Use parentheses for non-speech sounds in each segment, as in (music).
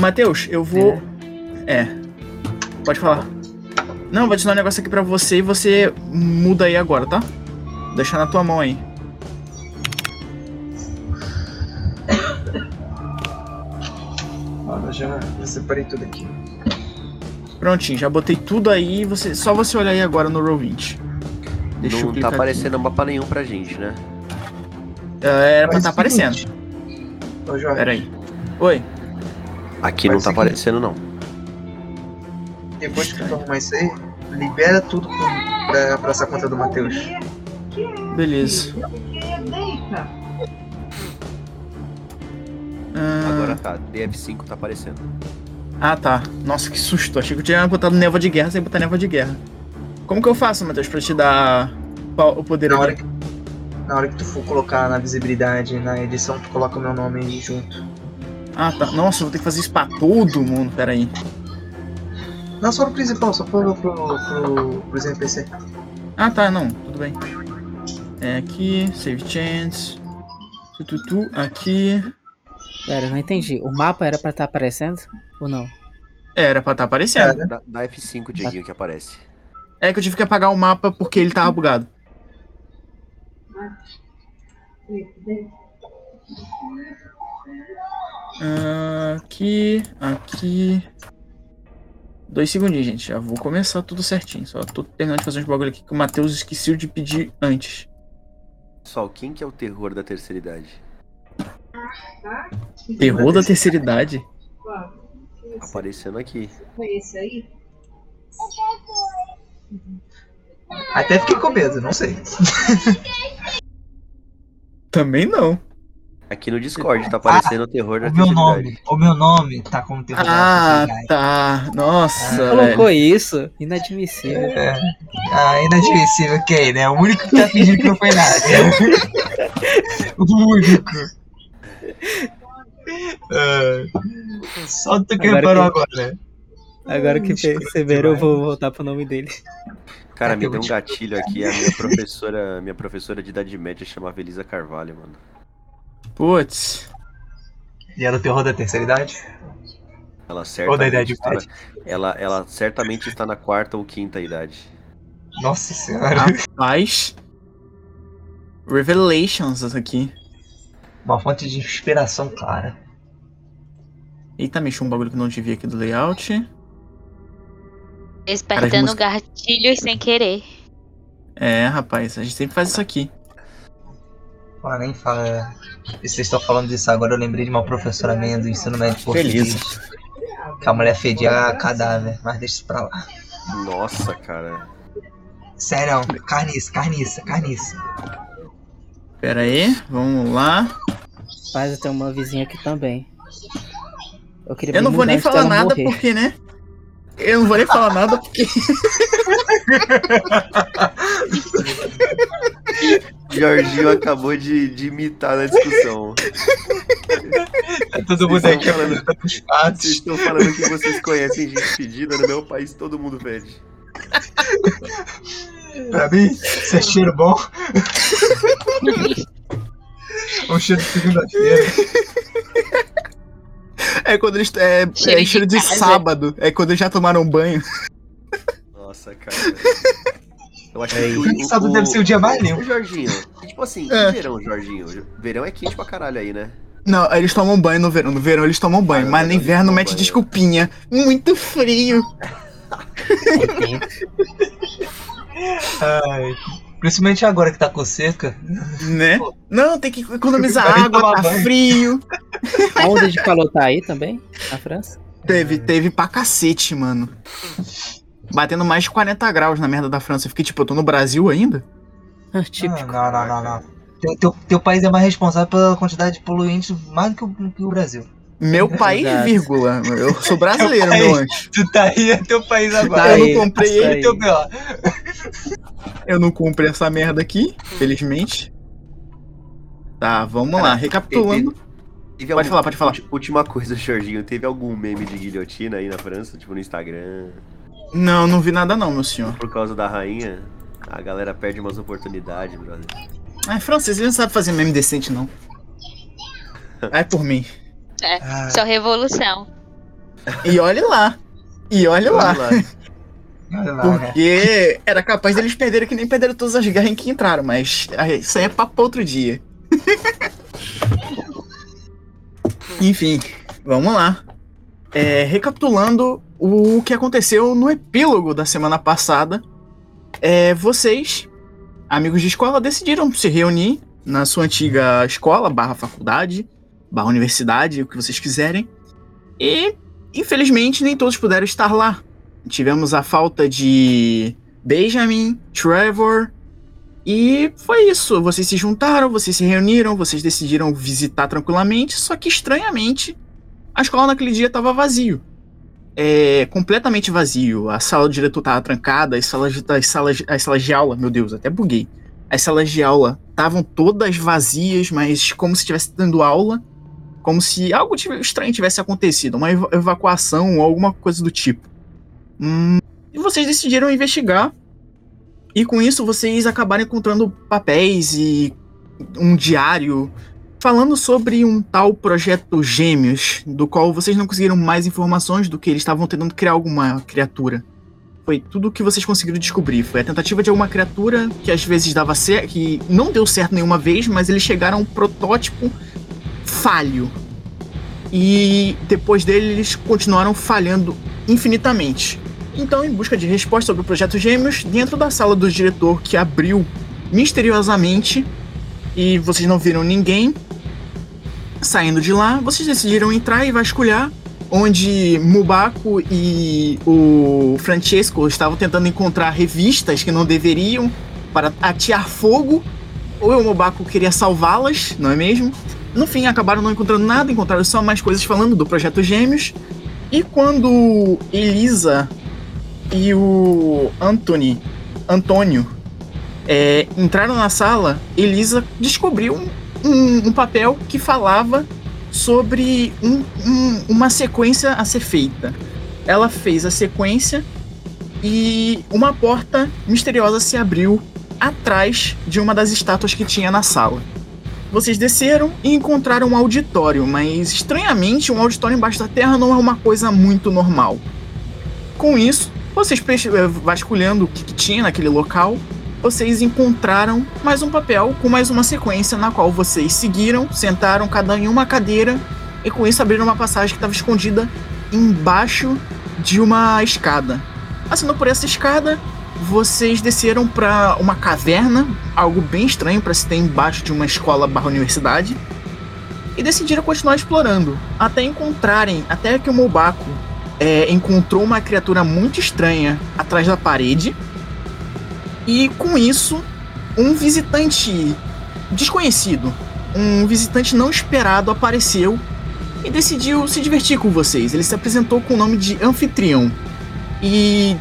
Matheus, eu vou. É. Pode falar. Não, vou adicionar um negócio aqui pra você e você muda aí agora, tá? Deixar na tua mão aí. Ó, eu já, já separei tudo aqui. Prontinho, já botei tudo aí. Você, só você olhar aí agora no Roll20. Deixa eu Não tá clicar aparecendo mapa nenhum pra gente, né? aqui. É, Era pra Mas estar aparecendo. seguinte. Ô, Jorge, Pera aí. Oi. Aqui Mas não tá aparecendo, não. depois que tu arrumar isso aí, libera tudo pro- pra, pra essa conta do Matheus. Beleza. Ah, Agora tá, DF5 tá aparecendo. Ah, tá. Nossa, que susto. Achei que eu tinha botado névoa de guerra sem botar névoa de guerra. Como que eu faço, Matheus, pra te dar o poder Na hora, que, na hora que tu for colocar na visibilidade, na edição, tu coloca o meu nome aí junto. Ah, tá. Nossa, eu vou ter que fazer isso pra todo mundo. Pera aí. Não só pro principal, só pro, pro, pro, pros NPC. Ah, tá. Não. Tudo bem. É aqui. Save chance. Tututu. Aqui. Pera, eu não entendi. O mapa era pra estar aparecendo ou não? É, Era pra estar aparecendo. Dá, dá F5, Dieguinho, que aparece. É que eu tive que apagar o mapa porque ele tava bugado. Ah, Aqui, aqui. Dois segundinhos, gente. Já vou começar tudo certinho. Só tô terminando de fazer uns bagulho aqui que o Matheus esqueceu de pedir antes. Pessoal, quem que é o terror da terceira idade? Terror da terceira idade? Aparecendo aqui. Foi esse aí? Até fiquei com medo, não sei. Também não. Aqui no Discord tá aparecendo o terror da O meu nome, o meu nome tá como terror da Ah, tá. Nossa, velho. Colocou isso? Inadmissível. É. Ah, inadmissível, ok, né? O único que tá fingindo que não foi nada. (laughs) o único. Ah, só tu que Agora reparou que- agora. Agora que perceberam, eu vou voltar pro nome dele. Cara, É, me deu um um gatilho aqui. A minha professora, minha professora de idade média chamava Elisa Carvalho, mano. Putz. E era o terror da terceira idade? Ela Ou da certamente, idade está na, ela, ela certamente está na quarta ou quinta idade. Nossa senhora. Rapaz. Revelations aqui. Uma fonte de inspiração clara. Eita, mexeu um bagulho que eu não devia aqui do layout. Despertando música- gatilhos sem querer. É, rapaz, a gente sempre faz isso aqui. Pô, nem fala. E vocês estão falando disso agora, eu lembrei de uma professora minha do ensino médio português. Feliz. Que a mulher fedia cadáver, mas deixa isso pra lá. Nossa, cara. Sério, carniça, carniça, carniça. Pera aí, vamos lá. Mas eu tenho uma vizinha aqui também. Eu, queria Eu não vou nem falar nada morrer. porque, né? Eu não vou nem falar nada porque. (laughs) Jorginho acabou de, de imitar na discussão. Todo mundo estão falando- os Vocês estão falando que vocês conhecem gente fedida, no meu país todo mundo fede. Pra mim, isso é cheiro bom. um cheiro de segunda-feira. É quando eles. É, Cheiro é de cheiro de casa. sábado. É quando eles já tomaram banho. Nossa, cara. Eu acho que Ei. o, Sábado deve ser o dia mais limpo. Ô, Jorginho, tipo assim, É. verão, Jorginho? Verão é quente pra caralho aí, né? Não, eles tomam banho no verão. No verão eles tomam banho. Ah, mas no inverno mete banho. desculpinha. Muito frio. Ai, principalmente agora que tá com seca. Né? Não, tem que economizar água, tá banho. frio. A onda de calor tá aí também? Na França? Teve, teve pra cacete, mano. Batendo mais de 40 graus na merda da França. Eu fiquei tipo, eu tô no Brasil ainda? (laughs) Ah, Típico. Não, não, não, não. Teu, teu, teu país é mais responsável pela quantidade de poluentes mais do que o, que o Brasil. Meu (laughs) país, Exato. vírgula. Eu sou brasileiro, Meu meu país. anjo. Tu tá aí, é teu país Tá agora. eu aí, não comprei tá ele. Teu B.O. Eu não comprei essa merda aqui, felizmente. Tá, vamos lá. Recapitulando. Teve Pode falar, pode falar. Última coisa, Jorginho. Teve algum meme de guilhotina aí na França, tipo no Instagram? Não, não vi nada não, meu senhor. Por causa da rainha? A galera perde umas oportunidades, brother. Ai, francês, ele não sabe fazer meme decente, não. Ai, por mim. Ah, Só revolução. E olhe lá. E olhe lá. Olha lá, né? Porque era capaz deles perderem que nem perderam todas as guerras em que entraram, mas ah, isso aí é papo pra outro dia. (laughs) Enfim, vamos lá. É, recapitulando o que aconteceu no epílogo da semana passada, é, vocês, amigos de escola, decidiram se reunir na sua antiga escola, barra faculdade, barra universidade, o que vocês quiserem. E, infelizmente, nem todos puderam estar lá. Tivemos a falta de Benjamin, Trevor. E foi isso. Vocês se juntaram, vocês se reuniram, vocês decidiram visitar tranquilamente. Só que estranhamente, a escola naquele dia estava vazio. É, completamente vazio. A sala do diretor estava trancada, as salas, as, salas, as salas de aula, meu Deus, até buguei. As salas de aula estavam todas vazias, mas como se estivesse dando aula. Como se algo estranho tivesse acontecido, uma eva- evacuação ou alguma coisa do tipo. Hum, e vocês decidiram investigar. E com isso vocês acabaram encontrando papéis e um diário falando sobre um tal projeto Gêmeos, do qual vocês não conseguiram mais informações do que eles estavam tentando criar alguma criatura. Foi tudo o que vocês conseguiram descobrir. Foi a tentativa de alguma criatura que às vezes dava certo, que não deu certo nenhuma vez, mas eles chegaram a um protótipo falho. E depois dele eles continuaram falhando infinitamente. Então, em busca de resposta sobre o projeto Gêmeos, dentro da sala do diretor que abriu misteriosamente e vocês não viram ninguém saindo de lá, vocês decidiram entrar e vasculhar onde Mubako e o Francesco estavam tentando encontrar revistas que não deveriam para atear fogo, ou o Mubako queria salvá-las, não é mesmo? No fim, acabaram não encontrando nada, encontraram só mais coisas falando do projeto Gêmeos. E quando Elisa e o Anthony, Antônio, é, entraram na sala, Elisa descobriu um, um- papel que falava sobre um- um- uma sequência a ser feita. Ela fez a sequência e uma porta misteriosa se abriu atrás de uma das estátuas que tinha na sala. Vocês desceram e encontraram um auditório, mas estranhamente um auditório embaixo da terra não é uma coisa muito normal. Com isso, vocês eh, vasculhando o que tinha naquele local, vocês encontraram mais um papel com mais uma sequência na qual vocês seguiram, sentaram cada um em uma cadeira e com isso abriram uma passagem que estava escondida embaixo de uma escada. Passando por essa escada, vocês desceram para uma caverna, algo bem estranho para se ter embaixo de uma escola barra universidade, e decidiram continuar explorando, até encontrarem, até que o Mobako é, encontrou uma criatura muito estranha atrás da parede, e com isso, um visitante desconhecido, um visitante não esperado apareceu e decidiu se divertir com vocês. Ele se apresentou com o nome de anfitrião e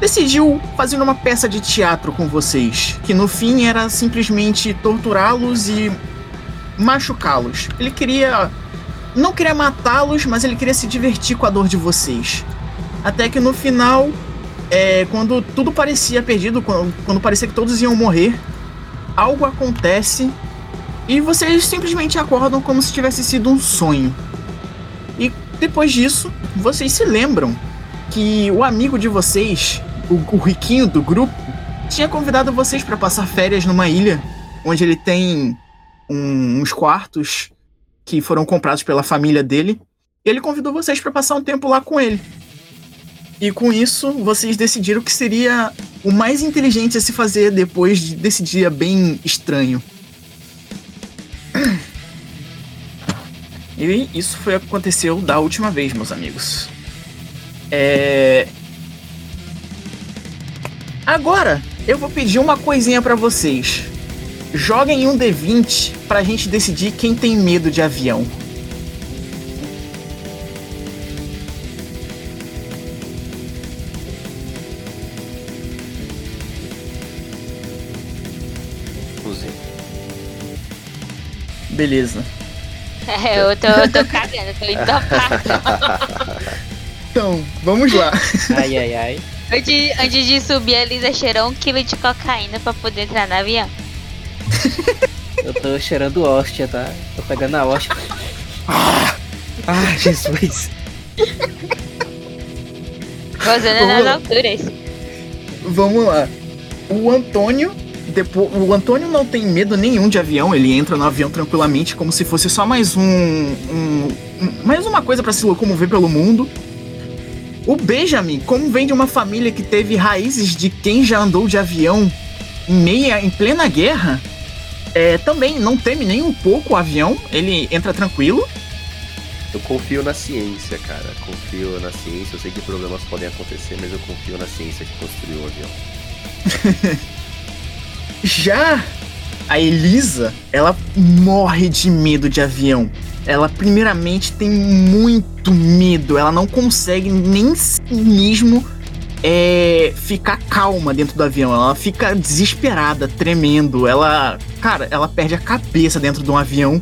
decidiu fazer uma peça de teatro com vocês, que no fim era simplesmente torturá-los e machucá-los. Ele queria não queria matá-los, mas ele queria se divertir com a dor de vocês. Até que no final, é, quando tudo parecia perdido, quando, quando parecia que todos iam morrer, algo acontece e vocês simplesmente acordam como se tivesse sido um sonho. E depois disso, vocês se lembram que o amigo de vocês, o, o riquinho do grupo, tinha convidado vocês para passar férias numa ilha onde ele tem um- uns quartos que foram comprados pela família dele. Ele convidou vocês para passar um tempo lá com ele. E com isso, vocês decidiram que seria o mais inteligente a se fazer depois de- desse dia bem estranho. E isso foi o que aconteceu da última vez, meus amigos. É. Agora, eu vou pedir uma coisinha pra vocês. Joguem um D20 pra gente decidir quem tem medo de avião. Beleza. É, eu tô, eu tô cagando, tô entopado. (laughs) Então, vamos lá. Ai, ai, ai. Antes, antes de subir, a Lisa cheirou um quilo de cocaína pra poder entrar no avião. Eu tô cheirando hóstia, tá? Tô pegando a hóstia. Ah, Jesus. Gozando nas alturas. Vamos lá. O Antônio. Depois, o Antônio não tem medo nenhum de avião, ele entra no avião tranquilamente, como se fosse só mais um. um- mais uma coisa pra se locomover pelo mundo. O Benjamin, como vem de uma família que teve raízes de quem já andou de avião em meia, em plena guerra, é, também não teme nem um pouco o avião, ele entra tranquilo. Eu confio na ciência, cara. Confio na ciência. Eu sei que problemas podem acontecer, mas eu confio na ciência que construiu o avião. (laughs) Já a Elisa, ela morre de medo de avião. Ela, primeiramente, tem muito medo. Ela não consegue nem si mesmo é, ficar calma dentro do avião. Ela fica desesperada, tremendo. Ela, cara, ela perde a cabeça dentro de um avião.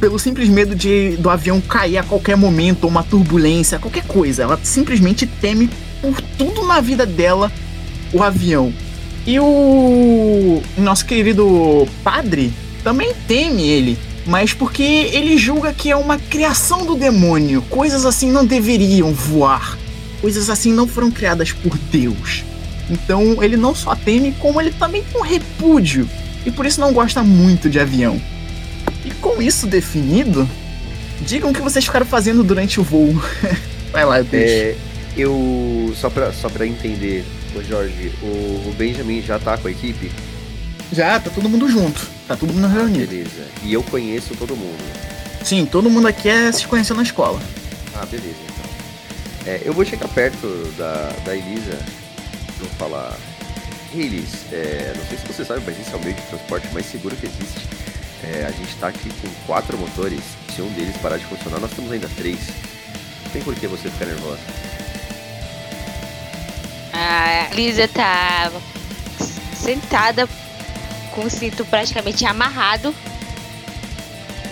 Pelo simples medo de do avião cair a qualquer momento, ou uma turbulência, qualquer coisa. Ela simplesmente teme por tudo na vida dela o avião. E o nosso querido padre também teme ele, mas porque ele julga que é uma criação do demônio. Coisas assim não deveriam voar. Coisas assim não foram criadas por Deus. Então ele não só teme, como ele também tem um repúdio. E por isso não gosta muito de avião. E com isso definido, digam o que vocês ficaram fazendo durante o voo. (laughs) Vai lá, eu deixo. É, eu. Só pra, só pra entender, ô Jorge, o, o Benjamin já tá com a equipe? Já, tá todo mundo junto. Tá todo mundo reunido. Beleza. E eu conheço todo mundo. Sim, todo mundo aqui é se conhecendo na escola. Ah, beleza, então. É, eu vou chegar perto da, da Elisa. Vou falar. Elis, é, não sei se você sabe, mas esse é o meio de transporte mais seguro que existe. É, a gente tá aqui com quatro motores. Se um deles parar de funcionar, nós temos ainda três. Não tem por que você ficar nervosa. A Lisa tá sentada com o cinto praticamente amarrado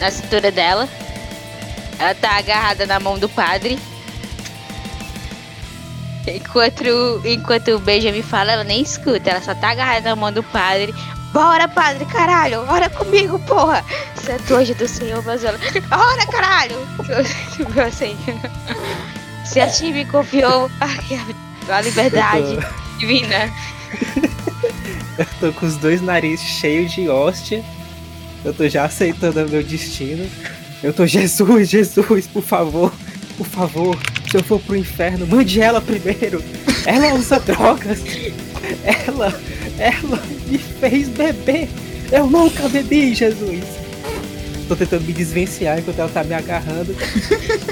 na cintura dela. Ela tá agarrada na mão do padre. Enquanto, enquanto o Benjamin fala, ela nem escuta. Ela só tá agarrada na mão do padre. Bora, padre, caralho! Ora comigo, porra! Santo anjo do Senhor, mas ela... Ora, caralho! (laughs) Meu Senhor. Se a me confiou (laughs) a, a liberdade divina. (laughs) Eu tô com os dois narizes cheios de hóstia. Eu tô já aceitando o meu destino. Eu tô, Jesus, Jesus, por favor, por favor, se eu for pro inferno, mande ela primeiro. Ela usa (laughs) drogas. Ela, ela me fez beber. Eu nunca bebi, Jesus. Tô tentando me desvencilhar enquanto ela tá me agarrando.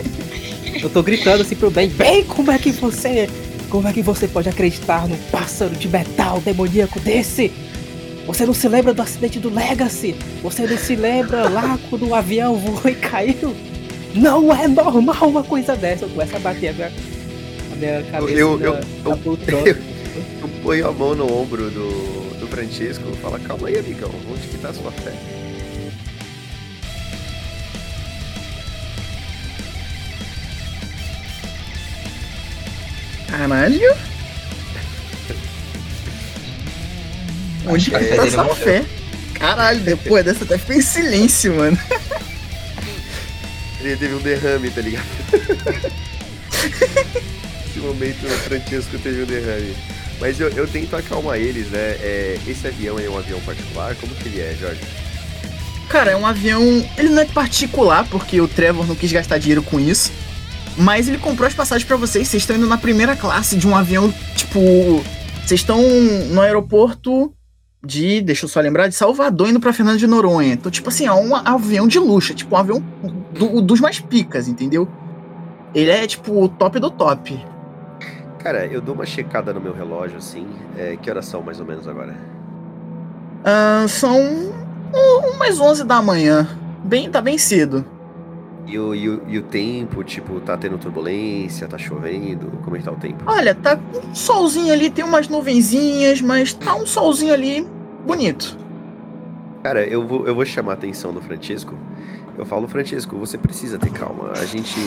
(laughs) Eu tô gritando assim pro bem, bem, como é que você. Como é que você pode acreditar num pássaro de metal demoníaco desse? Você não se lembra do acidente do Legacy? Você não se lembra lá quando o avião voou e caiu? Não é normal uma coisa dessa. Eu começo a bater a minha, a minha cabeça Eu- na, eu- na eu- poltrona. (laughs) Eu ponho a mão no ombro do, do Francisco e falo, calma aí, amigão, onde que tá a sua fé? Caralho. Onde que tá essa morreu. fé? Caralho, depois dessa até ficou em silêncio, mano. Ele teve um derrame, tá ligado? (laughs) Nesse momento o Francisco teve um derrame. Mas eu, eu tento acalmar eles, né? É, esse avião é um avião particular? Como que ele é, Jorge? Cara, é um avião. Ele não é particular, porque o Trevor não quis gastar dinheiro com isso. Mas ele comprou as passagens pra vocês. Vocês estão indo na primeira classe de um avião, tipo. Vocês estão no aeroporto de. Deixa eu só lembrar, de Salvador indo pra Fernando de Noronha. Então, tipo assim, é um avião de luxo. é Tipo, um avião do- dos mais picas, entendeu? Ele é, tipo, o top do top. Cara, eu dou uma checada no meu relógio, assim. É, que horas são, mais ou menos, agora? Ah, são um- umas 11 da manhã. Bem, tá bem cedo. E o, e, o, e o tempo, tipo, tá tendo turbulência, tá chovendo? Como é que tá o tempo? Olha, tá um solzinho ali, tem umas nuvenzinhas, mas tá um solzinho ali bonito. Cara, eu vou, eu vou chamar a atenção do Francisco. Eu falo, Francisco, você precisa ter calma. A gente,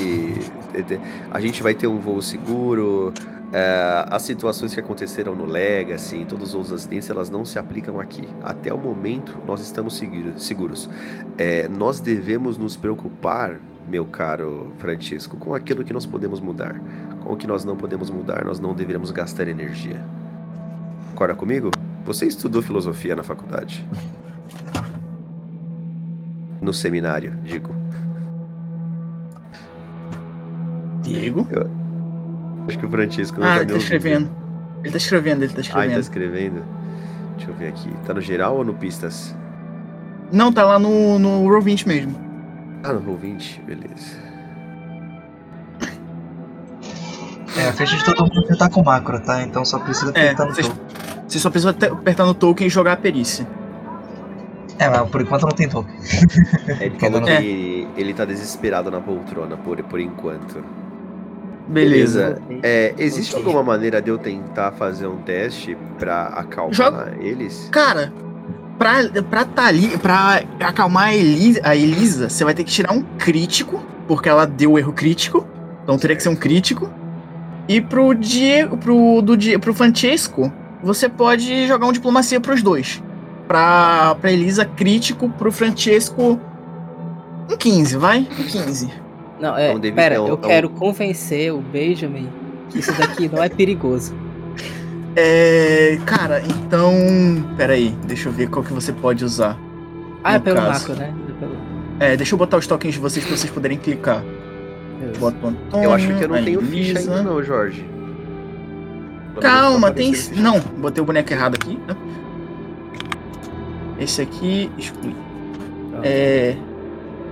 a gente vai ter um voo seguro. é, as situações que aconteceram no Legacy, e todos os outros acidentes, elas não se aplicam aqui. Até o momento, nós estamos seguro- seguros. É, nós devemos nos preocupar meu caro Francisco, com aquilo que nós podemos mudar. Com o que nós não podemos mudar, nós não deveríamos gastar energia. Concorda comigo? Você estudou filosofia na faculdade? No seminário, digo. Diego? Acho que o Francisco não Ah, tá ele tá escrevendo. Ele tá escrevendo, ele tá Ah, ele tá escrevendo. escrevendo? Deixa eu ver aqui. Tá no geral ou no pistas? Não, tá lá no, no Roll20 mesmo. Ah, no Roll20, beleza. É, a ficha de todo mundo já tá com macro, tá? Então só precisa É, apertar no vocês- token. Você só precisa apertar no token e jogar a perícia. É, mas por enquanto não tem token. (laughs) É, ele falou É. que ele tá desesperado na poltrona por, por enquanto. Beleza. É, existe alguma maneira de eu tentar fazer um teste pra acalmar Joga- eles? Cara, pra, pra, Thali, pra acalmar a Elisa, a Elisa, você vai ter que tirar um crítico, porque ela deu o erro crítico. Então teria que ser um crítico. E pro Diego, pro, do, pro Francesco, você pode jogar um diplomacia pros dois. Pra, pra Elisa, crítico, pro Francesco. Um 15, vai? Um 15. Não, é, Então, pera, é um- eu é um- quero convencer o Benjamin que isso daqui não é perigoso. É. Cara, então. Pera aí, deixa eu ver qual que você pode usar. Ah, é pelo caso. macro, né? É pelo- É, deixa eu botar os tokens de vocês pra vocês poderem clicar. Beleza. Bota o Antônio, Eu acho que eu não tenho ficha ainda não, Jorge. Calma, tá tem. Não, botei o boneco errado aqui. né? Esse aqui, exclui. Pronto. É.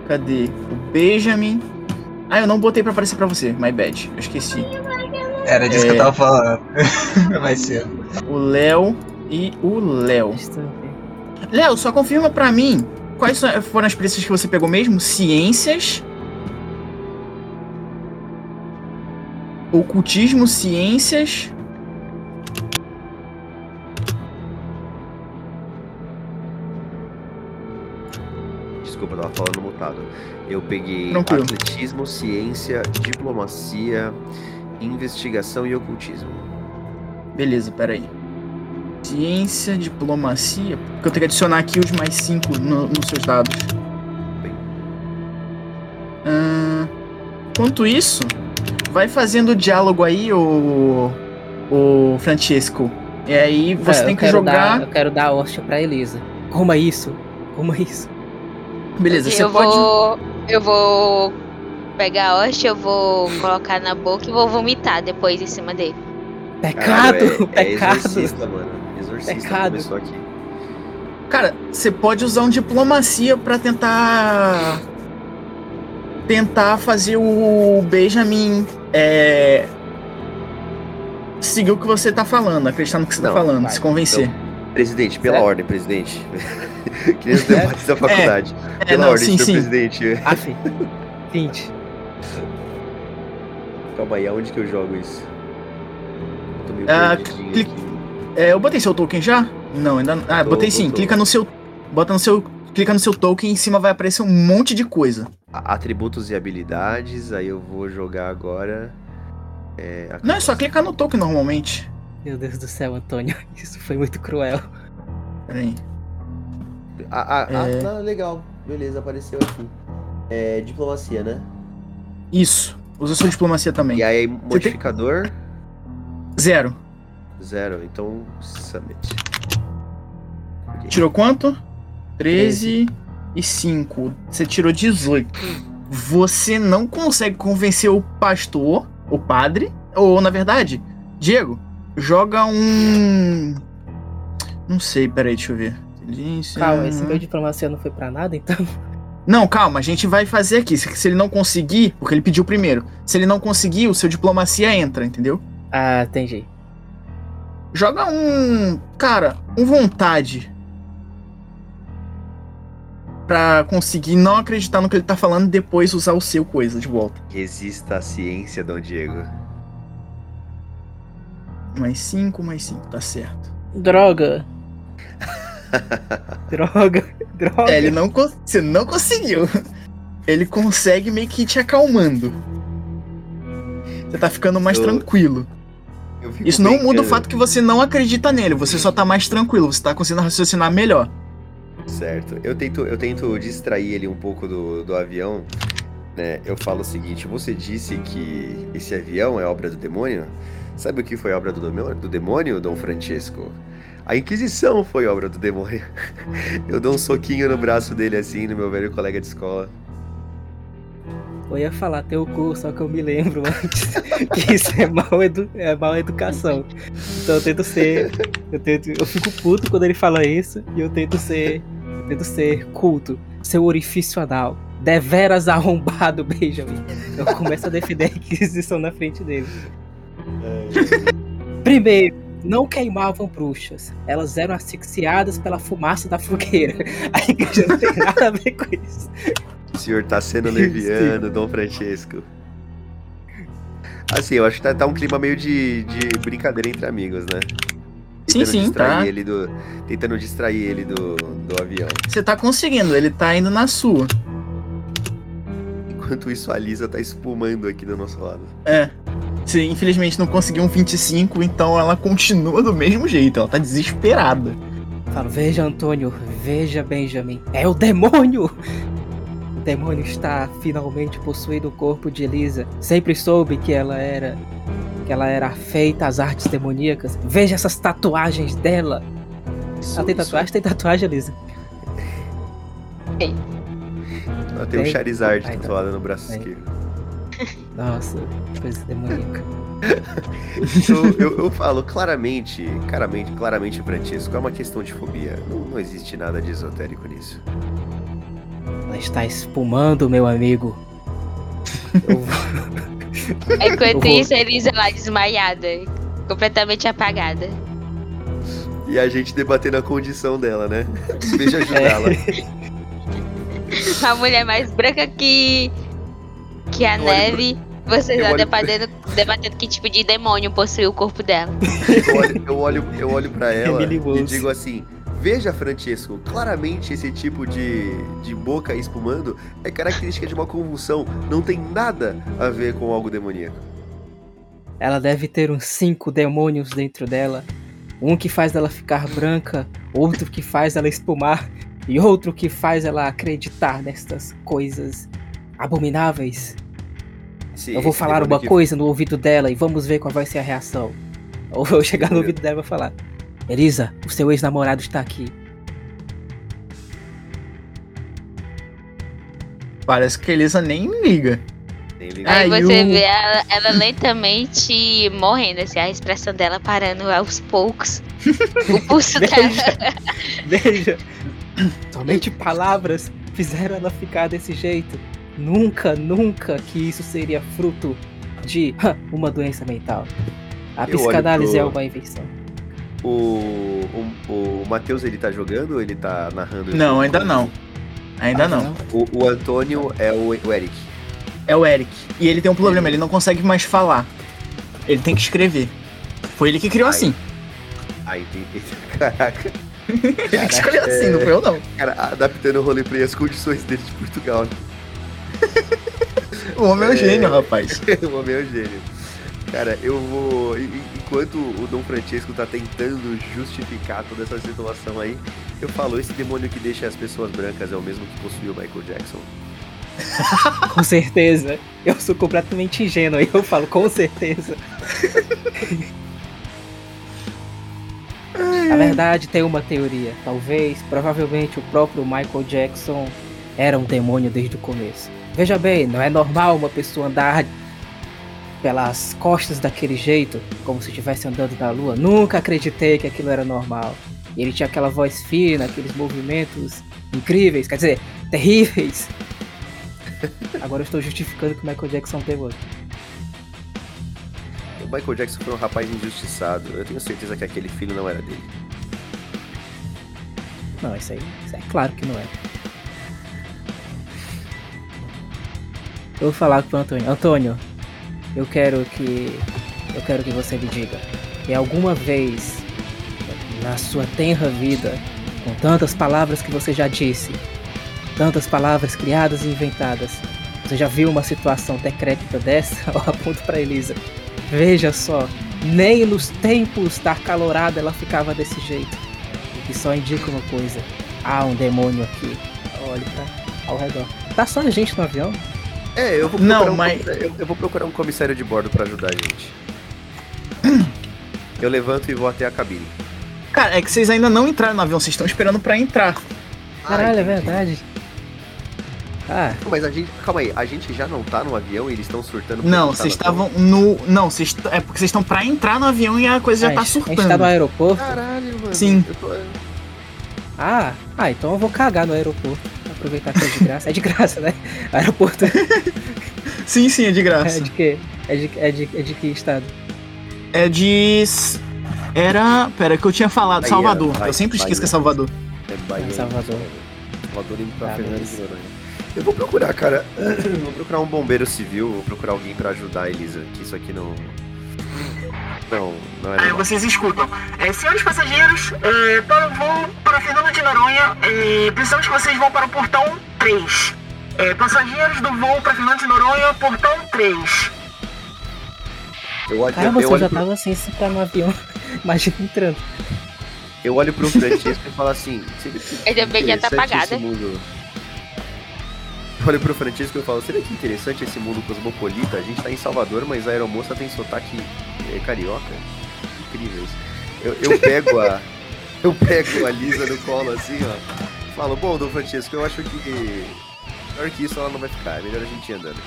Cadê? O Benjamin. Ah, eu não botei pra aparecer pra você, my bad. Eu esqueci. Era disso É. que eu tava falando. (laughs) Vai ser. O Léo e o Léo. Léo, só confirma pra mim quais são- foram as perícias que você pegou mesmo? Ciências. Ocultismo, ciências. Desculpa, eu tava falando mutado. Eu peguei Tranquilo. atletismo, ciência, diplomacia, investigação e ocultismo. Beleza, peraí. Ciência, diplomacia. Porque eu tenho que adicionar aqui os mais 5 no, nos seus dados. Bem. Ahn, Enquanto isso, vai fazendo o diálogo aí, o. O Francesco. E aí você É, tem eu que jogar. Dar, eu quero dar a hóstia pra Elisa. Coma isso. Coma isso. Beleza, eu você pode. vou. Eu vou pegar a hóstia, eu vou colocar na boca e vou vomitar depois em cima dele. Pecado! Caralho, é, é pecado! exorcista, mano. Exorcista Pecado. começou aqui. Cara, você pode usar um diplomacia pra tentar. Tentar fazer o Benjamin. É. Seguir o que você tá falando, acreditar no que você Não, tá falando, vai. se convencer. Presidente, pela Certo? ordem, presidente. (laughs) que nem os debates da faculdade. É, Pela não, ordem, sim, senhor sim. presidente. Aff. 20. (laughs) Calma aí, aonde que eu jogo isso? Eu tô meio Ah, aqui. É, eu botei seu token já? Não, ainda não. Ah, Tô, botei sim. botou. Clica no seu. Bota no seu. Clica no seu token e em cima vai aparecer um monte de coisa. Atributos e habilidades, aí eu vou jogar agora. É, a- Não, é só clicar no token normalmente. Meu Deus do céu, Antônio. (laughs) Isso foi muito cruel. Pera aí. Ah, ah, ah, É. tá, legal. Beleza, apareceu aqui. É diplomacia, né? Isso. Usa sua diplomacia também. E aí, modificador, Zero. zero. Então, submit. Ok. Tirou quanto? 13 e 5. Você tirou 18. Você não consegue convencer o pastor, o padre, ou na verdade, Diego, joga um. Não sei, peraí, deixa eu ver. Calma, esse meu diplomacia não foi pra nada, então. Não, calma, a gente vai fazer aqui. Se, se ele não conseguir, porque ele pediu primeiro. Se ele não conseguir, o seu diplomacia entra, entendeu? Ah, entendi. Joga um. Cara, um vontade. Pra conseguir não acreditar no que ele tá falando e depois usar o seu coisa de volta. Resista à ciência, Dom Diego. Mais 5, mais 5, tá certo. Droga. (laughs) droga. Droga. É, ele não. Você não conseguiu. Ele consegue meio que ir te acalmando. Você tá ficando mais Eu- tranquilo. Eu fico Isso não muda o brincando. fato que você não acredita nele, você só tá mais tranquilo, você tá conseguindo raciocinar melhor. Certo. Eu tento, eu tento distrair ele um pouco do, do avião né, eu falo o seguinte: você disse que esse avião é obra do demônio? Sabe o que foi obra do demônio, do demônio Dom Francisco? A Inquisição foi obra do demônio. Eu dou um soquinho no braço dele assim, no meu velho colega de escola. Eu ia falar teu cu, só que eu me lembro antes (laughs) que isso é mal, edu é mal educação. Então eu tento ser. Eu, tento, eu fico puto quando ele fala isso e eu tento ser. Eu tento ser culto. Seu orifício anal. Deveras arrombado, Benjamin. Eu começo a defender a Inquisição na frente dele. Primeiro, não queimavam bruxas. Elas eram asfixiadas pela fumaça da fogueira. (laughs) A igreja não tem nada a ver com isso. O senhor tá sendo leviano, Dom Francesco. Assim, eu acho que tá, tá um clima meio de, de brincadeira entre amigos, né? Sim, Tentando sim, distrair tá. ele do Tentando distrair ele do, do avião. Você tá conseguindo, ele tá indo na sua. Enquanto isso, a Lisa tá espumando aqui do nosso lado. É. Você infelizmente não conseguiu um 25, então ela continua do mesmo jeito. Ela tá desesperada. Falo, veja, Antônio, veja, Benjamin. É o demônio! O demônio está finalmente possuindo o corpo de Elisa. Sempre soube que ela era. que ela era feita às artes demoníacas. Veja essas tatuagens dela. Isso, Ela tem isso- tatuagem? Tem tatuagem, Elisa? Ela tem um Tem? Charizard Ai, tá. tatuado no braço esquerdo. Nossa, coisa demoníaca. Eu, eu, eu falo claramente, claramente, claramente, Francisco, é uma questão de fobia. Não, não existe nada de esotérico nisso. Ela está espumando, meu amigo. Vou- (laughs) Enquanto Eu vou- isso, a Elisa lá desmaiada, completamente apagada. E a gente debatendo a condição dela, né? Deixa eu É. ajudá-la. (laughs) A mulher mais branca que. Que a Eu neve. Vocês eu lá olho- debatendo, debatendo que tipo de demônio possui o corpo dela. Eu olho, eu olho, eu olho pra (laughs) ela Emily e digo assim: Veja, Francesco, claramente esse tipo de, de boca espumando é característica de uma convulsão. Não tem nada a ver com algo demoníaco. Ela deve ter uns cinco demônios dentro dela. Um que faz ela ficar branca, outro que faz ela espumar e outro que faz ela acreditar nestas coisas abomináveis. Esse- Eu vou falar uma que- coisa no ouvido dela e vamos ver qual vai ser a reação. Ou eu chegar no ouvido dela e vou falar: Elisa, o seu ex-namorado está aqui. Parece que a Elisa nem liga. Nem liga. Aí você vê ela, ela lentamente morrendo, assim, a expressão dela parando aos poucos. O pulso (laughs) dela. Veja, veja. Somente palavras fizeram ela ficar desse jeito. Nunca, nunca que isso seria fruto de (laughs) uma doença mental. A Eu psicanálise pro- é uma invenção. O, o, o Matheus, ele tá jogando ou ele tá narrando? Não, ainda não. Ainda não. O, o Antônio é o, o Eric. É o Eric. E ele tem um problema, ele não consegue mais falar. Ele tem que escrever. Foi ele que criou Ai. assim. Ah, entendi. (laughs) Caraca. Ele que escolheu assim, não foi eu não. Cara, adaptando o roleplay às condições dele de Portugal. né? O homem é um É. gênio, rapaz. (laughs) o homem é um gênio. Cara, eu vou. Enquanto o Dom Francesco tá tentando justificar toda essa situação aí, eu falo: esse demônio que deixa as pessoas brancas é o mesmo que possuiu o Michael Jackson. (laughs) Com certeza. Eu sou completamente ingênuo e eu falo com certeza. Na verdade, tem uma teoria. Talvez, provavelmente, o próprio Michael Jackson era um demônio desde o começo. Veja bem, não é normal uma pessoa andar pelas costas daquele jeito, como se estivesse andando na lua. Nunca acreditei que aquilo era normal. E ele tinha aquela voz fina, aqueles movimentos incríveis, quer dizer, terríveis. (laughs) Agora eu estou justificando que o Michael Jackson um demônio. O Michael Jackson foi um rapaz injustiçado. Eu tenho certeza que aquele filho não era dele. Não, isso aí, isso é claro que não é. Eu vou falar pro Antônio. Antônio, eu quero que. Eu quero que você me diga. Que alguma vez na sua tenra vida, com tantas palavras que você já disse, tantas palavras criadas e inventadas, você já viu uma situação decrépita dessa? (laughs) Eu aponto pra Elisa. Veja só, nem nos tempos da calorada ela ficava desse jeito. O que só indica uma coisa. Há um demônio aqui. Olha, tá ao redor. Tá só a gente no avião? É, eu vou Não, procurar um mas- comissário- eu, eu vou procurar um comissário de bordo pra ajudar a gente. Eu levanto e vou até a cabine. Cara, é que vocês ainda não entraram no avião, vocês estão esperando pra entrar. Caralho, é entendi. verdade. Ah, Mas a gente. Calma aí, a gente já não tá no avião e eles estão surtando. Não, vocês estavam no. Não, vocês. É porque vocês estão pra entrar no avião e a coisa já a tá gente- A gente surtando. tá no aeroporto. Caralho, mano. Sim. Eu tô- Ah, ah, então eu vou cagar no aeroporto. Aproveitar que é de graça. É de graça, né? Aeroporto Sim, sim, é de é graça. de quê? É de, é de, é de que estado? É de. Era. Pera, que eu tinha falado, Bahia, Salvador. Bahia, eu sempre esqueço Bahia. que é Salvador. É Bahia. Em Salvador. Salvador indo pra Tá, Fernando de. Noronha. Eu vou procurar, cara. (clears throat) vou procurar um bombeiro civil, vou procurar alguém pra ajudar a Elisa, que isso aqui não. Não, não é vocês escutam. É, senhores passageiros, é, para o voo para Fernando de Noronha, é, precisamos que vocês vão para o portão 3. É, passageiros do voo para Fernando de Noronha, portão 3. Eu olho, eu, você olho já pro, tava sem se entrar no avião. (laughs) Imagina entrando. eu olho pro Francesco e falo assim. que Ainda bem que já tá interessante apagada. Olho pro Francisco e falo, seria que interessante esse mundo cosmopolita? A gente tá em Salvador, mas a aeromoça tem sotaque é, carioca. Incrível isso. Eu, eu pego a. (laughs) Eu pego a Lisa no colo assim, ó. Falo, bom, Dom Francisco, eu acho que. Pior que isso ela não vai ficar, é melhor a gente ir andando.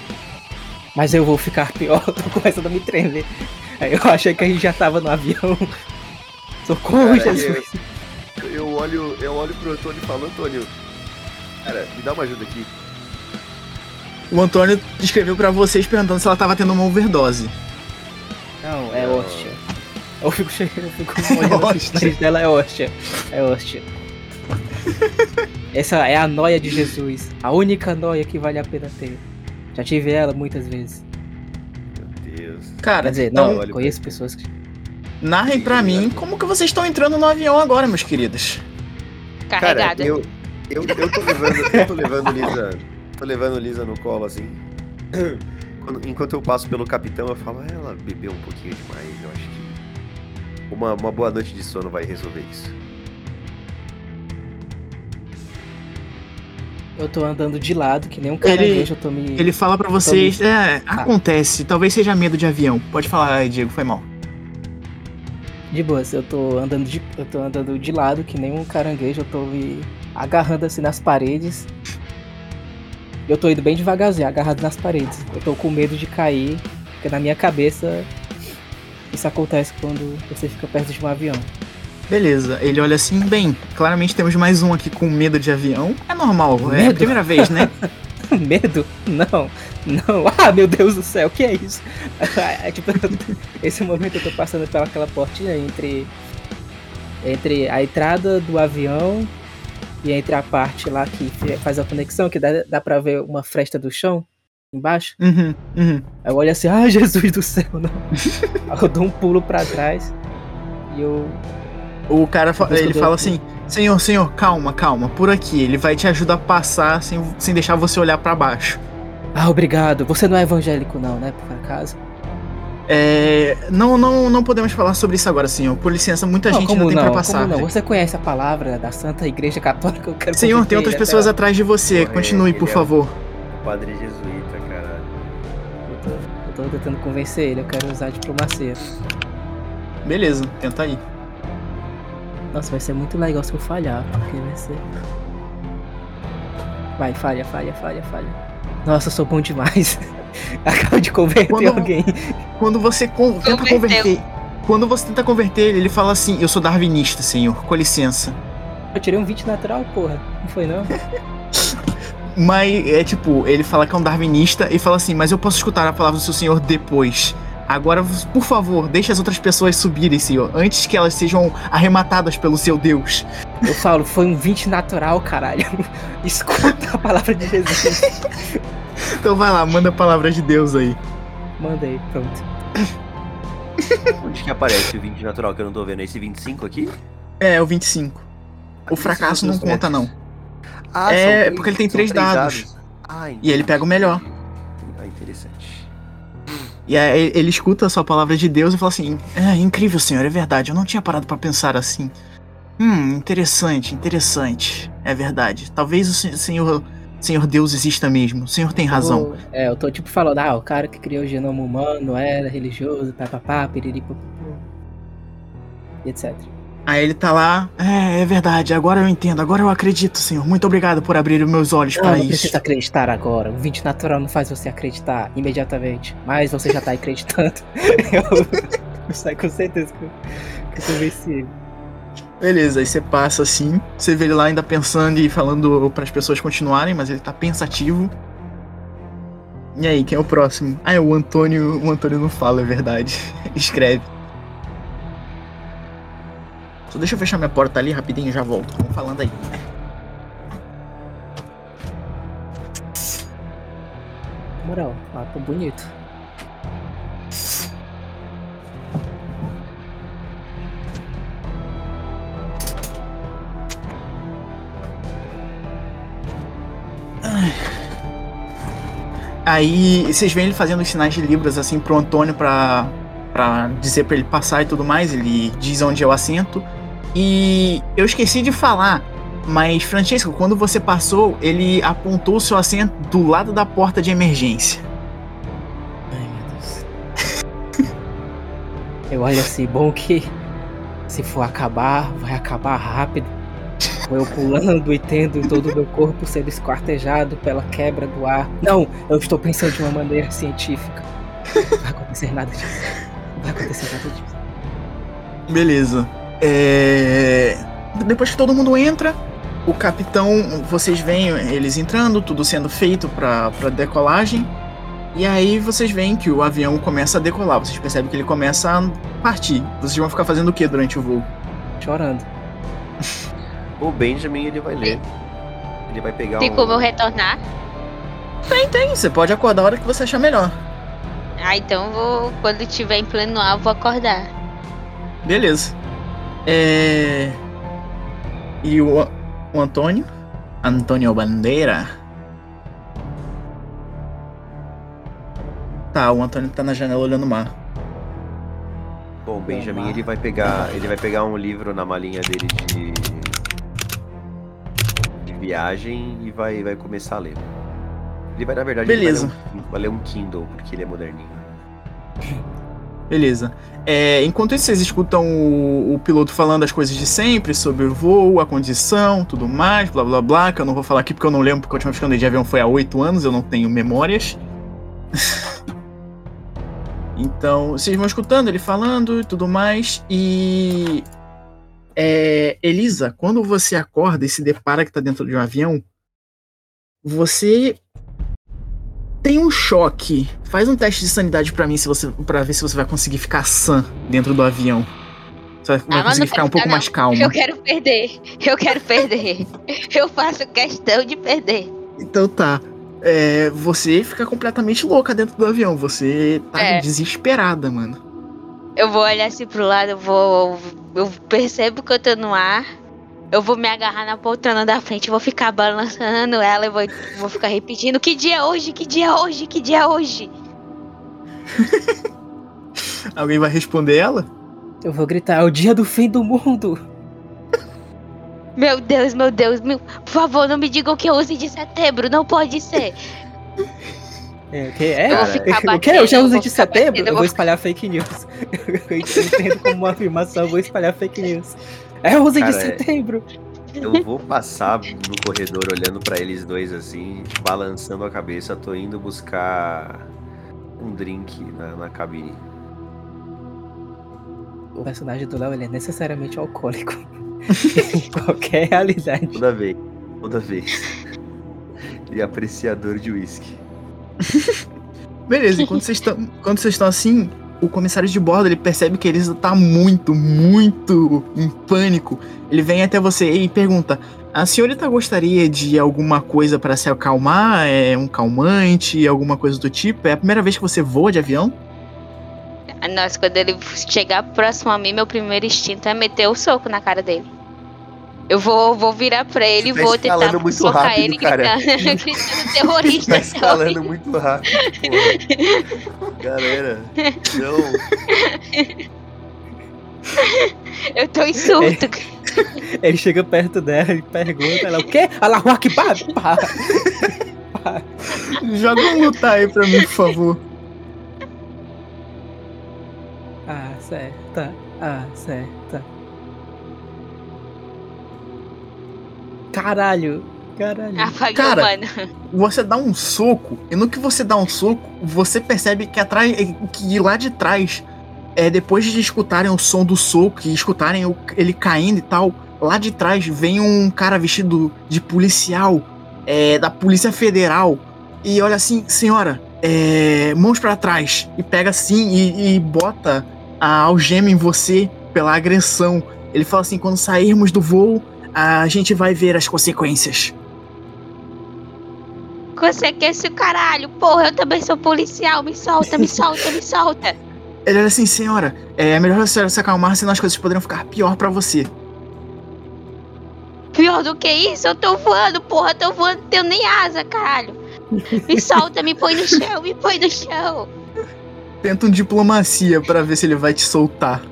Mas eu vou ficar pior, (laughs) tô começando a me tremer. Aí eu achei que a gente já tava no avião. (laughs) Socorro, Cara, Jesus. Eu, eu olho, eu olho pro Antônio e falo, Antônio, cara, me dá uma ajuda aqui. O Antônio escreveu pra vocês perguntando se ela tava tendo uma overdose. Não, é Não. hóstia. Eu fico chegando, eu fico (laughs) nariz dela, é hóstia. É hóstia. Essa é a noia de Jesus. A única noia que vale a pena ter. Já tive ela muitas vezes. Meu Deus. Cara, Quer dizer, então, não, olha, conheço pessoas que. narrem pra mim como que vocês estão entrando no avião agora, meus queridos. Cara, Carregada. eu, eu, eu tô levando, eu tô levando Lisa, tô levando Lisa no colo assim. (clears throat) Quando- enquanto eu passo pelo capitão, eu falo, "Ah, ela bebeu um pouquinho demais, eu acho que uma, uma boa noite de sono vai resolver isso. Eu tô andando de lado, que nem um caranguejo, eu tô me. Ele fala pra vocês, é, acontece, talvez seja medo de avião. Pode falar, Diego, foi mal. De boas, eu tô andando de. Eu tô andando de lado, que nem um caranguejo, eu tô me agarrando assim nas paredes. Eu tô indo bem devagarzinho, agarrado nas paredes. Eu tô com medo de cair, porque na minha cabeça isso acontece quando você fica perto de um avião. Beleza, ele olha assim, bem, claramente temos mais um aqui com medo de avião. É normal, é a Medo? primeira vez, né? (laughs) Medo? Não, não. (laughs) Ah, meu Deus do céu, o que é isso? (laughs) É, tipo, esse momento eu tô passando pelaquela portinha entre entre a entrada do avião e entre a parte lá que faz a conexão, que dá, dá pra ver uma fresta do chão embaixo. Uhum, uhum. Aí eu olho assim, ai (laughs) Jesus do céu, não. Aí eu dou um pulo pra trás e eu. O cara, fa- ele fala assim, senhor, senhor, calma, calma, por aqui. Ele vai te ajudar a passar sem, sem deixar você olhar pra baixo. Ah, obrigado. Você não é evangélico, não, né? Por acaso? É, não, não, não podemos falar sobre isso agora, senhor. Por licença, muita não, gente ainda tem não? pra passar. Como não? Você conhece a palavra da Santa Igreja Católica? Eu quero Senhor, tem outras pessoas até atrás de você. Porra, Continue, ele por é um- favor. Padre jesuíta, caralho. Eu tô, eu tô tentando convencer ele, eu quero usar a diplomacia. Beleza, tenta aí. Nossa, vai ser muito legal se eu falhar, porque vai ser. Vai, falha, falha, falha, falha. Nossa, eu sou bom demais. (laughs) (laughs) Acabo de converter Quando- alguém. Quando você con- tenta Converteu. converter. Quando você tenta converter ele, ele fala assim: Eu sou darwinista, senhor, com licença. Eu tirei um 20 natural, porra. Não foi não? (laughs) Mas é tipo, ele fala que é um darwinista e fala assim: Mas eu posso escutar a palavra do seu senhor depois. Agora, por favor, deixe as outras pessoas subirem, senhor, antes que elas sejam arrematadas pelo seu Deus. Eu falo, foi um 20 natural, caralho. (laughs) Escuta a palavra de Jesus. Então vai lá, manda a palavra de Deus aí. Manda aí, pronto. (laughs) Onde que aparece o 20 natural que eu não tô vendo? Esse 25 aqui? É, o 25. O Ah, fracasso não são conta, não. Ah, É, três- porque ele tem são três dados. Ah, E ele pega o melhor. Ah, interessante. E aí ele escuta a sua palavra de Deus e fala assim: É incrível, senhor, é verdade. Eu não tinha parado pra pensar assim. Hum, interessante, interessante. É verdade. Talvez o sen- senhor Senhor Deus exista mesmo. O senhor tem razão. Eu- é, eu tô tipo falando, ah, o cara que criou o genoma humano era religioso, papapá, piriri, papapá, etc. Aí ele tá lá. É, é verdade, agora eu entendo, agora eu acredito, senhor. Muito obrigado por abrir os meus olhos Não, para não isso. precisa acreditar agora. O 20 natural não faz você acreditar imediatamente. Mas você já tá acreditando. (laughs) eu, eu sei com certeza que eu, que eu convenci ele. Beleza, aí você passa assim. Você vê ele lá ainda pensando e falando para as pessoas continuarem, mas ele tá pensativo. E aí, quem é o próximo? Ah, é o Antônio. O Antônio não fala, é verdade. (laughs) Escreve. Só deixa eu fechar minha porta ali rapidinho e já volto. Vamos falando aí. Moral, tô bonito. Aí vocês veem ele fazendo os sinais de Libras assim pro Antônio pra, pra dizer pra ele passar e tudo mais. Ele diz onde é o assento. E eu esqueci de falar, mas Francesco, quando você passou, ele apontou o seu assento do lado da porta de emergência. Ai, meu Deus. (laughs) Eu olho assim, bom que se for acabar, vai acabar rápido. Eu pulando e tendo todo o meu corpo sendo esquartejado pela quebra do ar. Não, eu estou pensando de uma maneira científica. Não vai acontecer nada disso. Não vai acontecer nada disso. Beleza. É... Depois que todo mundo entra, o capitão, vocês veem eles entrando, tudo sendo feito pra, pra decolagem. E aí vocês veem que o avião começa a decolar. Vocês percebem que ele começa a partir. Vocês vão ficar fazendo o que durante o voo? Chorando. (laughs) O Benjamin, ele vai ler. Ele vai pegar Tem um... como eu retornar? Tem, você pode acordar a hora que você achar melhor. Ah, então vou. Quando estiver em pleno ar, vou acordar. Beleza. É... E o, o Antônio? Antônio Bandeira? Tá, o Antônio tá na janela olhando o mar. Bom, o Benjamin, ele vai pegar... Ele vai pegar um livro na malinha dele de... Viagem e vai, vai começar a ler. Ele vai, na verdade, ele Beleza. Vai, ler um, vai ler um Kindle, porque ele é moderninho. (laughs) Beleza. É, enquanto isso, vocês escutam o, o piloto falando as coisas de sempre, sobre o voo, a condição, tudo mais, blá blá blá, que eu não vou falar aqui porque eu não lembro, porque a última vez que eu andei de avião foi há oito anos, eu não tenho memórias. (laughs) então, vocês vão escutando ele falando e tudo mais, e... É, Elisa, quando você acorda e se depara que tá dentro de um avião, você tem um choque. Faz um teste de sanidade pra mim, se você, para ver se você vai conseguir ficar sã dentro do avião. Você vai, Ah, conseguir não ficar um pouco ficar, mais não. calma. Eu quero perder. Eu quero perder. (laughs) Eu faço questão de perder. Então tá. É, você fica completamente louca dentro do avião. Você tá É. desesperada, mano. Eu vou olhar assim pro lado, eu vou. Eu percebo que eu tô no ar. Eu vou me agarrar na poltrona da frente, vou ficar balançando ela e vou, vou ficar repetindo: Que dia é hoje? Que dia é hoje? Que dia é hoje? (laughs) Alguém vai responder ela? Eu vou gritar, é o dia do fim do mundo. Meu Deus, meu Deus, meu, por favor, não me digam que é 11 de setembro, não pode ser. (laughs) É, o que é? (laughs) Eu vou ficar o que? Eu já batendo, usei de setembro? batendo, Eu eu vou espalhar fake news. (laughs) Eu entendo (laughs) como uma afirmação, eu vou espalhar fake news. É 11 de Cara, é- setembro. Eu vou passar no corredor olhando pra eles dois assim, balançando a cabeça. Tô indo buscar um drink na, na cabine. O personagem do Léo ele é necessariamente alcoólico. em qualquer realidade. Toda vez. Toda vez. E apreciador de uísque. (laughs) Beleza, enquanto vocês estão quando vocês estão assim, o comissário de bordo ele percebe que Elisa tá muito, muito em pânico. Ele vem até você e pergunta: A senhorita gostaria de alguma coisa para se acalmar? É um calmante, alguma coisa do tipo? É a primeira vez que você voa de avião? Nossa, quando ele chegar próximo a mim, meu primeiro instinto é meter o soco na cara dele. Eu vou, vou virar pra ele e tá vou tentar muito rápido, ele cara. gritando, (laughs) gritando terrorista. Tá escalando muito rápido, porra. Galera, não. Eu tô em surto. Ele chega perto dela e pergunta, ela, o quê? Allahu Akbar! Pá. Caralho. (laughs) Joga um lutar aí pra mim, por favor. Acerta, acerta. Caralho, caralho. Apagou, Cara. mano. Você dá um soco, e no que você dá um soco, você percebe que atrás. que lá de trás, é, depois de escutarem o som do soco e escutarem o- ele caindo e tal, lá de trás vem um cara vestido de policial é, da Polícia Federal e olha assim, senhora, é, mãos pra trás e pega assim e, e bota a algema em você pela agressão. Ele fala assim: quando sairmos do voo, a gente vai ver as consequências. Esse caralho? Porra, eu também sou policial. Me solta, me solta, me solta. (laughs) Ele era assim, senhora, é melhor a senhora se acalmar, senão as coisas poderiam ficar pior pra você. Pior do que isso, eu tô voando, porra. Tô voando, não tenho nem asa, caralho. Me solta, me põe no chão, me põe no chão. (laughs) Tenta um diplomacia pra ver se ele vai te soltar.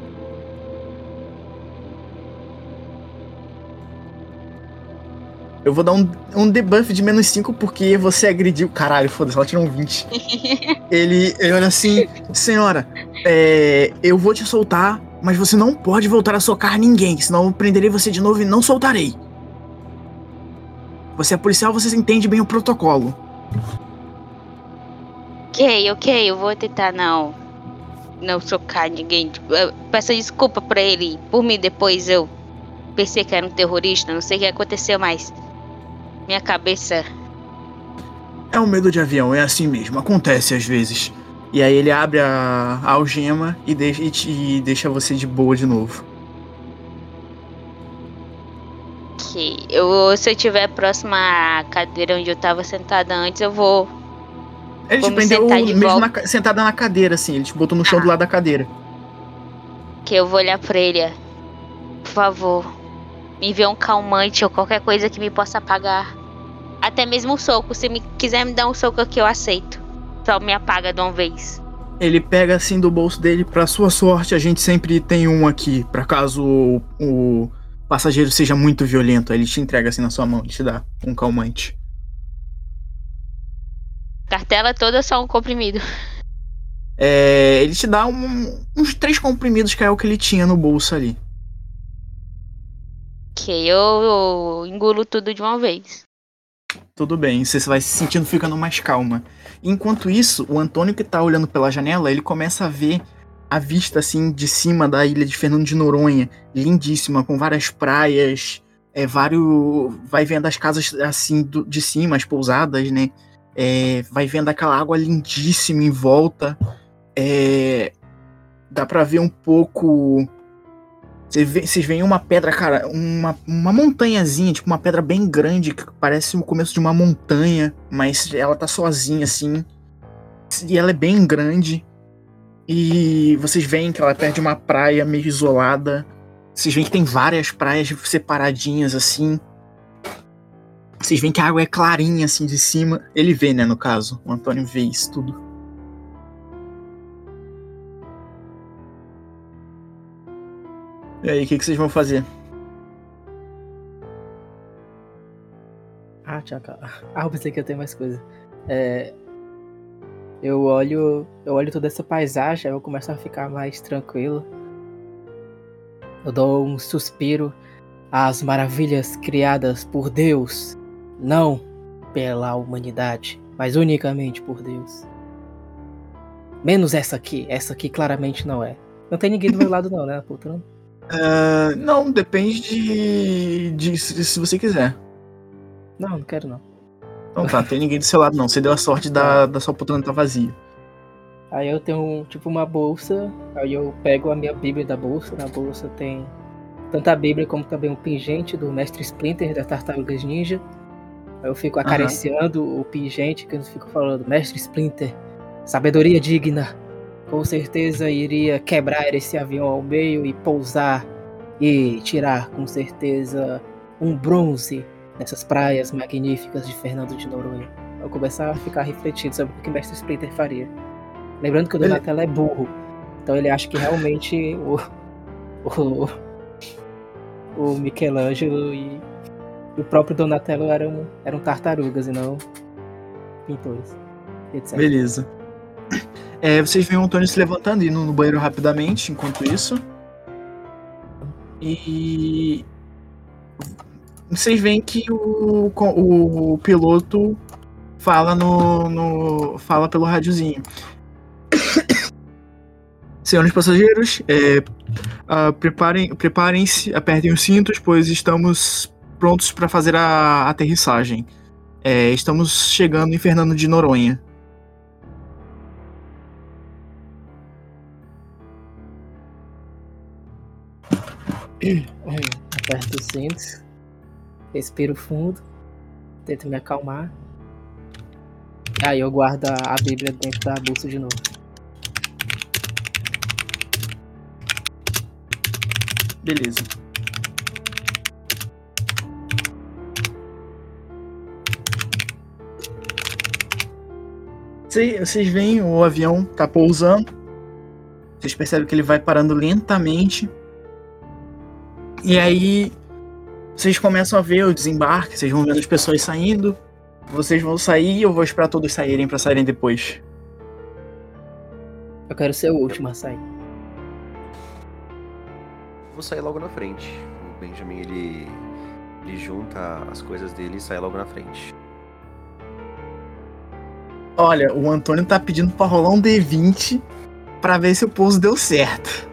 Eu vou dar um, um debuff de menos 5 porque você agrediu. Caralho, foda-se, ela tirou um 20. (laughs) ele, ele olha assim: Senhora, é, eu vou te soltar, mas você não pode voltar a socar ninguém, senão eu prenderei você de novo e não soltarei. Você é policial, você entende bem o protocolo. Ok, ok, eu vou tentar não. Não socar ninguém. Peço desculpa pra ele. Por mim, depois eu pensei que era um terrorista. Não sei o que aconteceu, mas. Minha cabeça. É um medo de avião, é assim mesmo, acontece às vezes. E aí ele abre a, a algema e deixa, e te- e deixa você de boa de novo. Que eu, se eu estiver próxima à cadeira onde eu tava sentada antes, eu vou. Ele te Vamos prendeu de mesmo na sentada na cadeira, assim, ele te botou no chão Ah. do lado da cadeira. Que eu vou olhar pra ele. Por favor. Me envia um calmante ou qualquer coisa que me possa apagar. Até mesmo um soco. Se me quiser me dar um soco aqui, eu aceito. Só me apaga de uma vez. Ele pega assim do bolso dele, pra sua sorte, a gente sempre tem um aqui, pra caso o, o passageiro seja muito violento. Aí ele te entrega assim na sua mão, ele te dá um calmante. Cartela toda só um comprimido. É, ele te dá um- uns três comprimidos que é o que ele tinha no bolso ali. Ok, eu, engulo tudo de uma vez. Tudo bem, você vai se sentindo ficando mais calma. Enquanto isso, o Antônio que tá olhando pela janela, ele começa a ver a vista assim de cima da ilha de Fernando de Noronha, lindíssima, com várias praias, é, vários, vai vendo as casas assim do- de cima, as pousadas, né? É, vai vendo aquela água lindíssima em volta. É, dá pra ver um pouco. Vocês veem uma pedra, cara, uma, uma montanhazinha, tipo uma pedra bem grande, que parece o começo de uma montanha, mas ela tá sozinha assim. E ela é bem grande. E vocês veem que ela é perto de uma praia meio isolada. Vocês veem que tem várias praias separadinhas assim. Vocês veem que a água é clarinha assim de cima. Ele vê, né, no caso. O Antônio vê isso tudo. E aí, o que, que vocês vão fazer? Ah, tchaca. (laughs) Ah, eu pensei que ia ter mais coisa. É, eu olho, eu olho toda essa paisagem, eu começo a ficar mais tranquilo. Eu dou um suspiro às maravilhas criadas por Deus, não pela humanidade, mas unicamente por Deus. Menos essa aqui, essa aqui claramente não é. Não tem ninguém do meu lado não, né, puta? Não? Ah, não, depende de, de se, se você quiser. Não, não quero não. Então tá, tem ninguém do seu lado não. Você deu a sorte da, da sua poltrona tá vazia. Aí eu tenho tipo uma bolsa, aí eu pego a minha Bíblia da bolsa, na bolsa tem tanto a Bíblia como também um pingente do Mestre Splinter das Tartarugas Ninja. Aí eu fico acariciando o pingente que eu fico falando, Mestre Splinter, sabedoria digna, com certeza iria quebrar esse avião ao meio e pousar e tirar com certeza um bronze nessas praias magníficas de Fernando de Noronha. Eu começar a ficar refletindo sobre o que Mestre Splinter faria. Lembrando que o Ele- Donatello é burro. Então ele acha que realmente o. O, o Michelangelo e o próprio Donatello eram, eram tartarugas e não pintores, etc. Beleza. É, vocês veem o Antônio se levantando e indo no banheiro rapidamente enquanto isso. E. Vocês veem que o, o, piloto fala no, no. fala pelo rádiozinho. (coughs) Senhores passageiros, é, ah, preparem, preparem-se, apertem os cintos, pois estamos prontos para fazer a aterrissagem. É, estamos chegando em Fernando de Noronha. Aperto os cintos, respiro fundo, tento me acalmar. Aí eu guardo a, Bíblia dentro da bolsa de novo. Beleza. Cê- Vocês veem o avião tá pousando. Vocês percebem que ele vai parando lentamente. E aí vocês começam a ver o desembarque, vocês vão vendo as pessoas saindo. Vocês vão sair e eu vou esperar todos saírem pra saírem depois. Eu quero ser o último a sair. Vou sair logo na frente. O Benjamin, ele, ele junta as coisas dele e sai logo na frente. Olha, o Antônio tá pedindo pra rolar um D20 pra ver se o pouso deu certo.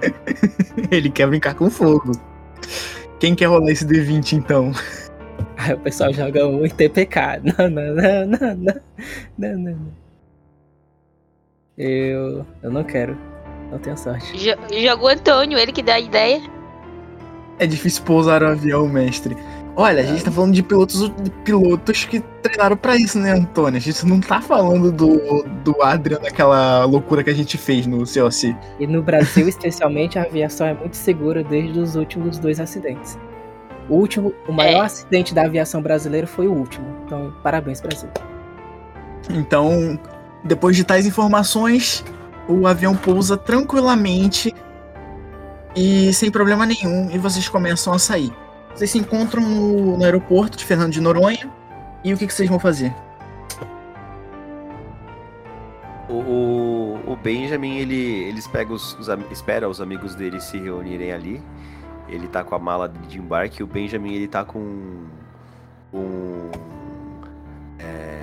(laughs) Ele quer brincar com fogo. Quem quer rolar esse D20 então? Aí o pessoal joga um em TPK. Não, não, não, não, não. Não, não, não. Eu. Eu não quero. Não tenho sorte. Jo joga o Antônio, ele que dá a ideia. É difícil pousar o avião, mestre. Olha, a gente tá falando de pilotos, de pilotos que treinaram pra isso, né, Antônio? A gente não tá falando do, do Adrian naquela loucura que a gente fez no COC. E no Brasil, (laughs) especialmente, a aviação é muito segura desde os últimos dois acidentes. O último, o maior É. acidente da aviação brasileira foi o último. Então, parabéns, Brasil. Então, depois de tais informações, o avião pousa tranquilamente e sem problema nenhum, e vocês começam a sair. Vocês se encontram no, no aeroporto de Fernando de Noronha, e o que, que vocês vão fazer? O, o, o Benjamin, ele, eles pegam os, os espera os amigos dele se reunirem ali. Ele tá com a mala de embarque. O Benjamin, ele tá com um. é,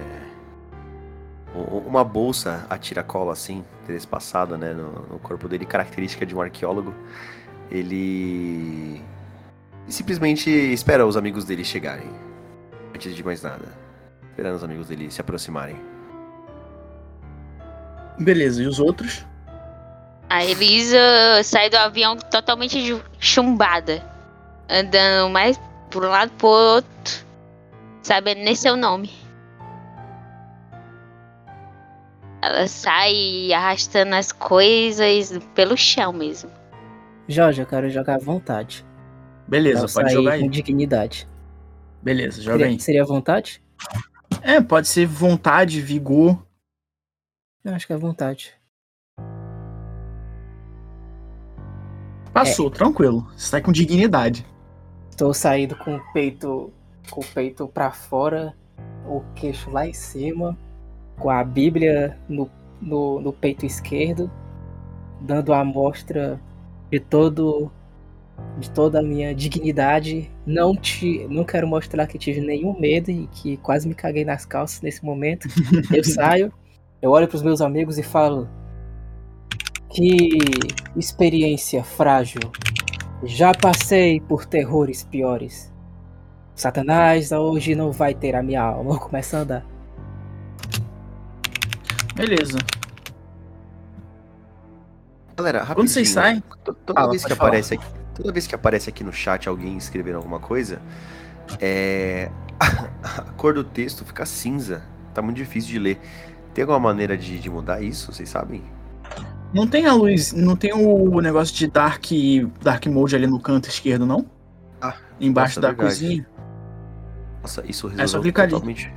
uma bolsa a tiracolo, assim, trespassada, né, no, no corpo dele, característica de um arqueólogo. Ele simplesmente espera os amigos dele chegarem. Antes de mais nada. Esperando os amigos dele se aproximarem. Beleza, e os outros? A Elisa sai do avião totalmente chumbada. Andando mais por um lado pro outro. Sabendo nem seu nome. Ela sai arrastando as coisas pelo chão mesmo. Jorge, eu quero jogar à vontade. Beleza, pode jogar com aí. dignidade. Beleza, joga Seria, aí. seria vontade? É, pode ser vontade, vigor. Eu acho que é vontade. Passou, tranquilo. Você tá com dignidade. Estou saindo com o peito com o peito para fora, o queixo lá em cima, com a Bíblia no, no, no peito esquerdo, dando a amostra de todo de toda a minha dignidade. Não te não quero mostrar que tive nenhum medo e que quase me caguei nas calças nesse momento. Eu (laughs) saio, eu olho para os meus amigos e falo: Que experiência frágil. Já passei por terrores piores. Satanás hoje não vai ter a minha alma. Começa a andar. Beleza. Galera, rapidinho. Quando vocês saem, to- Toda Fala, vez que falar. aparece aqui, toda vez que aparece aqui no chat alguém escrevendo alguma coisa, é (laughs) a cor do texto fica cinza. Tá muito difícil de ler. Tem alguma maneira de, de mudar isso? Vocês sabem? não tem a luz, não tem o negócio de dark, dark mode ali no canto esquerdo, não? Ah, Embaixo nossa, da verdade. cozinha? Nossa, isso É só resolveu ali. totalmente.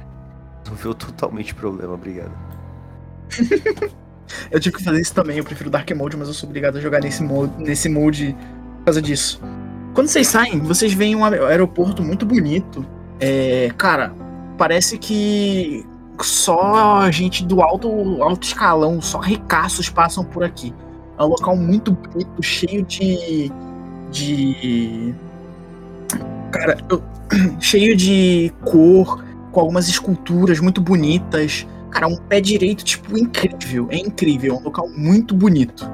Resolveu totalmente o problema, obrigado. (laughs) Eu tive que fazer isso também, eu prefiro Dark Mode, mas eu sou obrigado a jogar nesse mode, nesse mode causa disso. Quando vocês saem, vocês veem um aer- aeroporto muito bonito. É, cara, parece que só gente do alto, alto escalão, só ricaços passam por aqui. É um local muito bonito, cheio de. de. Cara, eu- (clears throat) cheio de cor, com algumas esculturas muito bonitas. Cara, um pé direito, tipo, incrível. É incrível, é um local muito bonito.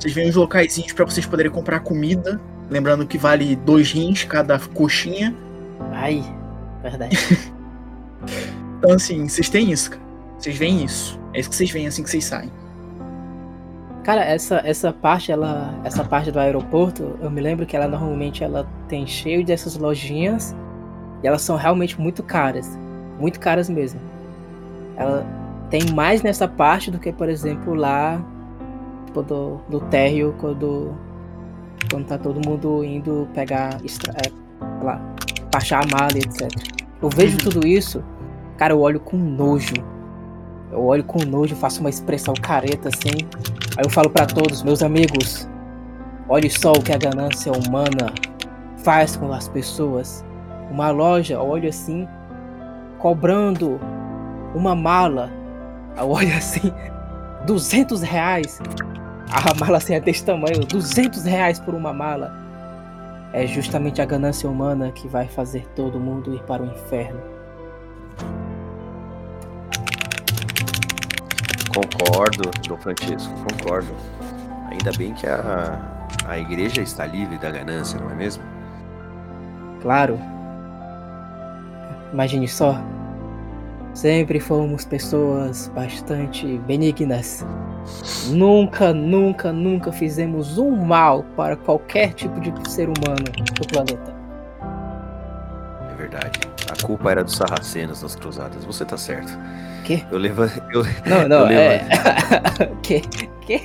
Vocês veem os locaizinhos pra vocês poderem comprar comida. Lembrando que vale dois rins cada coxinha. Ai, verdade. (laughs) Então, assim, vocês têm isso, cara. Vocês veem isso. É isso que vocês veem assim que vocês saem. Cara, essa, essa parte, ela. Essa parte do aeroporto, eu me lembro que ela normalmente ela tem cheio dessas lojinhas. E elas são realmente muito caras. Muito caras mesmo. Ela tem mais nessa parte do que, por exemplo, lá tipo, do, do térreo quando. Quando tá todo mundo indo pegar. Extra, é, lá, baixar a mala e etc. Eu vejo tudo isso, cara, eu olho com nojo. Eu olho com nojo, faço uma expressão careta assim. Aí eu falo pra todos, meus amigos, olhe só o que a ganância humana faz com as pessoas. Uma loja, olha assim, cobrando uma mala. Eu olho assim, 200 reais. A mala assim é desse tamanho, 200 reais por uma mala. É justamente a ganância humana que vai fazer todo mundo ir para o inferno. Concordo, Dom Francisco, concordo. Ainda bem que a, a igreja está livre da ganância, não é mesmo? Claro. Imagine só. Sempre fomos pessoas bastante benignas. Nunca, nunca, nunca fizemos um mal para qualquer tipo de ser humano do planeta. É verdade. A culpa era dos sarracenos nas cruzadas. Você tá certo. Quê? Eu levo. Eu, Não, não, Eu é. (laughs) que? Que?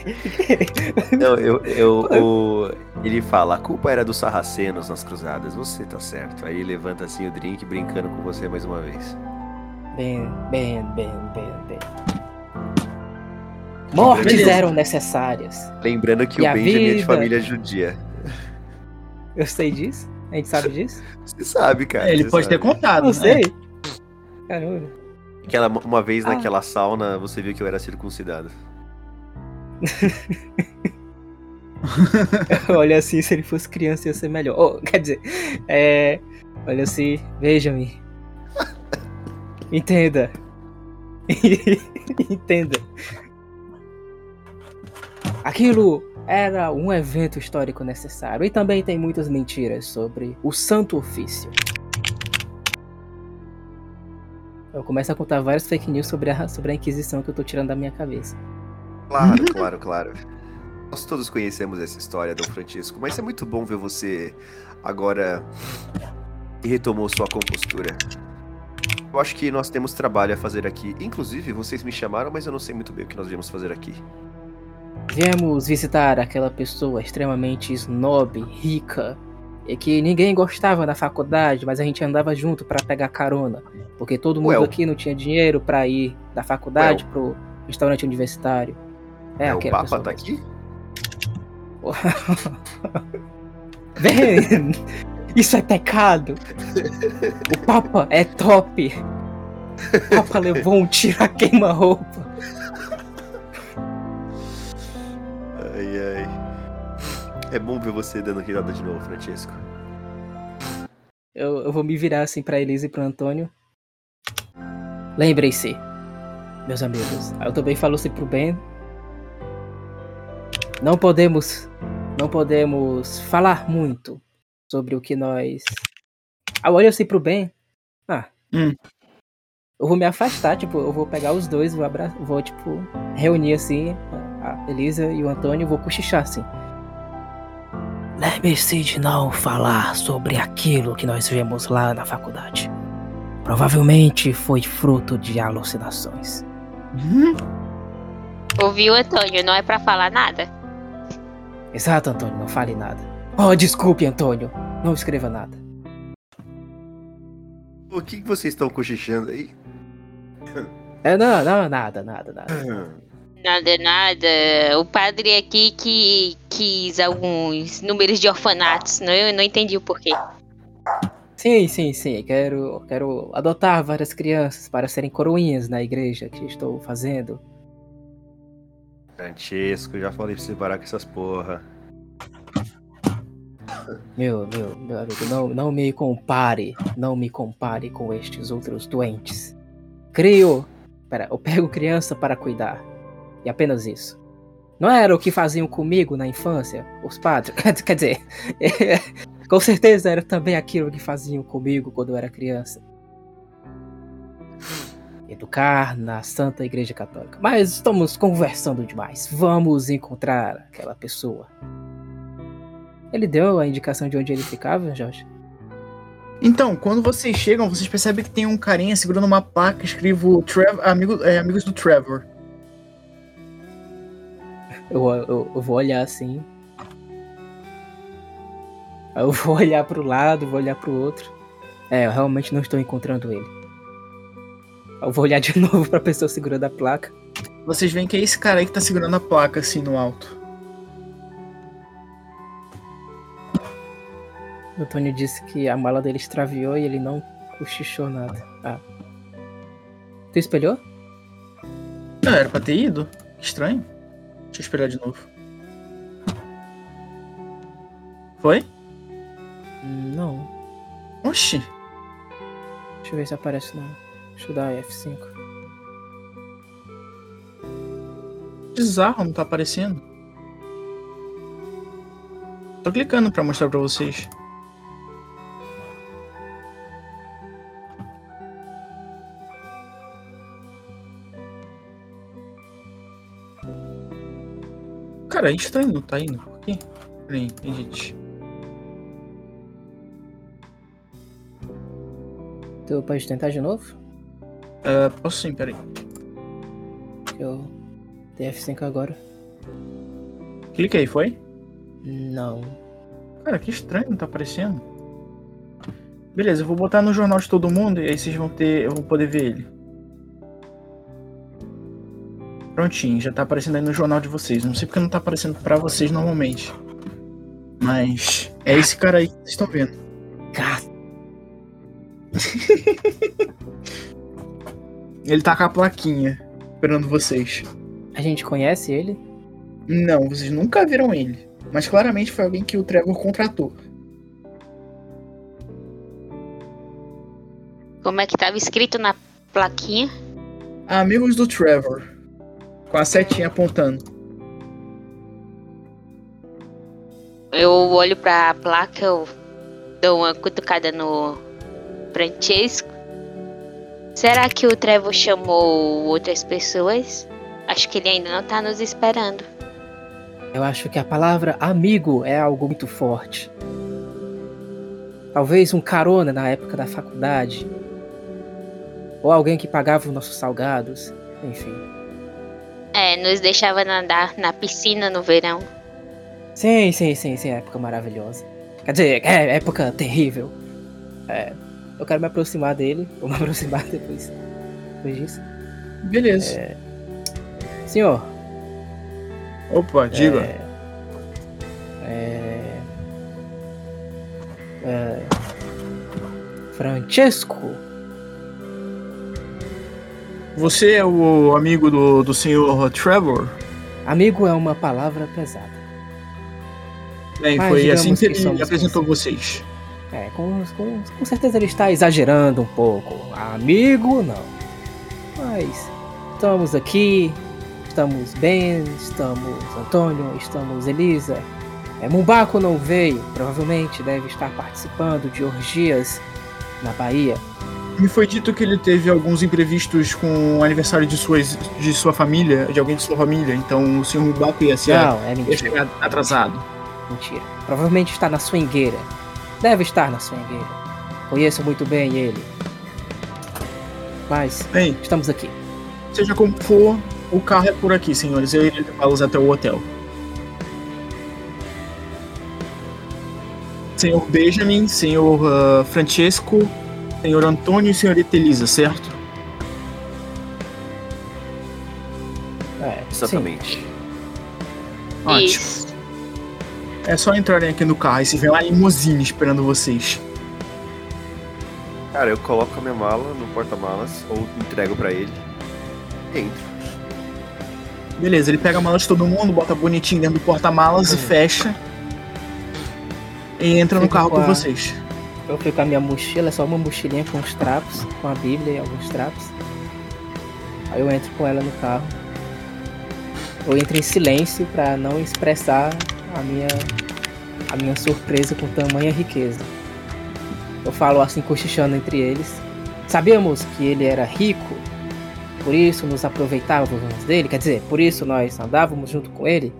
não, eu, eu, (laughs) o- ele fala, a culpa era dos sarracenos nas cruzadas. Você tá certo. Aí levanta assim o drink, brincando com você mais uma vez. Bem, bem, bem, bem, bem. Mortes Beleza. eram necessárias. Lembrando que E o Benjamin é de vida? família judia. Eu sei disso? A gente sabe disso? Você sabe, cara. É, ele pode ter sabe. contado. Não né? sei. Caramba. Aquela, uma vez Ah. naquela sauna, você viu que eu era circuncidado. (laughs) (laughs) Olha assim, se ele fosse criança ia ser melhor. Oh, quer dizer, é. Olha assim, veja-me. Entenda. (laughs) Entenda. Aquilo era um evento histórico necessário. E também tem muitas mentiras sobre o Santo Ofício. Eu começo a contar várias fake news sobre a, sobre a Inquisição que eu tô tirando da minha cabeça. Claro, (laughs) claro, claro. Nós todos conhecemos essa história, Dom Francisco, mas é muito bom ver você agora que retomou sua compostura. Eu acho que nós temos trabalho a fazer aqui. Inclusive, vocês me chamaram, mas eu não sei muito bem o que nós viemos fazer aqui. Viemos visitar aquela pessoa extremamente snob, rica, e que ninguém gostava na faculdade, mas a gente andava junto pra pegar carona, porque todo mundo Well. aqui não tinha dinheiro pra ir da faculdade pro restaurante universitário. É, É, o Papa tá mesmo. aqui? (laughs) Bem, isso é pecado. O Papa é top. O Papa levou um tiro a queima-roupa. Ai, ai. É bom ver você dando risada de novo, Francisco. Eu, eu vou me virar assim pra Elisa e pro Antônio. Lembrem-se, meus amigos. Eu também falo assim pro Ben. Não podemos. Não podemos falar muito sobre o que nós. Aí eu assim pro Ben. Ah. Hum. Eu vou me afastar, tipo, eu vou pegar os dois, vou abraçar, vou, tipo, reunir assim a Elisa e o Antônio, vou cochichar assim. Lembre-se de não falar sobre aquilo que nós vemos lá na faculdade. Provavelmente foi fruto de alucinações. Uhum. Ouviu, Antônio? Não é pra falar nada. Exato, Antônio, não fale nada. Oh, desculpe, Antônio. Não escreva nada. O que, que vocês estão cochichando aí? É, não, não, nada, nada, nada. Nada, nada. O padre aqui que quis alguns números de orfanatos. Não, eu não entendi o porquê. Sim, sim, sim. Quero, quero adotar várias crianças para serem coroinhas na igreja que estou fazendo. Francesco, já falei pra você parar com essas porra. Meu, meu, meu amigo, não, não me compare. Não me compare com estes outros doentes. Crio. Pera, eu pego criança para cuidar. E apenas isso. Não era o que faziam comigo na infância, os padres? (laughs) Quer dizer, (laughs) com certeza era também aquilo que faziam comigo quando eu era criança. Educar na Santa Igreja Católica. Mas estamos conversando demais. Vamos encontrar aquela pessoa. Ele deu a indicação de onde ele ficava, Jorge? Então, quando vocês chegam, vocês percebem que tem um carinha segurando uma placa escrito Trev amigo, é, Amigos do Trevor. Eu, eu, eu vou olhar assim. Eu vou (laughs) olhar pro lado, vou olhar pro outro. É, eu realmente não estou encontrando ele. Eu vou olhar de (laughs) novo pra pessoa segurando a placa. Vocês veem que é esse cara aí que tá segurando a placa assim no alto. Antônio disse que a mala dele extraviou e ele não cochichou nada. Ah. Tu espelhou? Não, era pra ter ido. Que estranho. Deixa eu esperar de novo. Foi? Não. Oxi. Deixa eu ver se aparece não. Deixa eu dar F5. Bizarro, não tá aparecendo. Tô clicando pra mostrar pra vocês. Cara, é estranho, não tá indo. Por quê? Peraí, gente. Tu pode tentar de novo? Ah, posso sim, peraí. Eu dei F5 agora. Clica aí, foi? Não. Cara, que estranho, não tá aparecendo. Beleza, eu vou botar no jornal de todo mundo e aí vocês vão ter. Eu vou poder ver ele. Prontinho, já tá aparecendo aí no jornal de vocês. Não sei porque não tá aparecendo pra vocês normalmente. Mas é esse cara aí que vocês estão vendo. Cara, (laughs) Ele tá com a plaquinha esperando vocês. a gente conhece ele? Não, vocês nunca viram ele. Mas claramente foi alguém que o Trevor contratou. Como é que tava escrito na plaquinha? Amigos do Trevor. Com a setinha apontando. Eu olho pra placa, eu dou uma cutucada no Francesco. Será que o Trevor chamou outras pessoas? Acho que ele ainda não tá nos esperando. Eu acho que a palavra amigo é algo muito forte. Talvez um carona na época da faculdade. Ou alguém que pagava os nossos salgados. Enfim. É, nos deixava nadar na piscina no verão. Sim, sim, sim, sim, época maravilhosa. Quer dizer, é época terrível. É, eu quero me aproximar dele. (laughs) Vou me aproximar depois, depois disso. Beleza. Senhor, Opa, diga. É, é, é, Francesco, Você é o amigo do, do senhor Trevor? amigo é uma palavra pesada. Bem, Mas foi assim que que ele apresentou vocês. É, com, com, com certeza ele está exagerando um pouco. Amigo, não. Mas estamos aqui, estamos Ben, estamos Antônio, estamos Elisa. É, Mumbaco não veio, provavelmente deve estar participando de orgias na Bahia. Me foi dito que ele teve alguns imprevistos com o aniversário de, suas, de sua família, de alguém de sua família, então o senhor Mubaco ia, ser, Não, é ia mentira. chegar atrasado. Mentira. Provavelmente está na swingueira. Deve estar na swingueira. Conheço muito bem ele. Mas Bem, estamos aqui. seja como for, o carro é por aqui, senhores. Eu irei levá-los até o hotel. Senhor Benjamin, senhor ah, Francesco, senhor Antônio e senhorita Elisa, certo? É, sim. Exatamente. Ótimo. Isso. É só entrarem aqui no carro e se vê uma limusine esperando vocês. Cara, eu coloco a minha mala no porta-malas ou entrego pra ele. E entro. Beleza, ele pega a mala de todo mundo, bota bonitinho dentro do porta-malas e fecha. E entra no Fica carro com com a- vocês. Eu fico com a minha mochila, é só uma mochilinha com os trapos, com a Bíblia e alguns trapos. Aí eu entro com ela no carro. Eu entro em silêncio pra não expressar a minha a minha surpresa com tamanha riqueza. Eu falo assim cochichando entre eles. Sabíamos que ele era rico, por isso nos aproveitávamos dele, quer dizer, por isso nós andávamos junto com ele,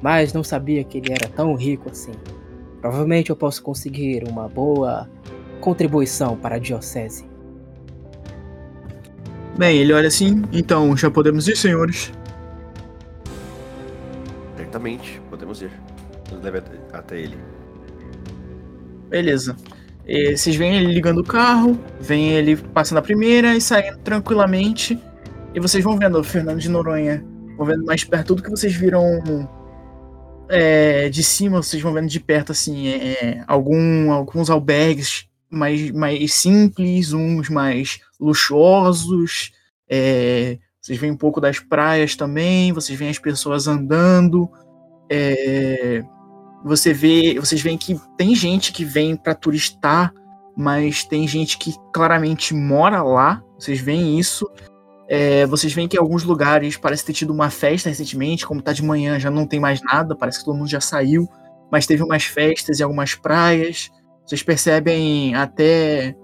mas não sabia que ele era tão rico assim. Provavelmente eu posso conseguir uma boa contribuição para a diocese. Bem, ele olha assim, então já podemos ir, senhores. Certamente, podemos ir. Nos leve até- até ele. Beleza. E vocês veem ele ligando o carro, vem ele passando a primeira e saindo tranquilamente. E vocês vão vendo o Fernando de Noronha, vão vendo mais perto tudo que vocês viram é, de cima, vocês vão vendo de perto assim, é, algum, alguns albergues mais, mais simples, uns mais luxuosos. é, vocês veem um pouco das praias também, vocês veem as pessoas andando. É, você vê, vocês veem que tem gente que vem para turistar, mas tem gente que claramente mora lá. Vocês veem isso. É, vocês veem que em alguns lugares parece ter tido uma festa recentemente, como tá de manhã já não tem mais nada, parece que todo mundo já saiu, mas teve umas festas em algumas praias. Vocês percebem até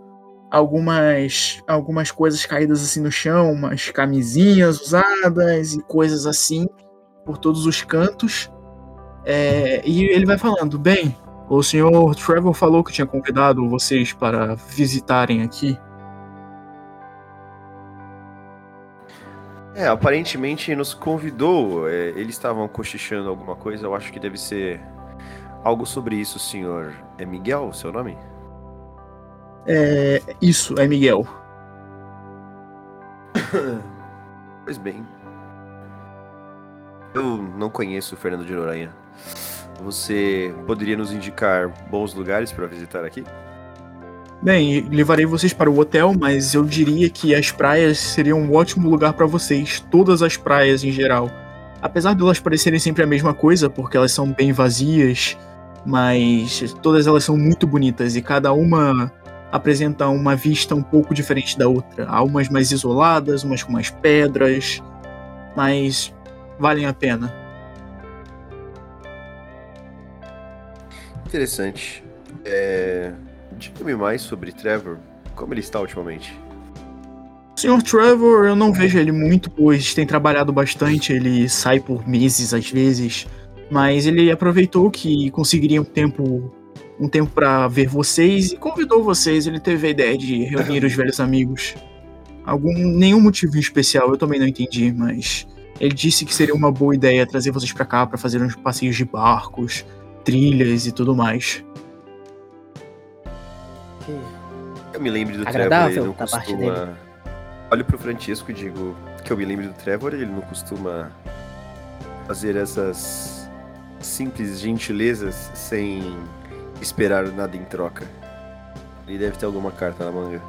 algumas algumas coisas caídas assim no chão, umas camisinhas usadas e coisas assim por todos os cantos. É, e ele vai falando, bem, o senhor Trevor falou que tinha convidado vocês para visitarem aqui. É, aparentemente nos convidou. é, eles estavam cochichando alguma coisa. Eu acho que deve ser algo sobre isso, senhor. É Miguel, seu nome? É, isso, é Miguel. (coughs) Pois bem. Eu não conheço o Fernando de Noronha. Você poderia nos indicar bons lugares para visitar aqui? Bem, levarei vocês para o hotel, mas eu diria que as praias seriam um ótimo lugar para vocês, todas as praias em geral. Apesar de elas parecerem sempre a mesma coisa, porque elas são bem vazias, mas todas elas são muito bonitas e cada uma apresenta uma vista um pouco diferente da outra. Há umas mais isoladas, umas com mais pedras, mas valem a pena. Interessante. É... Diga-me mais sobre Trevor. Como ele está ultimamente? O. Trevor, eu não vejo ele muito, pois tem trabalhado bastante, ele sai por meses às vezes, mas ele aproveitou que conseguiria um tempo um tempo para ver vocês e convidou vocês, ele teve a ideia de reunir os velhos amigos. Algum nenhum motivo especial, eu também não entendi, mas ele disse que seria uma boa ideia trazer vocês para cá para fazer uns passeios de barcos, trilhas e tudo mais. Eu me lembro do Agradável Trevor, ele não da parte costuma. Olho pro Francisco e digo que eu me lembro do Trevor, ele não costuma fazer essas simples gentilezas sem esperar nada em troca. Ele deve ter alguma carta na manga.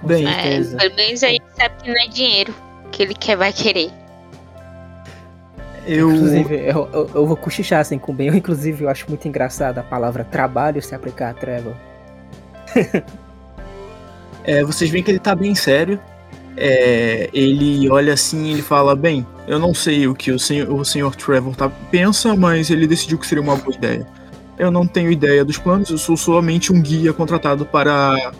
Com Bem, É, pelo menos a gente sabe que não é dinheiro que ele quer, vai querer. Eu Inclusive, eu, eu, eu vou cochichar assim com o Ben. Eu, inclusive, eu acho muito engraçado a palavra trabalho se aplicar a Trevor. É, vocês veem que ele tá bem sério. É, ele olha assim e ele fala: Bem, eu não sei o que o senhor, o senhor Trevor tá, pensa, mas ele decidiu que seria uma boa ideia. Eu não tenho ideia dos planos, eu sou somente um guia contratado para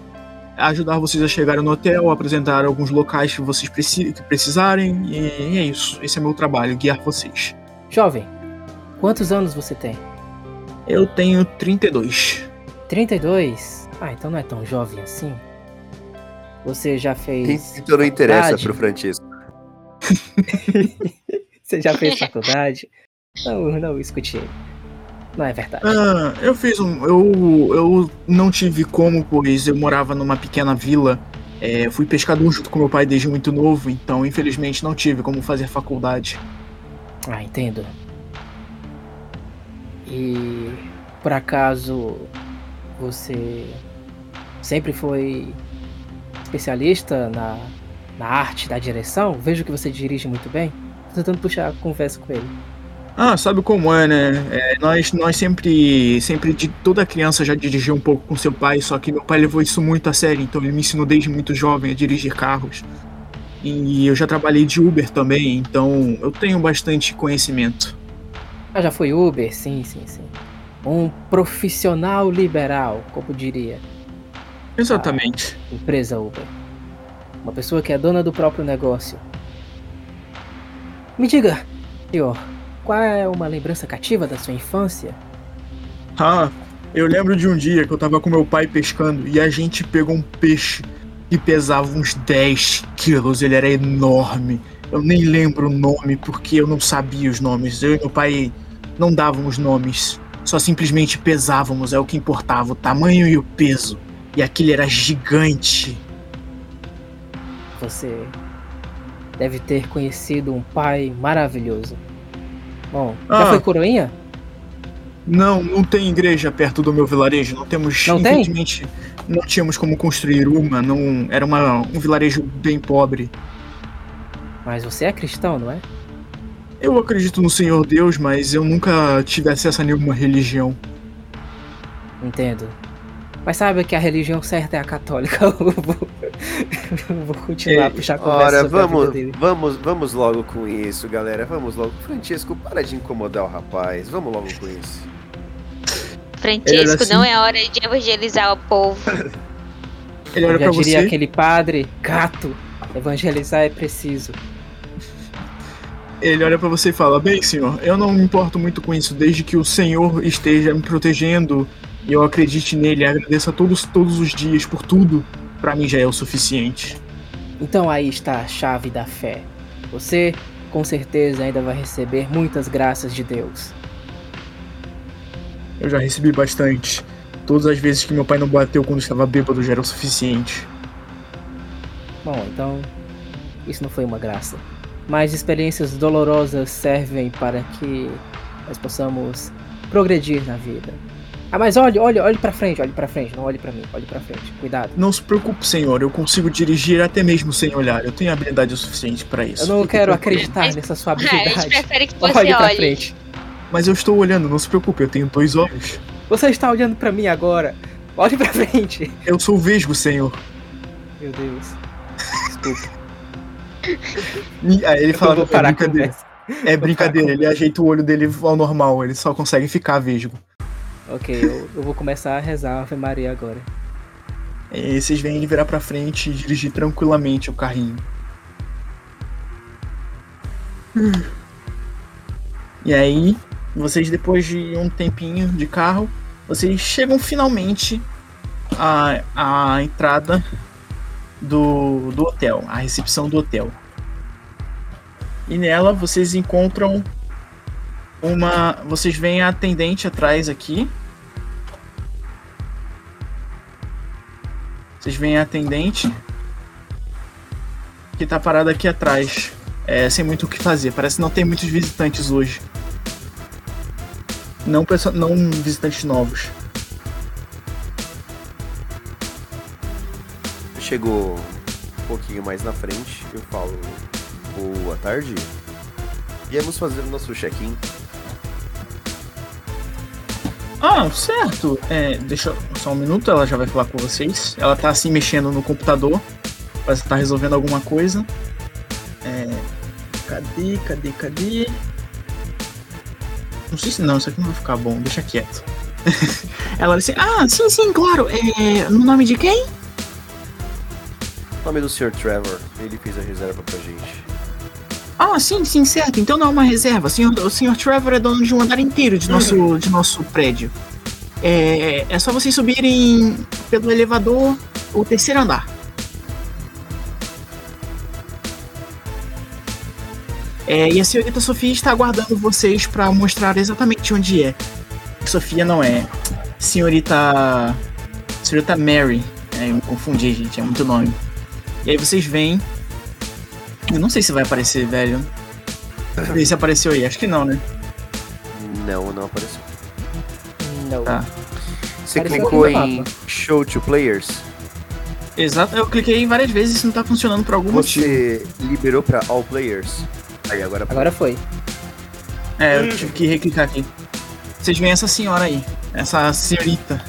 ajudar vocês a chegarem no hotel, apresentar alguns locais que vocês que precisarem, e é isso. Esse é meu trabalho, guiar vocês. Jovem, quantos anos você tem? Eu tenho 32. 32? Ah, então não é tão jovem assim. Você já fez. Então não interessa pro Francisco. (laughs) Você já fez faculdade? Não, não escute ele. Não é verdade. Ah, eu fiz um. Eu, eu não tive como, pois eu morava numa pequena vila. É, fui pescador junto com meu pai desde muito novo, então infelizmente não tive como fazer faculdade. Ah, entendo. E por acaso você sempre foi especialista na, na arte da direção. Vejo que você dirige muito bem. Tô tentando puxar a conversa com ele. Ah, sabe como é, né? É, nós, nós sempre, sempre, de toda criança já dirigiu um pouco com seu pai, só que meu pai levou isso muito a sério, então ele me ensinou desde muito jovem a dirigir carros. E eu já trabalhei de Uber também, então eu tenho bastante conhecimento. Ah, já foi Uber? Sim, sim, sim. Um profissional liberal, como diria. Exatamente. Empresa Uber. Uma pessoa que é dona do próprio negócio. Me diga, senhor, qual é uma lembrança cativa da sua infância? Ah, eu lembro de um dia que eu tava com meu pai pescando e a gente pegou um peixe que pesava uns 10 quilos, ele era enorme. Eu nem lembro o nome porque eu não sabia os nomes. Eu e meu pai não dávamos nomes, só simplesmente pesávamos, é o que importava, o tamanho e o peso. E aquele era gigante. Você deve ter conhecido um pai maravilhoso. Bom, já Ah. foi coroinha? Não, não tem igreja perto do meu vilarejo. Não temos, Não tem? infelizmente, não tínhamos como construir uma. Não, era uma, um vilarejo bem pobre. Mas você é cristão, não é? Eu acredito no Senhor Deus, mas eu nunca tive acesso a nenhuma religião. Entendo. Mas sabe que a religião certa é a católica. (laughs) Eu vou, eu vou continuar a puxar a conversa Ora, sobre a vida vamos, dele. vamos, vamos logo com isso, galera. Vamos logo. Francisco, para de incomodar o rapaz. Vamos logo com isso. Francisco, assim- não é hora de evangelizar o povo. (laughs) Ele olha Já pra diria você. aquele padre, gato, evangelizar é preciso. Ele olha pra você e fala: Bem, senhor, eu não me importo muito com isso, desde que o Senhor esteja me protegendo e eu acredite nele, agradeça a todos, todos os dias por tudo, pra mim já é o suficiente. Então aí está a chave da fé. Você, com certeza, ainda vai receber muitas graças de Deus. Eu já recebi bastante. Todas as vezes que meu pai não bateu quando estava bêbado já era o suficiente. Bom, então, isso não foi uma graça. Mas experiências dolorosas servem para que nós possamos progredir na vida. Ah, mas olhe, olhe, olhe pra frente, olhe pra frente, não olhe pra mim, olhe pra frente. Cuidado. Não se preocupe, senhor, eu consigo dirigir até mesmo sem olhar. Eu tenho habilidade o suficiente pra isso. Eu não Fique quero tranquilo. acreditar Mas- nessa sua Ah, a gente habilidade. prefere que você Olhe pra frente. Mas eu estou olhando, não se preocupe, eu tenho dois olhos. Você está olhando pra mim agora. Olhe pra frente. Eu sou vesgo, senhor. Meu Deus. Desculpa. E aí ele Eu fala, é brincadeira. É brincadeira, ele ajeita o olho dele ao normal, ele só consegue ficar vesgo. Ok, eu, eu vou começar a rezar a Ave Maria agora. E vocês veem ele virar pra frente e dirigir tranquilamente o carrinho. E aí, vocês depois de um tempinho de carro, vocês chegam finalmente à, à entrada do, do hotel, à recepção do hotel. E nela vocês encontram uma. Vocês veem a atendente atrás aqui. Vocês veem a atendente que tá parada aqui atrás, é, sem muito o que fazer. Parece que não tem muitos visitantes hoje. Não, não visitantes novos. Chegou um pouquinho mais na frente, eu falo boa tarde. Viemos fazer o nosso check-in. Ah, certo. É, deixa só um minuto, ela já vai falar com vocês. Ela tá assim mexendo no computador. Parece que tá resolvendo alguma coisa. É, cadê, cadê, cadê? Não sei se não, isso aqui não vai ficar bom, deixa quieto. (laughs) ela disse, ah, sim, sim, claro. É, no nome de quem? O nome do Sr. Trevor, ele fez a reserva pra gente. Ah, sim, sim, certo. Então não é uma reserva. O senhor, o senhor Trevor é dono de um andar inteiro de nosso, de nosso prédio. É, é só vocês subirem pelo elevador o terceiro andar. É, e a senhorita Sofia está aguardando vocês para mostrar exatamente onde é. Sofia não é. Senhorita. Senhorita Mary. É, eu me confundi, gente, é muito nome. E aí vocês veem. Eu não sei se vai aparecer, velho. Vê se apareceu aí, acho que não, né? Não, não apareceu. Não. Tá. Você Apareceu clicou em Show to Players? Exato, eu cliquei várias vezes e não tá funcionando por algum motivo. Você liberou pra all players. Aí agora. Agora foi. É, eu tive que reclicar aqui. Vocês veem essa senhora aí, essa senhorita.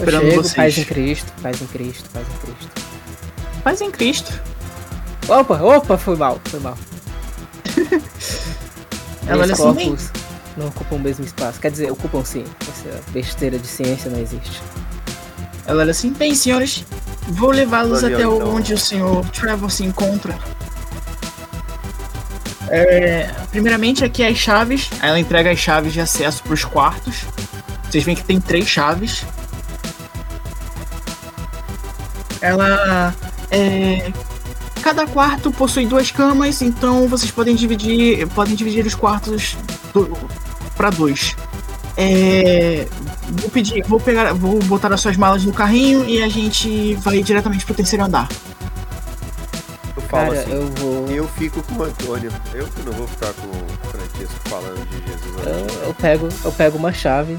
Esperando chego, vocês. paz em Cristo, paz em Cristo, paz em Cristo. Paz em Cristo. Opa, opa, foi mal, foi mal. (laughs) Ela olha assim, não ocupam o mesmo espaço. Quer dizer, ocupam sim. Essa besteira de ciência não existe. ela olha assim, bem, senhores, vou levá-los até então. onde o senhor Trevor se encontra. É, primeiramente, aqui as chaves. Aí Ela entrega as chaves de acesso para os quartos. Vocês veem que tem três chaves. Ela. É, cada quarto possui duas camas, então vocês podem dividir, podem dividir os quartos para dois. É, vou pedir, vou pegar, vou botar as suas malas no carrinho e a gente vai diretamente pro terceiro andar. Eu falo Cara, assim. eu vou. Eu fico com o Antônio. Eu que não vou ficar com o Francisco falando de Jesus. Eu, eu pego, eu pego uma chave.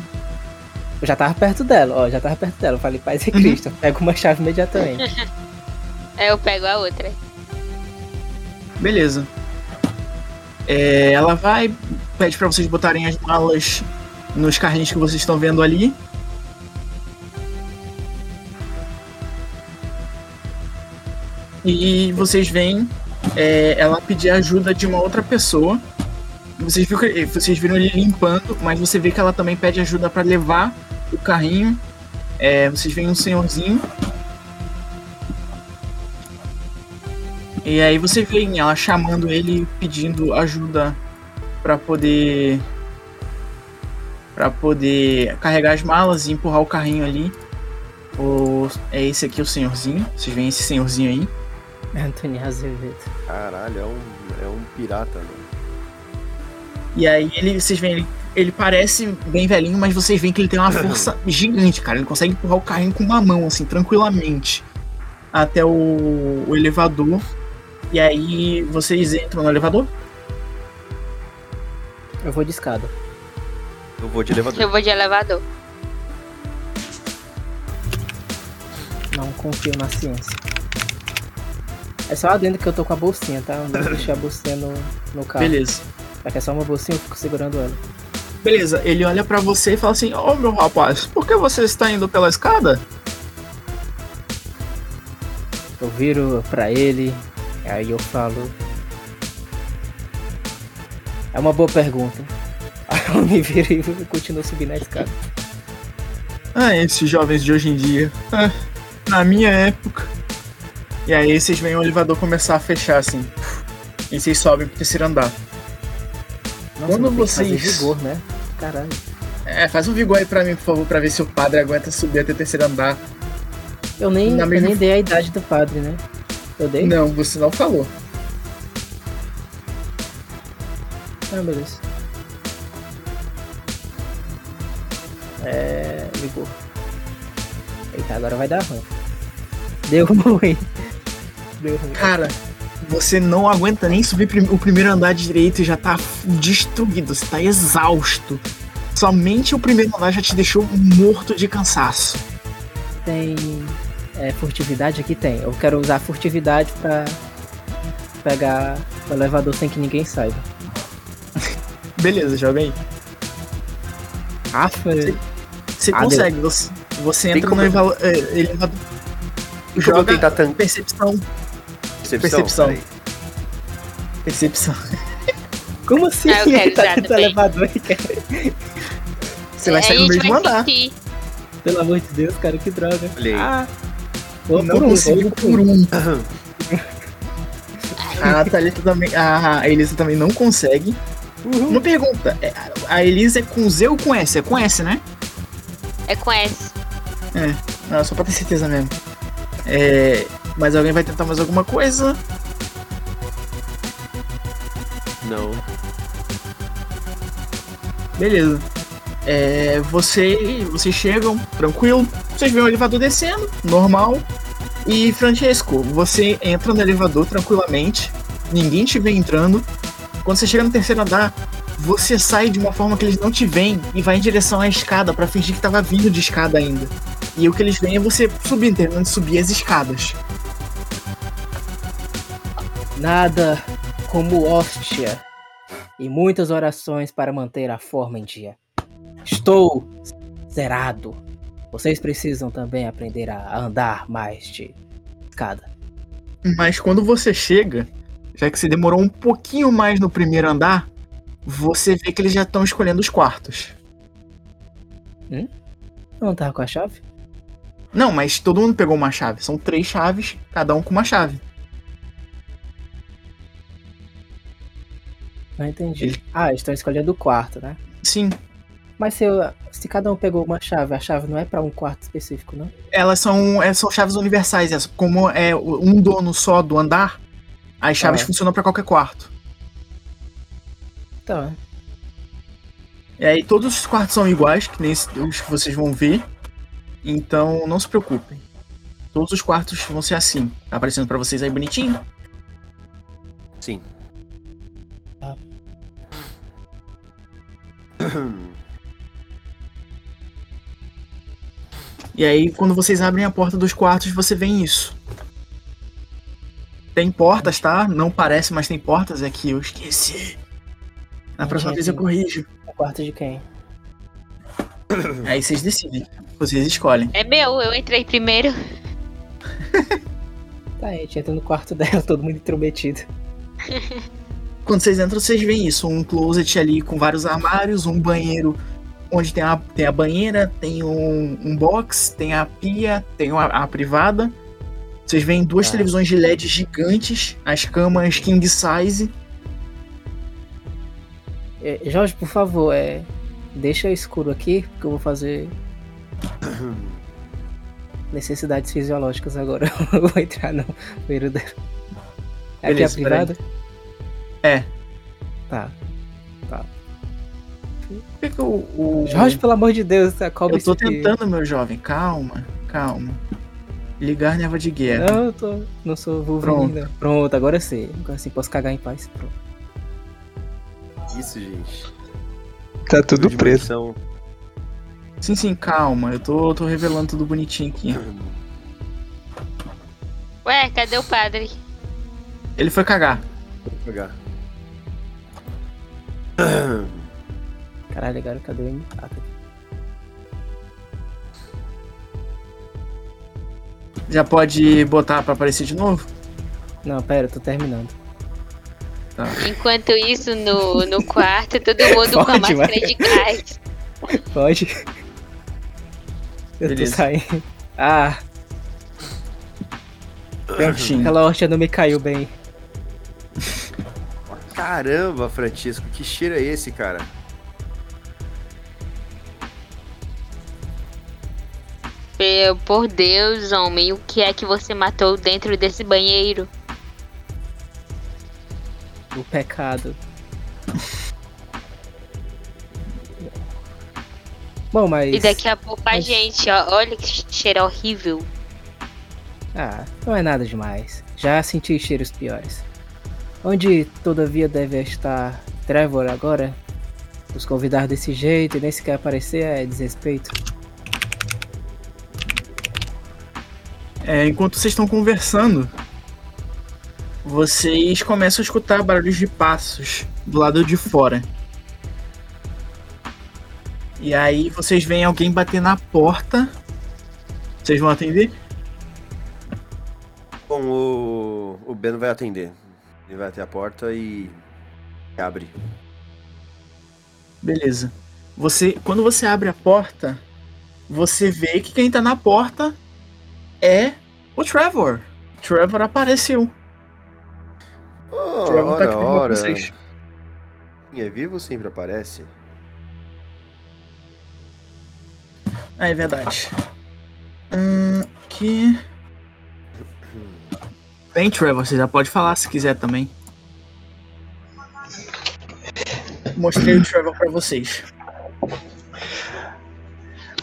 Eu já tava perto dela, ó, já tava perto dela. Eu falei, paz em Uhum. Cristo. Eu pego uma chave imediatamente. Aí (laughs) eu pego a outra. Beleza. É, ela vai, pede pra vocês botarem as malas nos carrinhos que vocês estão vendo ali. E vocês veem é, ela pedir ajuda de uma outra pessoa. Vocês, viram, vocês viram ele limpando, mas você vê que ela também pede ajuda pra levar o carrinho. É, vocês veem um senhorzinho E aí você vê ela chamando ele, pedindo ajuda pra poder para poder carregar as malas e empurrar o carrinho ali. O, é esse aqui o senhorzinho. Vocês veem esse senhorzinho aí. Antônio Azevedo. Caralho, é um, é um pirata, mano. E aí ele, vocês veem ele, ele parece bem velhinho, mas vocês veem que ele tem uma (laughs) força gigante, cara. Ele consegue empurrar o carrinho com uma mão, assim, tranquilamente, até o, o elevador. E aí vocês entram no elevador. Eu vou de escada. Eu vou de elevador. Eu vou de elevador. Não confio na ciência. É só adendo que eu tô com a bolsinha, tá? Eu não deixei a bolsinha no, no carro. Beleza. Que é só uma bolsinha, eu fico segurando ela. Beleza, ele olha pra você e fala assim: Ô meu rapaz, por que você está indo pela escada? Eu viro pra ele, aí eu falo. É uma boa pergunta. (laughs) Aí eu me viro e continuo subindo a escada. Ah, esses jovens de hoje em dia. Ah, na minha época. E aí vocês veem o elevador começar a fechar assim. E vocês sobem pro terceiro andar. Nossa, Quando vocês- vigor, né? Caralho. É, faz um vigor aí pra mim, por favor, pra ver se o padre aguenta subir até o terceiro andar. Eu nem, Na eu mesma- nem dei a idade do padre, né? Eu dei? Não, você não falou. Ah, beleza. É. Ligou. Eita, agora vai dar ruim. Deu (laughs) ruim. Deu ruim. Cara, você não aguenta nem subir prim- o primeiro andar direito e já tá destruído, você tá exausto. Somente o primeiro andar já te deixou morto de cansaço. Tem. É, furtividade aqui tem. Eu quero usar furtividade pra pegar o elevador sem que ninguém saiba. (laughs) Beleza, joga aí. Ah, foi. Você Ah, consegue, você, você entra no é, elevador. E como eu Joga tentar tancar percepção. Percepção? percepção. Percepção. (laughs) Como assim? Ah, eu quero tá do também. elevador, cara? Você vai Aí sair a no mesmo andar. sentir. Pelo amor de Deus, cara, que droga. Olha aí. Ah, Não por um, conseguiu vou por um. A Thalita também. A Elisa também não consegue. Uma pergunta: é, a Elisa é com Z ou com S? É com S, né? É com S. Não, só pra ter certeza mesmo. É, mas alguém vai tentar mais alguma coisa? Não. Beleza. É, você, vocês chegam, tranquilo. Vocês veem o elevador descendo, normal. E Francesco, você entra no elevador tranquilamente. Ninguém te vê entrando. Quando você chega no terceiro andar, você sai de uma forma que eles não te veem e vai em direção à escada pra fingir que tava vindo de escada ainda. E o que eles veem é você subindo, terminando de subir as escadas. Nada como hóstia e muitas orações para manter a forma em dia. Estou zerado. Vocês precisam também aprender a andar mais de escada. Mas quando você chega, já que você demorou um pouquinho mais no primeiro andar, você vê que eles já estão escolhendo os quartos. Não tava com a chave? Não, mas todo mundo pegou uma chave. São três chaves, cada um com uma chave. Não entendi. Ele- Ah, estão escolhendo o quarto, né? Sim, Mas se, eu- se cada um pegou uma chave, a chave não é pra um quarto específico, não? elas são, é, são chaves universais. é, Como é um dono só do andar, as chaves Ah. funcionam pra qualquer quarto. Então, E aí todos os quartos são iguais, que nem os que vocês vão ver. Então não se preocupem. Todos os quartos vão ser assim. Tá aparecendo pra vocês aí bonitinho? Sim. Tá. E aí, quando vocês abrem a porta dos quartos, você vê isso. Tem portas, tá? Não parece, mas tem portas. É que eu esqueci. Na Não próxima vez eu corrijo. o quarto de quem? (clears throat) Aí vocês decidem. Vocês escolhem. É meu, eu entrei primeiro. (laughs) Tá, a gente entra no quarto dela, todo mundo intrometido. (laughs) Quando vocês entram, vocês veem isso. Um closet ali com vários armários, um banheiro onde tem a, tem a banheira, tem um, um box, tem a pia, tem a, a privada. Vocês veem duas Tá. televisões de LED gigantes, as camas king size. É, Jorge, por favor, é, deixa escuro aqui, porque eu vou fazer (coughs) necessidades fisiológicas agora. (laughs) Eu vou entrar no dela. É aqui a privada? É. Tá. Por que que o, o- Jorge, pelo amor de Deus, a cobra eu tô isso aqui. tentando, meu jovem. Calma, calma. Ligar neva de guerra. Não, eu tô. Não sou Wolverine, não. Pronto, agora sim. Agora sim, posso cagar em paz. Pronto. Isso, gente. Tá tudo preto. munição. Sim, sim, calma. Eu tô, tô revelando tudo bonitinho aqui. Ué, cadê o padre? Ele foi cagar. Vou pegar. Caralho, agora cadê o? Ah, tá. Já pode botar pra aparecer de novo? Não, pera, eu tô terminando. Enquanto isso, no, no (laughs) quarto, todo mundo com a Pode, máscara vai. de gás. Pode? Eu Beleza. tô saindo. Ah, Prontinho. aquela hóstia não me caiu bem. Caramba, Francisco, que cheiro é esse, cara? Meu, por Deus, homem, o que é que você matou dentro desse banheiro? O pecado. Bom, mas. E daqui a pouco a mas- gente, ó, olha que cheiro horrível. Ah, não é nada demais. Já senti cheiros piores. Onde, todavia, deve estar Trevor agora? Nos convidar desse jeito e nem sequer aparecer é desrespeito. É, enquanto vocês estão conversando, vocês começam a escutar barulhos de passos do lado de fora. E aí vocês veem alguém bater na porta. Vocês vão atender? Bom, o, o Ben vai atender. Ele vai até a porta e abre. Beleza. Você, quando você abre a porta, você vê que quem tá na porta é o Trevor. Trevor apareceu. Oh, tá aqui ora, vocês. Quem é vivo sempre aparece. Ah, é verdade. Hum, que. Bem, Trevor, você já pode falar se quiser também. Mostrei o Trevor pra vocês.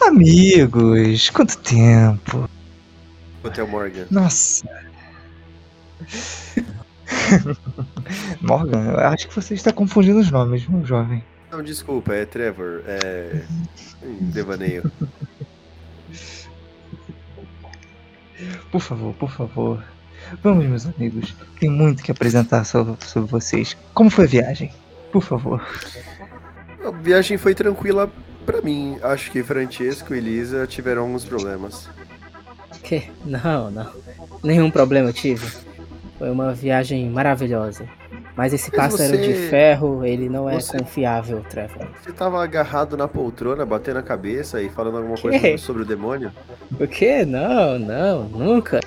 Amigos, quanto tempo. Hotel Morgan. Nossa. (laughs) Morgan, eu acho que você está confundindo os nomes, meu jovem. Não, desculpa, é Trevor. É. Devaneio. Por favor, por favor. Vamos, meus amigos. Tem muito que apresentar sobre, sobre vocês. Como foi a viagem? Por favor. A viagem foi tranquila pra mim. Acho que Francesco e Elisa tiveram alguns problemas. Que? Não, não. Nenhum problema eu tive. Foi uma viagem maravilhosa. Mas esse Mas pássaro você- de ferro, ele não é você- confiável, Trevor. Você tava agarrado na poltrona, batendo a cabeça e falando alguma coisa sobre o demônio? O quê? Não, não, nunca.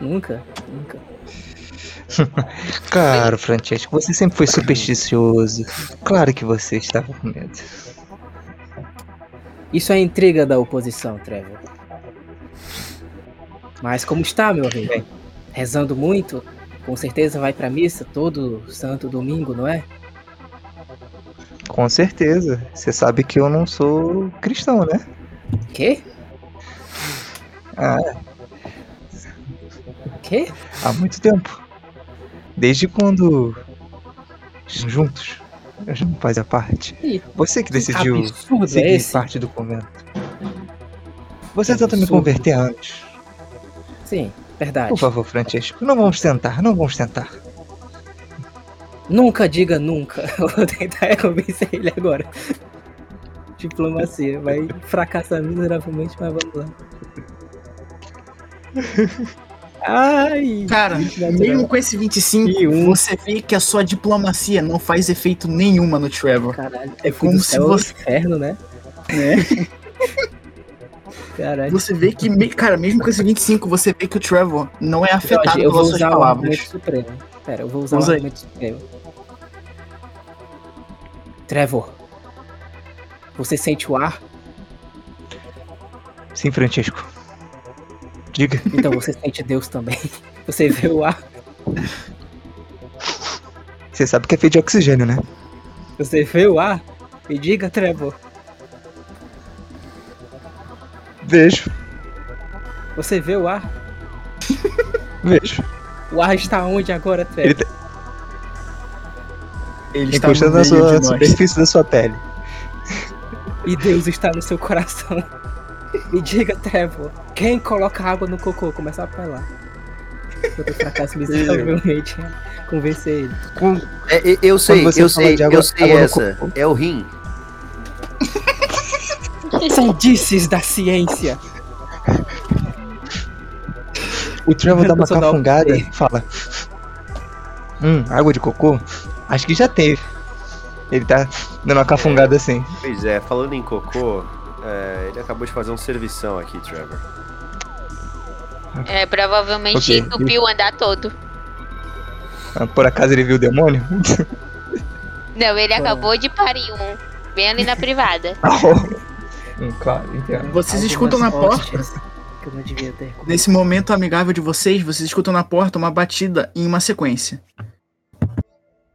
Nunca, nunca. (laughs) Claro, Francesco, você sempre foi supersticioso. Claro que você estava com medo. Isso é intriga da oposição, Trevor. Mas como está, meu amigo? Rezando muito? Com certeza vai pra missa todo santo domingo, não é? Com certeza. Você sabe que eu não sou cristão, né? Quê? Ah, Quê? há muito tempo. Desde quando. Juntos. A gente não fazia parte. Ih, Você que decidiu é seguir parte do convento. Você Que tenta me converter antes. Sim, verdade. Por favor, Francesco, não vamos tentar, não vamos tentar. Nunca diga nunca. (laughs) Eu vou tentar convencer ele agora. Diplomacia. Vai fracassar miseravelmente, mas vamos lá. Ai! Cara, mesmo com esse 25, E um. você vê que a sua diplomacia não faz efeito nenhuma no Trevor. Caralho, É é como se fosse você- inferno, né? Né? (laughs) Caralho. Você vê que, cara, mesmo com esse 25, você vê que o Trevor não é afetado Jorge, eu vou pelas suas usar o palavras. supremo. Pera, eu vou usar Usa o aí. argumento supremo. Trevor, você sente o ar? Sim, Francesco. Diga. Então você sente Deus também. (laughs) Você vê o ar? Você sabe que é feito de oxigênio, né? Você vê o ar? Me diga, Trevor. Vejo, Você vê o ar? vejo. O ar está onde agora, Trevor? Ele tá Ele está encostando no na meio sua de nós. superfície da sua pele. E Deus está no seu coração. Me diga, Trevor. Quem coloca água no cocô? Começa a apelar. Eu tô fracasso miseravelmente (laughs) convencer ele. É, é, eu sei, eu sei, água- eu sei essa. É o rim. (laughs) Sandices da ciência. O Trevor dá uma um cafungada e fala: Hum, água de cocô? Acho que já teve. Ele tá dando uma cafungada assim. Pois é, falando em cocô, é, ele acabou de fazer um servição aqui, Trevor. É, provavelmente Ok. entupiu o andar todo. Ah, Por acaso ele viu o demônio? Não, ele (laughs) acabou de parir um. Bem ali na privada. (laughs) hum, claro, entendo. Vocês Algumas escutam na porta. (laughs) Que eu não devia ter. Nesse momento amigável de vocês, vocês escutam na porta uma batida em uma sequência.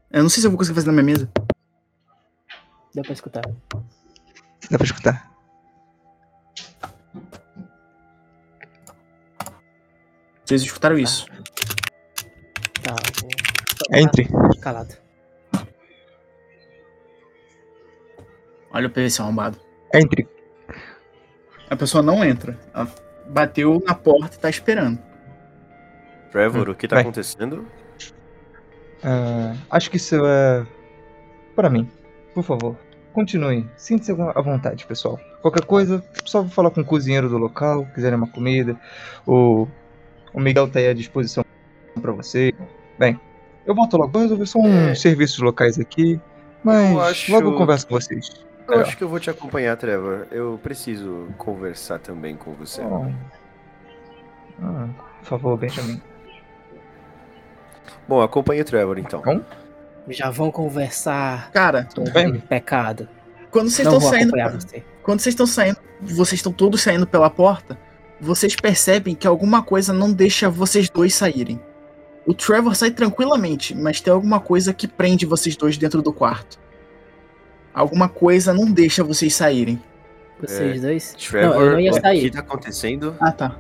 Eu não sei se eu vou conseguir fazer na minha mesa. Deu pra escutar. Dá pra escutar. Vocês escutaram isso. Tá, vou... Entre. Calado. Olha o PVC arrombado. Entre. A pessoa não entra. Ela bateu na porta e tá esperando. Trevor, Hum, o que tá vai. acontecendo? Ah, acho que isso é. Pra mim. Por favor. Continue. Sinta-se à vontade, pessoal. Qualquer coisa, só vou falar com o cozinheiro do local, quiserem uma comida. O, o Miguel tá aí à disposição pra você. Bem, eu volto logo. Vou resolver só uns É. serviços locais aqui. Mas Eu acho logo eu converso com vocês. Eu Legal. acho que eu vou te acompanhar, Trevor. Eu preciso conversar também com você. Ah, ah, por favor, Benjamin. Bom, acompanhe o Trevor então. Bom. Já vão conversar Cara, sobre bem. pecado. quando vocês Não estão vou saindo. acompanhar você. Quando vocês estão saindo, vocês estão todos saindo pela porta, vocês percebem que alguma coisa não deixa vocês dois saírem. O Trevor sai tranquilamente, mas tem alguma coisa que prende vocês dois dentro do quarto. Alguma coisa não deixa vocês saírem. Vocês dois? Trevor, não, eu não ia o que sair. tá acontecendo? Ah, tá.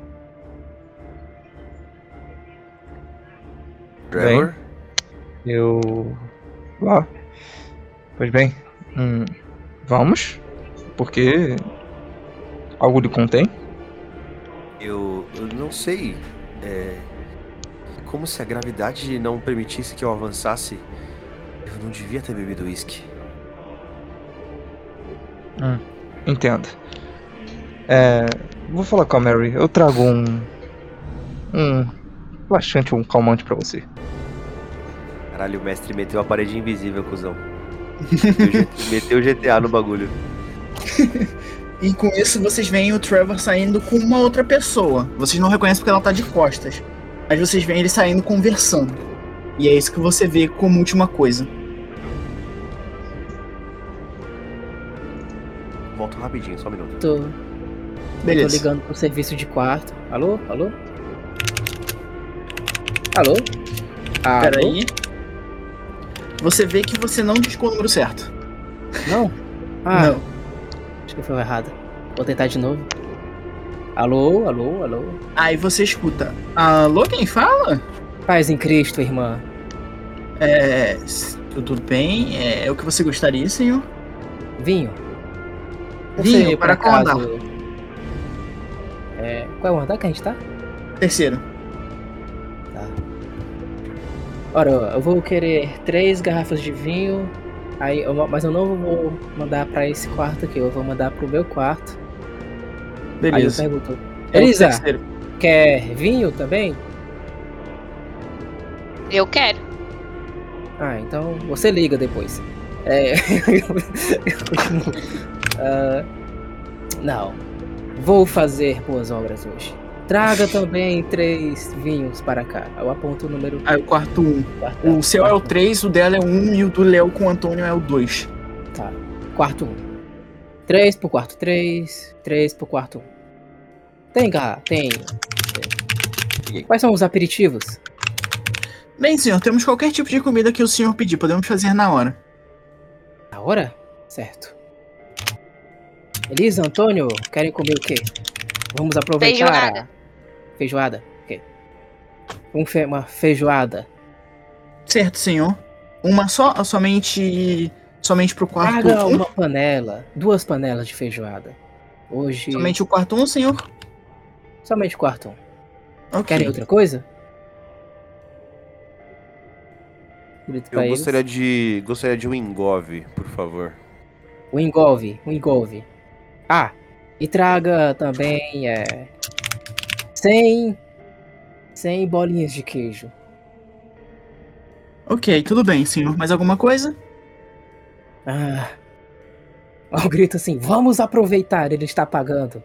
Trevor? Eu. Lá. Pois bem. hum, vamos? Porque. Algo lhe contém? Eu, eu não sei. É, como se a gravidade não permitisse que eu avançasse. Eu não devia ter bebido uísque. Entendo. É. Vou falar com a Mary. Eu trago um. Um. Laxante, um calmante pra você. Caralho, o mestre meteu a parede invisível, cuzão. Meteu (laughs) Meteu GTA no bagulho. E com isso vocês veem o Trevor saindo com uma outra pessoa. Vocês não reconhecem porque ela tá de costas. Mas vocês veem ele saindo conversando. E é isso que você vê como última coisa. Rapidinho, só um minuto. Tô, tô Beleza. ligando pro serviço de quarto. Alô? Alô? Alô? Alô? Peraí. Você vê que você não discou o número certo. Não? Ah, Não. acho que foi errado. Vou tentar de novo. Alô? Alô? Alô? Aí você escuta. Alô, quem fala? Paz em Cristo, irmã. É. Tudo bem? É, o que você gostaria, senhor? Vinho. Vinho, Você, para qual acaso, É, qual é o andar que a gente tá? Terceiro. Ora, eu vou querer três garrafas de vinho. Aí, eu- mas eu não vou mandar pra esse quarto aqui, eu vou mandar pro meu quarto. Aí eu Beleza. pergunto: Elisa, quer vinho também? Eu quero. Ah, então você liga depois. É. (laughs) eu continuo. Ah, não. Vou fazer boas obras hoje. Traga também três vinhos para cá. Eu aponto o número. Aí o quarto um. quarto- O seu é o quarto- 3, o dela é o 1 e o do Léo com o Antônio é o 2. Tá. Quarto 1. 3 pro quarto 3. 3 pro quarto 1. Tem, garra? Tem. Peguei. Quais são os aperitivos? Bem, senhor, temos qualquer tipo de comida que o senhor pedir, podemos fazer na hora. A hora? Certo. Elisa, Antônio, querem comer o quê? Vamos aproveitar. Feijoada. A... Feijoada? Ok. Um fe... Uma feijoada. Certo, senhor. Uma só, ou somente. Somente pro quarto Traga 1? uma panela. Duas panelas de feijoada. Hoje. Somente o quarto 1, senhor? Somente o quarto 1. Ok. Querem outra coisa? Eu eles. gostaria de. Gostaria de um engove, por favor. O engolve, o engolve. Ah, e traga também é, 100, 100 bolinhas de queijo. Ok, tudo bem, senhor. Mais alguma coisa? Ah, eu grito assim, vamos aproveitar, ele está pagando.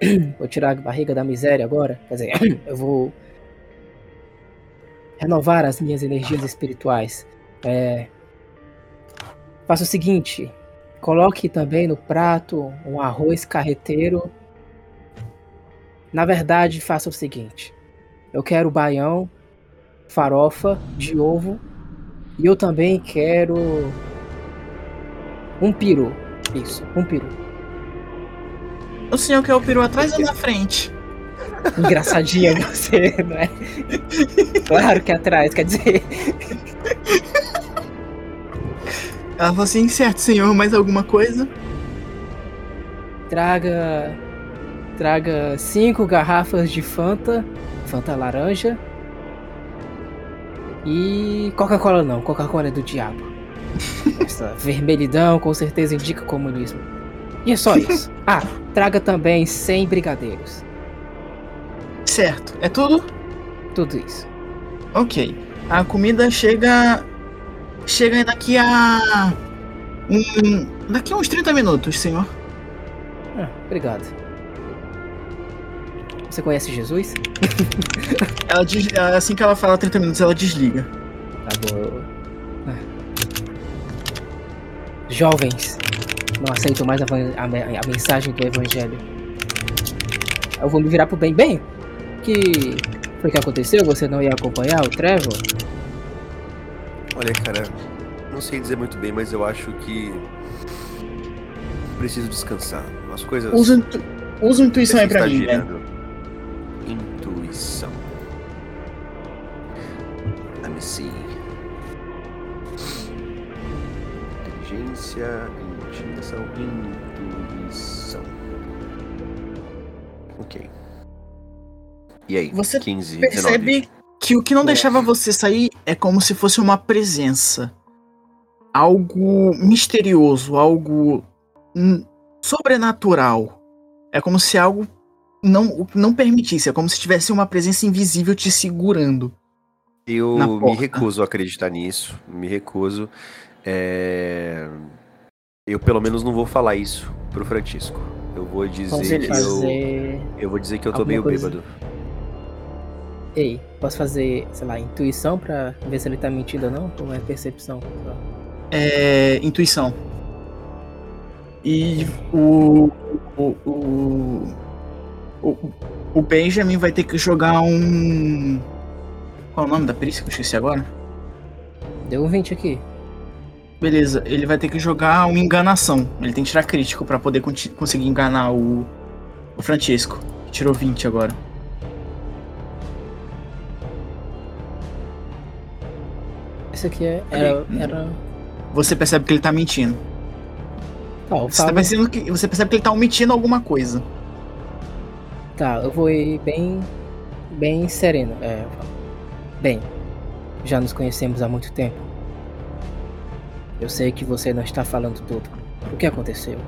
(clears throat) Vou tirar a barriga da miséria agora. Quer dizer, (clears throat) eu vou renovar as minhas energias espirituais. É, faça o seguinte, coloque também no prato um arroz carreteiro. Na verdade, faça o seguinte: eu quero baião, farofa de ovo e eu também quero um peru. Isso, um peru. O senhor quer o peru atrás ou na frente? Engraçadinha (laughs) você, não é? (laughs) Claro que é atrás, quer dizer. (laughs) Ela falou assim, certo, senhor, mais alguma coisa? Traga. Traga cinco garrafas de Fanta. Fanta laranja. E. Coca-Cola não, Coca-Cola é do diabo. Essa (laughs) vermelhidão com certeza indica comunismo. E é só isso. (laughs) Ah, traga também 100 brigadeiros. Certo. É tudo? Tudo isso. Ok. A comida chega. Chega daqui a. Um, daqui a uns 30 minutos, senhor. Ah, obrigado. Você conhece Jesus? (laughs) Ela des... Assim que ela fala 30 minutos, ela desliga. Tá bom. Ah. Jovens, não aceitam mais a, a a mensagem do evangelho. Eu vou me virar pro bem. Bem, que foi que aconteceu? Você não ia acompanhar o Trevor? Olha, cara, não sei dizer muito bem, mas eu acho que preciso descansar. As coisas. Usa, intu... Usa intuição aí pra mim, né? girando. né? Intuição. Let me see. Inteligência, intuição, intuição. Ok. E aí? Você 15, percebe 19 que o que não deixava você sair é como se fosse uma presença. Algo misterioso, algo sobrenatural. É como se algo não, não permitisse, é como se tivesse uma presença invisível te segurando. Eu me recuso a acreditar nisso. Me recuso. É, Eu pelo menos não vou falar isso pro Francisco. Eu vou dizer Posso que eu, eu vou dizer que eu tô alguma meio coisa? bêbado. Ei, posso fazer, sei lá, intuição pra ver se ele tá mentindo ou não? Ou é percepção? É. Intuição. E o. O. O, o, o Benjamin vai ter que jogar um. Qual é o nome da perícia que eu esqueci agora? Deu um 20 aqui. Beleza, ele vai ter que jogar uma enganação. Ele tem que tirar crítico pra poder conseguir enganar o, o Francisco. que Tirou 20 agora. Esse aqui é, era. era... Você percebe que ele tá mentindo. Tá, eu Você, tá falo, percebendo que, você percebe que ele tá omitindo alguma coisa. tá, eu vou ir bem. bem sereno. É. Bem, já nos conhecemos há muito tempo. Eu sei que você não está falando tudo. O que aconteceu?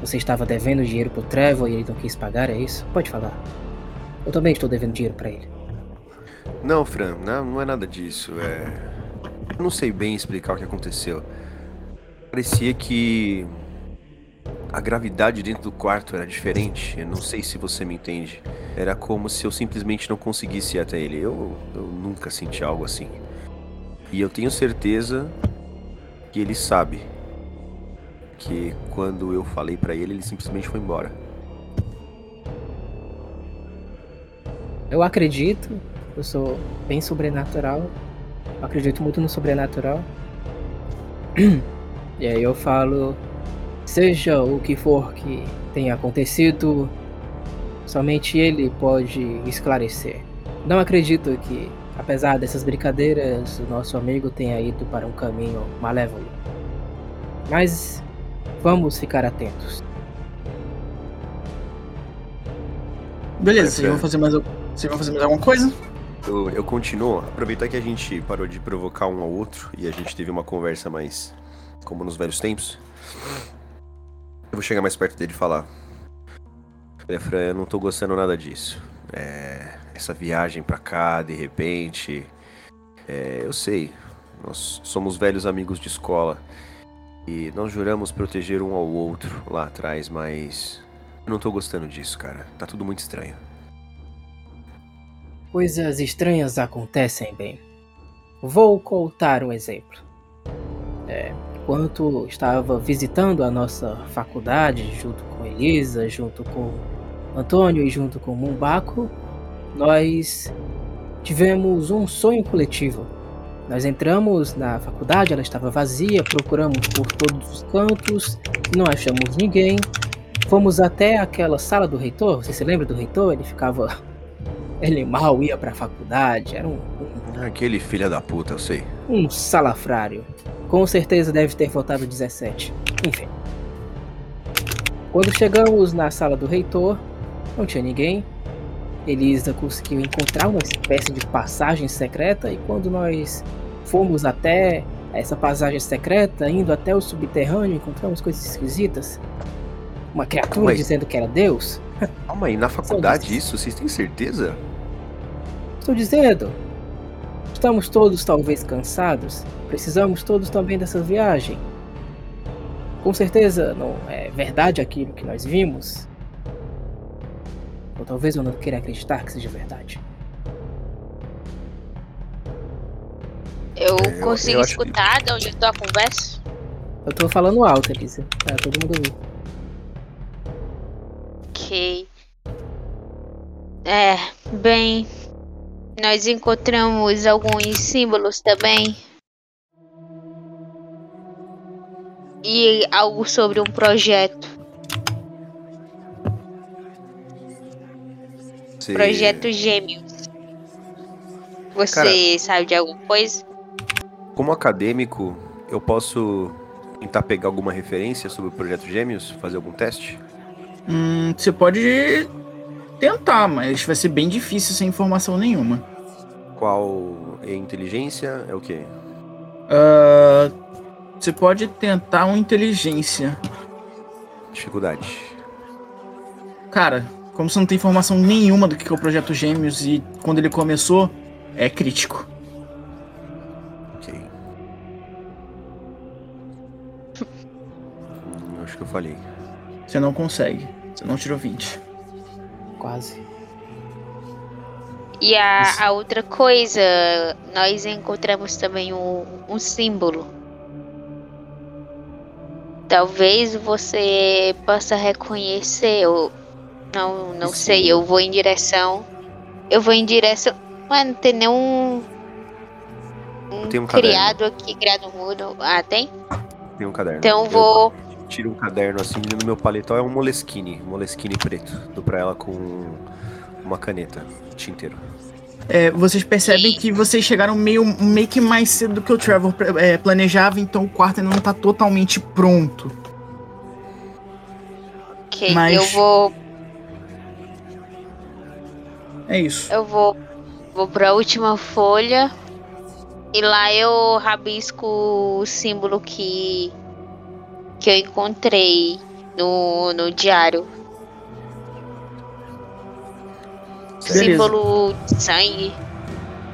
Você estava devendo dinheiro pro Trevor e ele não quis pagar, é isso? Pode falar. Eu também estou devendo dinheiro pra ele. Não, Fran, não, não é nada disso. É... Eu não sei bem explicar o que aconteceu. Parecia que a gravidade dentro do quarto era diferente. Eu não sei se você me entende. Era como se eu simplesmente não conseguisse ir até ele. Eu, eu nunca senti algo assim. E eu tenho certeza que ele sabe que quando eu falei pra ele, ele simplesmente foi embora. Eu acredito, eu sou bem sobrenatural. Eu acredito muito no sobrenatural. (clears throat) E aí eu falo, seja o que for que tenha acontecido, somente ele pode esclarecer. Não acredito que, apesar dessas brincadeiras, o nosso amigo tenha ido para um caminho malévolo. Mas vamos ficar atentos. Beleza, Vai, vocês vão fazer mais, vocês vão fazer mais alguma coisa? Eu, eu continuo. Aproveitar que a gente parou de provocar um ao outro e a gente teve uma conversa mais como nos velhos tempos. Eu vou chegar mais perto dele e falar. Olha, Fran, eu não tô gostando nada disso. É, essa viagem pra cá, de repente. é, eu sei. Nós somos velhos amigos de escola. E nós juramos proteger um ao outro lá atrás, mas. Eu não tô gostando disso, cara. Tá tudo muito estranho. Coisas estranhas acontecem bem. Vou contar um exemplo. É, enquanto estava visitando a nossa faculdade, junto com Elisa, junto com Antônio e junto com Mumbaco, nós tivemos um sonho coletivo. Nós entramos na faculdade, ela estava vazia, procuramos por todos os cantos, não achamos ninguém. Fomos até aquela sala do reitor, você se lembra do reitor? Ele ficava ele mal ia pra faculdade, era um, Aquele filho da puta, eu sei. um, um salafrário. Com certeza deve ter votado 17. Enfim. Quando chegamos na sala do reitor, não tinha ninguém. Elisa conseguiu encontrar uma espécie de passagem secreta e quando nós fomos até essa passagem secreta, indo até o subterrâneo, encontramos coisas esquisitas. Uma criatura Mas- dizendo que era Deus. Calma aí, na faculdade isso? Vocês têm certeza? Estou dizendo. Estamos todos talvez cansados. Precisamos todos também dessa viagem. Com certeza não é verdade aquilo que nós vimos. Ou talvez eu não queira acreditar que seja verdade. Eu É, eu- consigo eu que- escutar de onde eu tô a conversa? Eu tô falando alto, Elisa. Pra todo mundo ouvir. Ok. É, bem. Nós encontramos alguns símbolos também. E algo sobre um projeto. Projeto Gêmeos. Você Cara- sabe de alguma coisa? Como acadêmico, eu posso tentar pegar alguma referência sobre o projeto Gêmeos? Fazer algum teste? Hum, você pode tentar, mas vai ser bem difícil sem informação nenhuma. Qual é inteligência? É o quê? Ah, você pode tentar uma inteligência. Dificuldade. Cara, como você não tem informação nenhuma do que é o projeto Gêmeos e quando ele começou, é crítico. Ok. Acho que eu falhei. Você não consegue. Você não tirou 20. Quase. E a, a outra coisa, nós encontramos também um, um símbolo. Talvez você possa reconhecer, ou não, não sei, eu vou em direção. Eu vou em direção. Mano, tem nenhum. Um um caderno. criado aqui, criado mudo. Ah, tem? Tem um caderno. Então eu vou. Tiro um caderno assim, no meu paletó é um Moleskine. Moleskine preto. Dou pra ela com uma caneta. Tinteiro. É, vocês percebem que vocês chegaram meio, meio que mais cedo do que o Trevor é, planejava, então o quarto ainda não tá totalmente pronto. Ok, Mas- eu vou. É isso. Eu vou, vou pra última folha e lá eu rabisco o símbolo que, que eu encontrei no, no diário. Beleza. Símbolo de sangue.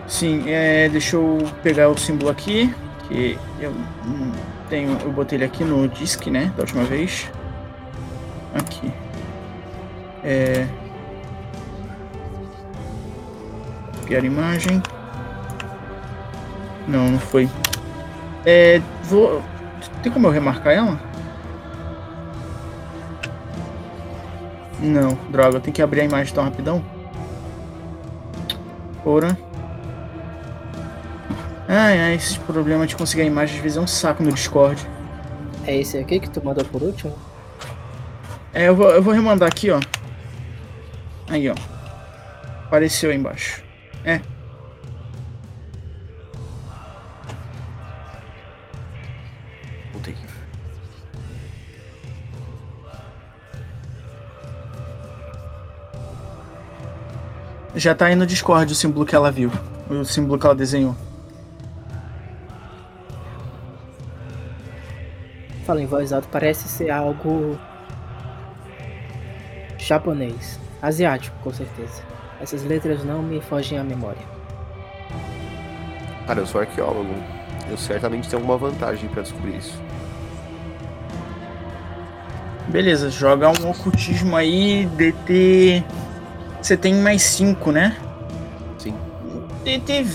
Sim, é, deixa eu pegar o símbolo aqui, que eu tenho, eu botei ele aqui no disk, né, da última vez. Aqui. É... Copiar imagem. Não, não foi. É, vou... Tem como eu remarcar ela? Não, droga, eu tenho que abrir a imagem tão rapidão. Ora. Ai, ai, esse problema de conseguir a imagem às vezes é um saco no Discord. É esse aqui que tu mandou por último? É, eu vou, eu vou remandar aqui, ó. Aí, ó. Apareceu aí embaixo. É. Já tá aí no Discord o símbolo que ela viu. O símbolo que ela desenhou. Fala em voz alta, parece ser algo japonês, asiático, com certeza. Essas letras não me fogem à memória. Cara, eu sou arqueólogo. Eu certamente tenho alguma vantagem pra descobrir isso. Beleza, joga um ocultismo aí, DT. Você tem mais 5, né? Sim. DT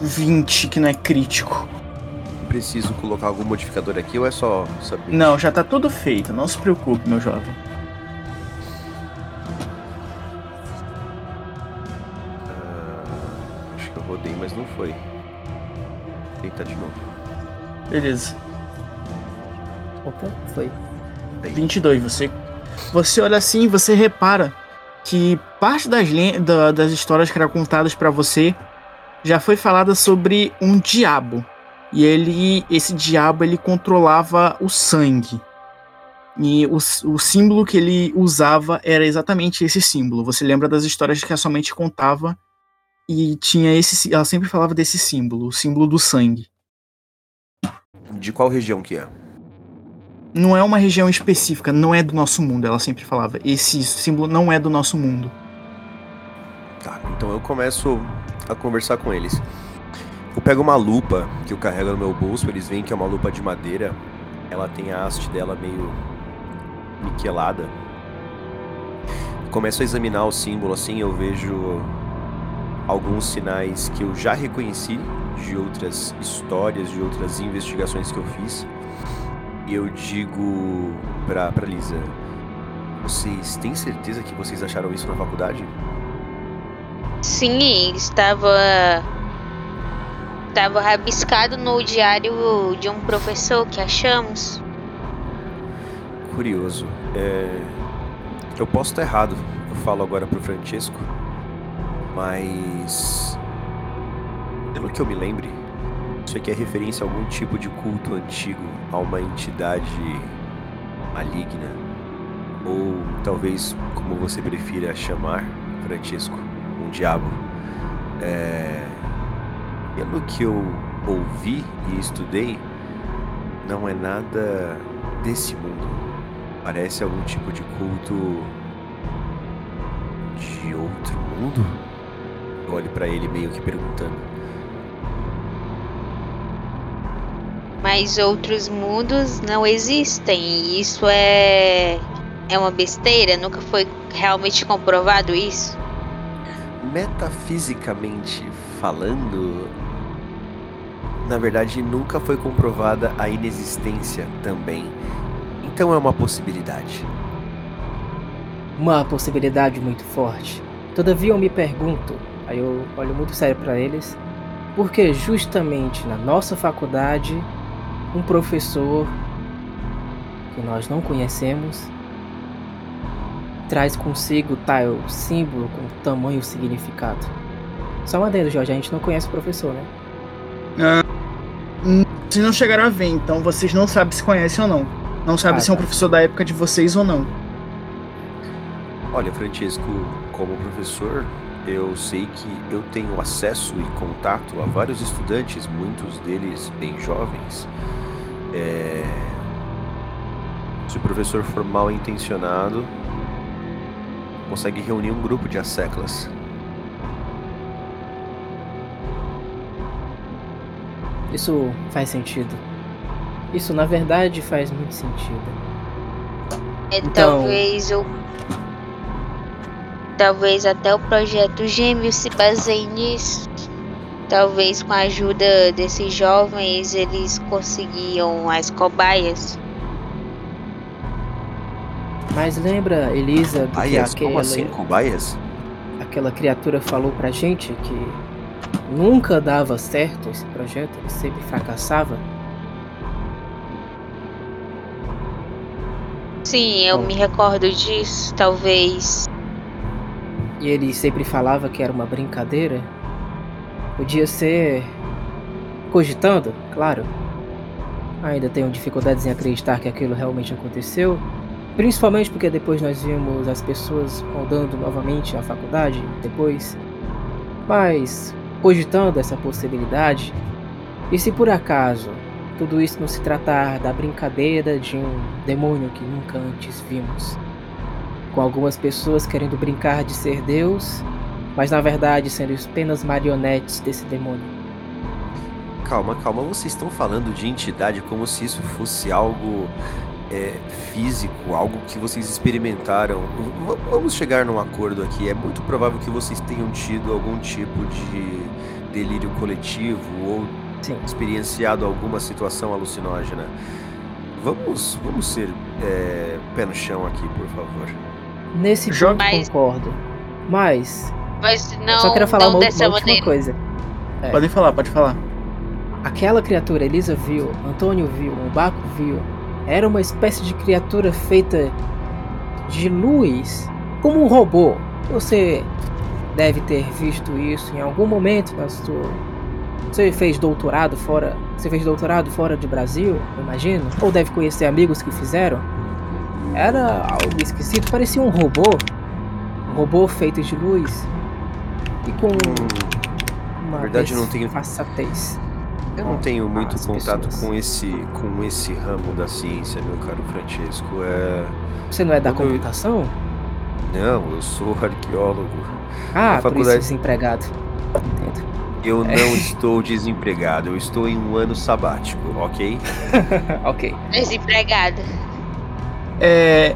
20, que não é crítico. Preciso colocar algum modificador aqui ou é só saber? Não, já tá tudo feito, não se preocupe, meu jovem. Ah, acho que eu rodei, mas não foi. Vou tentar de novo. Beleza. Opa, foi. 22, você você olha assim e você repara que parte das, da- das histórias que eram contadas pra você já foi falada sobre um diabo. E ele esse diabo ele controlava o sangue. E o, o símbolo que ele usava era exatamente esse símbolo. Você lembra das histórias que a sua mente contava e tinha esse ela sempre falava desse símbolo, o símbolo do sangue. De qual região que é? Não é uma região específica, não é do nosso mundo, ela sempre falava. Esse símbolo não é do nosso mundo. Tá, então eu começo a conversar com eles. Eu pego uma lupa que eu carrego no meu bolso, eles veem que é uma lupa de madeira. Ela tem a haste dela meio niquelada. Começo a examinar o símbolo assim, eu vejo alguns sinais que eu já reconheci de outras histórias, de outras investigações que eu fiz. E eu digo pra, pra Lisa: Vocês têm certeza que vocês acharam isso na faculdade? Sim, estava. Estava rabiscado no diário de um professor que achamos. Curioso. É... Eu posso estar errado, eu falo agora pro Francesco, mas. Pelo que eu me lembre, Isso aqui é referência a algum tipo de culto antigo, a uma entidade maligna. Ou talvez, como você prefira chamar, Francisco, um diabo. É... Pelo que eu ouvi e estudei, não é nada desse mundo. Parece algum tipo de culto de outro mundo? Eu olho pra ele meio que perguntando. Mas outros mundos não existem. E isso é. É uma besteira? Nunca foi realmente comprovado isso? Metafisicamente falando, na verdade nunca foi comprovada a inexistência também. Então é uma possibilidade. Uma possibilidade muito forte. Todavia eu me pergunto, aí eu olho muito sério para eles, porque justamente na nossa faculdade um professor que nós não conhecemos traz consigo tal símbolo com tamanho significado. Só uma adendo, Jorge, a gente não conhece o professor, né? Vocês não chegaram a ver, então vocês não sabem se conhecem ou não. Não sabem Ah, se é um tá. professor da época de vocês ou não. Olha, Francisco, como professor, eu sei que eu tenho acesso e contato a vários estudantes, muitos deles bem jovens. É, Se o professor for mal intencionado, consegue reunir um grupo de asseclas. Isso faz sentido. Isso na verdade faz muito sentido. É, Então- Talvez o. Talvez até o projeto Gêmeo se baseie nisso. Talvez com a ajuda desses jovens eles conseguiam as cobaias. Mas lembra, Elisa, do que aquela, Como assim, cobaias? aquela criatura falou pra gente que nunca dava certo esse projeto, ele sempre fracassava? Sim, eu Bom. me recordo disso. Talvez. E ele sempre falava que era uma brincadeira? Podia ser. cogitando, claro. Ainda tenho dificuldades em acreditar que aquilo realmente aconteceu. Principalmente porque depois nós vimos as pessoas rodando novamente a faculdade depois. Mas, cogitando essa possibilidade, e se por acaso tudo isso não se tratar da brincadeira de um demônio que nunca antes vimos? Com algumas pessoas querendo brincar de ser Deus, mas na verdade sendo apenas marionetes desse demônio. Calma, calma, vocês estão falando de entidade como se isso fosse algo é, físico, algo que vocês experimentaram. V- vamos chegar num acordo aqui. É muito provável que vocês tenham tido algum tipo de delírio coletivo ou Sim. experienciado alguma situação alucinógena. Vamos, vamos ser é, pé no chão aqui, por favor. Nesse ponto Mas- concordo. Mas Mas não, só quero falar não uma, dessa uma última maneira. coisa. É. Podem falar, pode falar. Aquela criatura Elisa viu, Antônio viu, o Baco viu, era uma espécie de criatura feita de luz, como um robô. Você deve ter visto isso em algum momento na sua. Você fez doutorado fora. Você fez doutorado fora de Brasil, eu imagino? Ou deve conhecer amigos que fizeram? Era algo esquisito, parecia um robô. Um robô feito de luz. E com uma na verdade, eu não tenho- disfarçatez. Eu não tenho muito contato pessoas. com esse, com esse ramo da ciência, meu caro Francesco. É... Você não é da Quando eu- computação? Não, eu sou arqueólogo. Ah, Na por isso faculdade- desempregado. Entendo. Eu não estou desempregado, eu estou em um ano sabático, ok? (laughs) ok. Desempregada. É,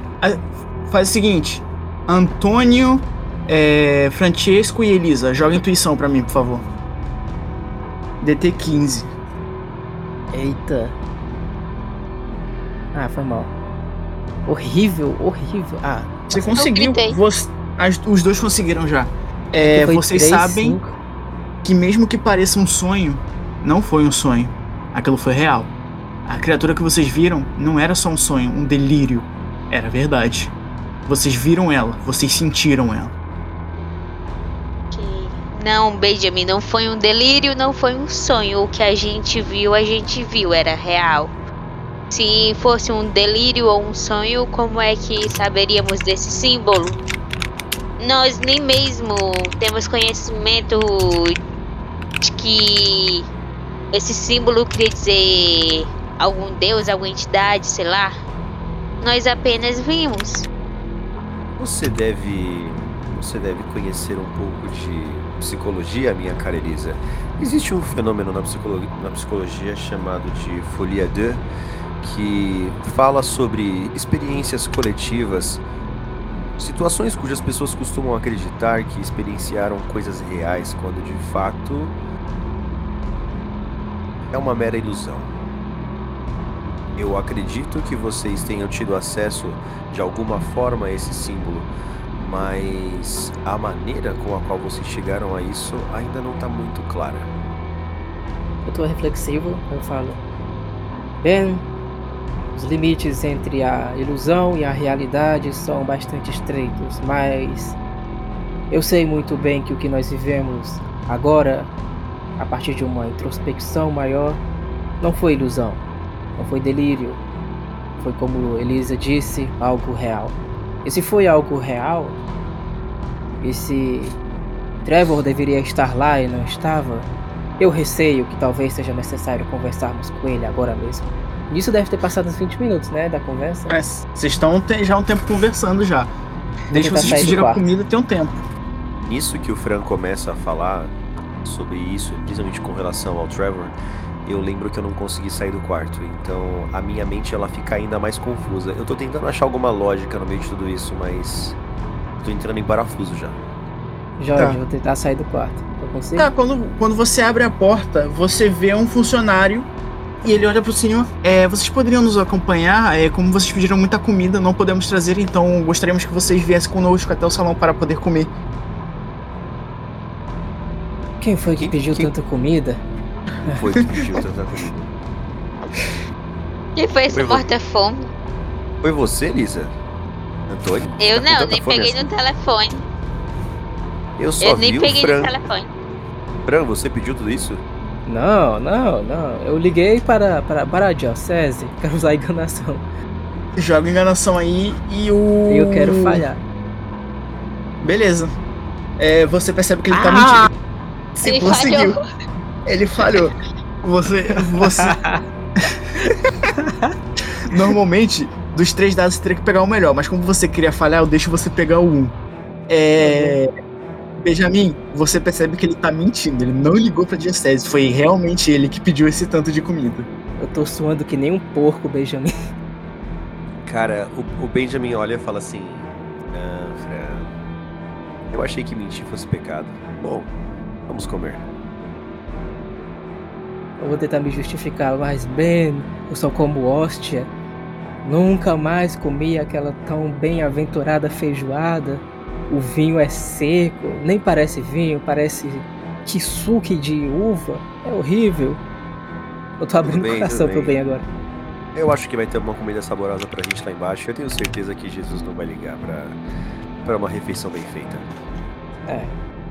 faz o seguinte: Antônio, é, Francesco e Elisa, joga intuição pra mim, por favor. DT 15. Eita. Ah, foi mal. Horrível, horrível. Ah, Você Eu conseguiu. você- as- os dois conseguiram já. É, vocês três, sabem cinco. que mesmo que pareça um sonho, não foi um sonho. Aquilo foi real. A criatura que vocês viram não era só um sonho, um delírio. Era verdade. Vocês viram ela, vocês sentiram ela. Não, Benjamin, não foi um delírio, não foi um sonho. O que a gente viu, a gente viu, era real. Se fosse um delírio ou um sonho, como é que saberíamos desse símbolo? Nós nem mesmo temos conhecimento de que esse símbolo queria dizer algum deus, alguma entidade, sei lá. Nós apenas vimos. Você deve. Você deve conhecer um pouco de psicologia, minha cara Elisa. Existe um fenômeno na psicologia, na psicologia chamado de folie à deux, que fala sobre experiências coletivas, situações cujas pessoas costumam acreditar que experienciaram coisas reais, quando de fato é uma mera ilusão. Eu acredito que vocês tenham tido acesso de alguma forma a esse símbolo, mas a maneira com a qual vocês chegaram a isso ainda não está muito clara. Eu tô reflexivo, eu falo. Bem, os limites entre a ilusão e a realidade são bastante estreitos, mas eu sei muito bem que o que nós vivemos agora, a partir de uma introspecção maior, não foi ilusão, não foi delírio, foi como Elisa disse, algo real. E se foi algo real, e se Trevor deveria estar lá e não estava, eu receio que talvez seja necessário conversarmos com ele agora mesmo. Isso deve ter passado uns 20 minutos, né, da conversa. É, Vocês estão já um tempo conversando já. Desde que vocês pediram a comida, tem um tempo. Nisso que o Fran começa a falar sobre isso, principalmente com relação ao Trevor, eu lembro que eu não consegui sair do quarto. Então a minha mente ela fica ainda mais confusa. Eu tô tentando achar alguma lógica no meio de tudo isso, mas tô entrando em parafuso já. Jorge, Tá. vou tentar sair do quarto. Eu consigo? Tá, quando, quando você abre a porta, você vê um funcionário e ele olha pro senhor. É, vocês poderiam nos acompanhar? É, como vocês pediram muita comida, não podemos trazer, então gostaríamos que vocês viessem conosco até o salão para poder comer. Quem foi que Quem- pediu quem- tanta comida? Foi que pediu tanta comida. Quem foi esse Foi vo- morta-fome? Foi você, Lisa? Antônio? Eu Tá não, nem peguei assim? no telefone. Eu só Eu vi nem o peguei Fran. no telefone. Fran, você pediu tudo isso? Não, não, não. Eu liguei para, para, para a Diocese. (laughs) Quero usar enganação. Joga enganação aí e o. Eu quero falhar. Beleza. É, você percebe que ele tá Ah, mentindo. Você ele conseguiu. falhou. Ele falhou. Você. Você. (laughs) Normalmente, dos três dados você teria que pegar o melhor, mas como você queria falhar, eu deixo você pegar o um. É. Benjamin, você percebe que ele tá mentindo, ele não ligou pra Diocese, foi realmente ele que pediu esse tanto de comida. Eu tô suando que nem um porco, Benjamin. Cara, o, o Benjamin olha e fala assim: Não, Fran. Eu achei que mentir fosse pecado. Bom, vamos comer. Eu vou tentar me justificar, mas Ben, eu sou como hóstia. Nunca mais comi aquela tão bem-aventurada feijoada. O vinho é seco, nem parece vinho, parece kisuke de uva. É horrível. Eu tô abrindo bem, o coração pro bem. bem agora. Eu acho que vai ter uma comida saborosa pra gente lá embaixo. Eu tenho certeza que Jesus não vai ligar pra, pra uma refeição bem feita. É.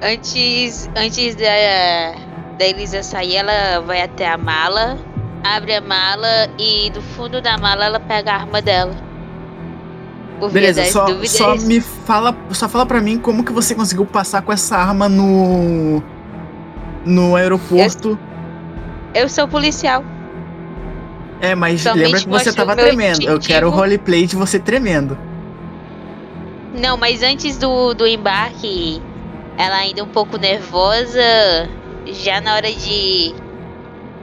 Antes, antes da, da Elisa sair, ela vai até a mala, abre a mala e do fundo da mala ela pega a arma dela. Por Beleza, só, dúvidas. só me fala. Só fala pra mim como que você conseguiu passar com essa arma no. no aeroporto. Eu sou policial. É, mas Somente lembra que você tava tremendo. Eu quero o roleplay de você tremendo. Não, mas antes do, do embarque, ela ainda um pouco nervosa. Já na hora de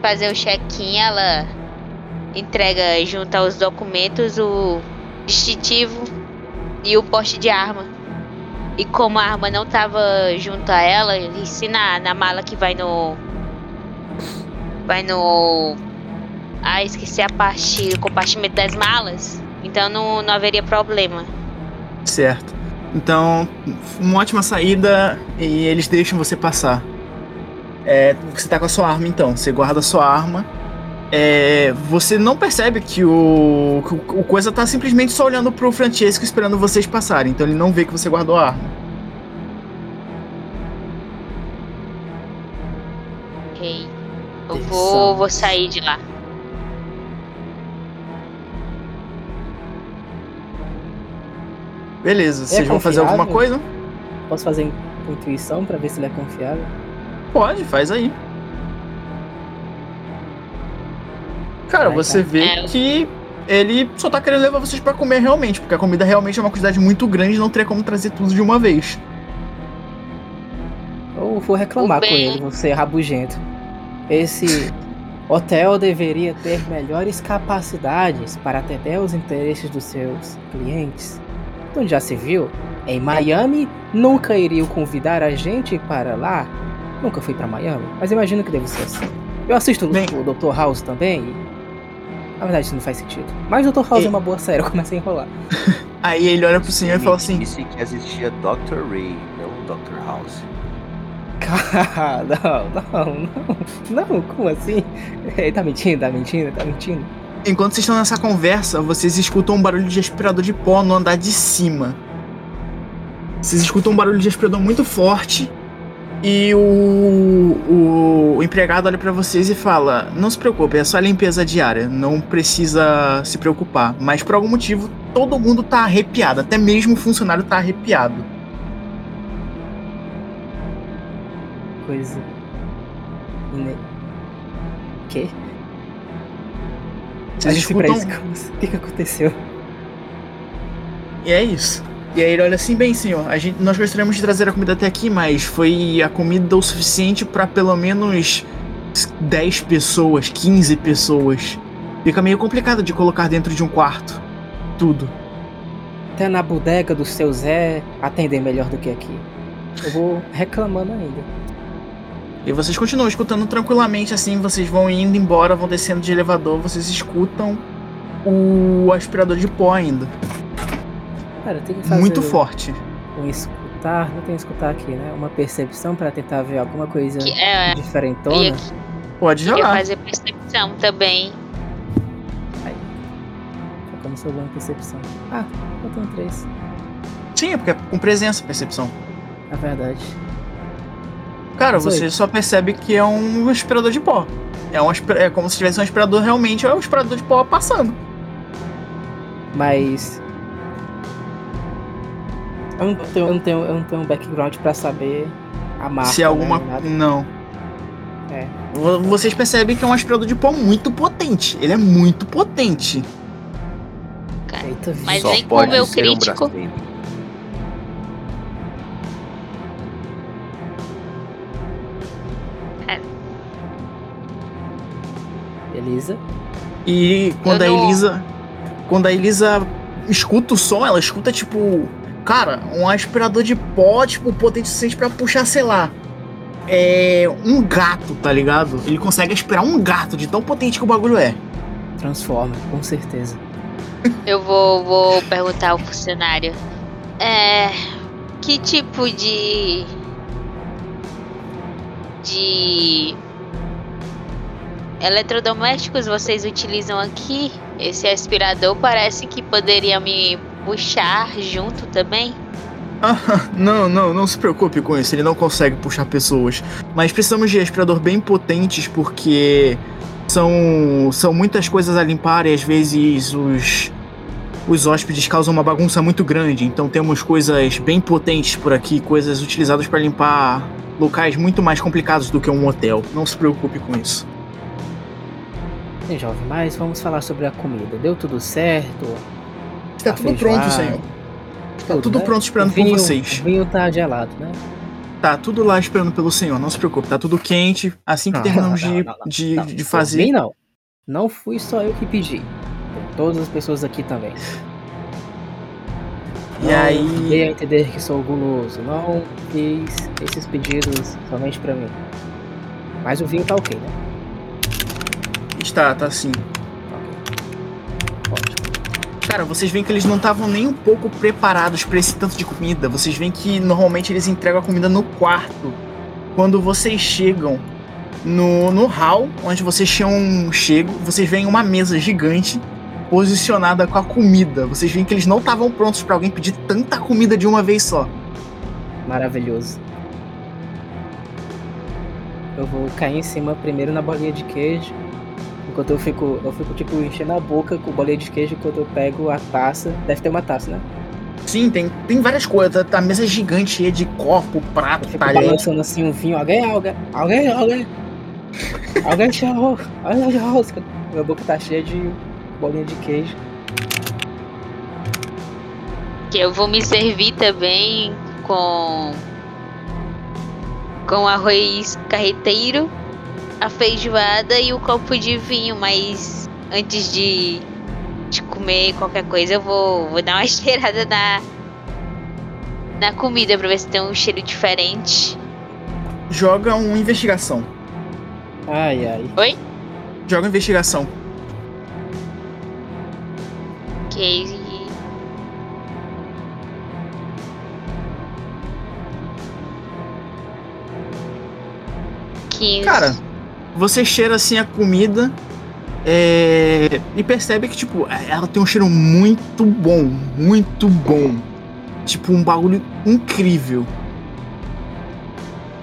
fazer o check-in, ela entrega junto aos documentos o distintivo e o poste de arma. E como a arma não tava junto a ela, ensina na mala que vai no. Vai no. Ah, esqueci a parte. O compartimento das malas. Então não, não haveria problema. Certo. Então, uma ótima saída e eles deixam você passar. É, você tá com a sua arma então, você guarda a sua arma. É, você não percebe que o, que o, coisa tá simplesmente só olhando pro Francesco esperando vocês passarem, então ele não vê que você guardou a arma. Ok. Eu vou, vou sair de lá. Beleza, vocês vão fazer alguma coisa? Posso fazer intuição pra ver se ele é confiável? Pode, faz aí. Cara, você vê É. que ele só tá querendo levar vocês pra comer realmente, porque a comida realmente é uma quantidade muito grande e não teria como trazer tudo de uma vez. Eu vou reclamar com ele, você é rabugento. Esse (laughs) hotel deveria ter melhores capacidades para atender os interesses dos seus clientes. Então já se viu? Em Miami, nunca iriam convidar a gente para lá. Nunca fui para Miami, mas imagino que deve ser assim. Eu assisto Bem- o Dr. House também e... Na verdade, isso não faz sentido. Mas o Dr. House E- é uma boa série, (laughs) eu comecei a enrolar. Aí ele olha pro senhor e fala assim: disse que existia Dr. Ray, não Dr. House. Cara, (laughs) não, não, não. Não, como assim? Ele tá mentindo, tá mentindo, tá mentindo. Enquanto vocês estão nessa conversa, vocês escutam um barulho de aspirador de pó no andar de cima. Vocês escutam um barulho de aspirador muito forte. E o, o, o empregado olha pra vocês e fala: Não se preocupe, é só limpeza diária, não precisa se preocupar. Mas por algum motivo, todo mundo tá arrepiado, até mesmo o funcionário tá arrepiado. Coisa. Ine... Que? Vocês Mas, pra escutam. isso, O que, que aconteceu? E é isso. E aí ele olha assim, bem, senhor, a gente, nós gostaríamos de trazer a comida até aqui, mas foi a comida o suficiente pra pelo menos 10 pessoas, 15 pessoas. Fica meio complicado de colocar dentro de um quarto. Tudo. Até na bodega do seu Zé atender melhor do que aqui. Eu vou reclamando ainda. E vocês continuam escutando tranquilamente assim, vocês vão indo embora, vão descendo de elevador, vocês escutam o aspirador de pó ainda. Cara, tem que fazer Muito forte. um escutar, não tem escutar aqui, né? Uma percepção pra tentar ver alguma coisa Que, é, diferentona. ia, Pode queria jogar. fazer percepção também. Foca no seu bom em percepção. Ah, eu tenho três. Sim, é porque é com presença, percepção. Na verdade. Cara, aí. você só percebe que é um aspirador de pó. É, um é como se tivesse um aspirador realmente, é um aspirador de pó passando. Mas. Eu não tenho, eu não tenho, eu não tenho um background pra saber a marca. Se é alguma. Né? Não. É. Vo- Vocês percebem que é um aspirador de pó muito potente. Ele é muito potente. Eita, Mas nem com o meu ser um crítico. Brastemp. Elisa. E quando a não- Elisa. Quando a Elisa escuta o som, ela escuta, tipo. Cara, um aspirador de pó, tipo, potente o suficiente pra puxar, sei lá. É. Um gato, tá ligado? Ele consegue aspirar um gato de tão potente que o bagulho é. Transforma, com certeza. (laughs) Eu vou, vou perguntar ao funcionário. É. Que tipo de. De. Eletrodomésticos vocês utilizam aqui? Esse aspirador parece que poderia me puxar junto também. Ah, (laughs) não, não, não se preocupe com isso. Ele não consegue puxar pessoas. Mas precisamos de aspirador bem potentes porque são, são muitas coisas a limpar e às vezes os, os hóspedes causam uma bagunça muito grande. Então temos coisas bem potentes por aqui, coisas utilizadas para limpar locais muito mais complicados do que um hotel. Não se preocupe com isso. Bem, jovem, mas vamos falar sobre a comida. Deu tudo certo? Está A tudo feijoada, pronto, senhor. Está tudo, tudo né? pronto esperando vinho- por vocês. O vinho tá gelado, né? Tá tudo lá esperando pelo senhor. Não se preocupe, tá tudo quente. Assim que Não, terminamos não, de, não, de, de fazer. mim, não. Não fui só eu que pedi. Todas as pessoas aqui também. E Não aí. Dei a entender que sou guloso. Não fiz esses pedidos somente pra mim. Mas o vinho tá ok, né? Está, tá sim. Ok. Ótimo. Cara, vocês veem que eles não estavam nem um pouco preparados pra esse tanto de comida. Vocês veem que normalmente eles entregam a comida no quarto. Quando vocês chegam no, no hall, onde vocês tinham chego, vocês veem uma mesa gigante posicionada com a comida. Vocês veem que eles não estavam prontos pra alguém pedir tanta comida de uma vez só. Maravilhoso. eu vou cair em cima primeiro na bolinha de queijo. Enquanto eu fico, eu fico tipo enchendo a boca com bolinha de queijo enquanto eu pego a taça. Deve ter uma taça, né? Sim, tem, tem várias coisas. A mesa é gigante, cheia de copo, prato, Eu fico talher. balançando assim um vinho. Alguém, alguém, alguém, alguém. Alguém chamou. Olha a rosca. Minha boca tá cheia de bolinha de queijo. Que eu vou me servir também com. Com arroz carreteiro, a feijoada e o copo de vinho, mas antes de, de comer qualquer coisa eu vou, vou dar uma (laughs) cheirada na. Na comida pra ver se tem um cheiro diferente. Joga um investigação. Ai, ai. Joga um investigação. Quinze. Cara, você cheira assim a comida é, e percebe que, tipo, ela tem um cheiro muito bom. Muito bom. Tipo, um bagulho incrível.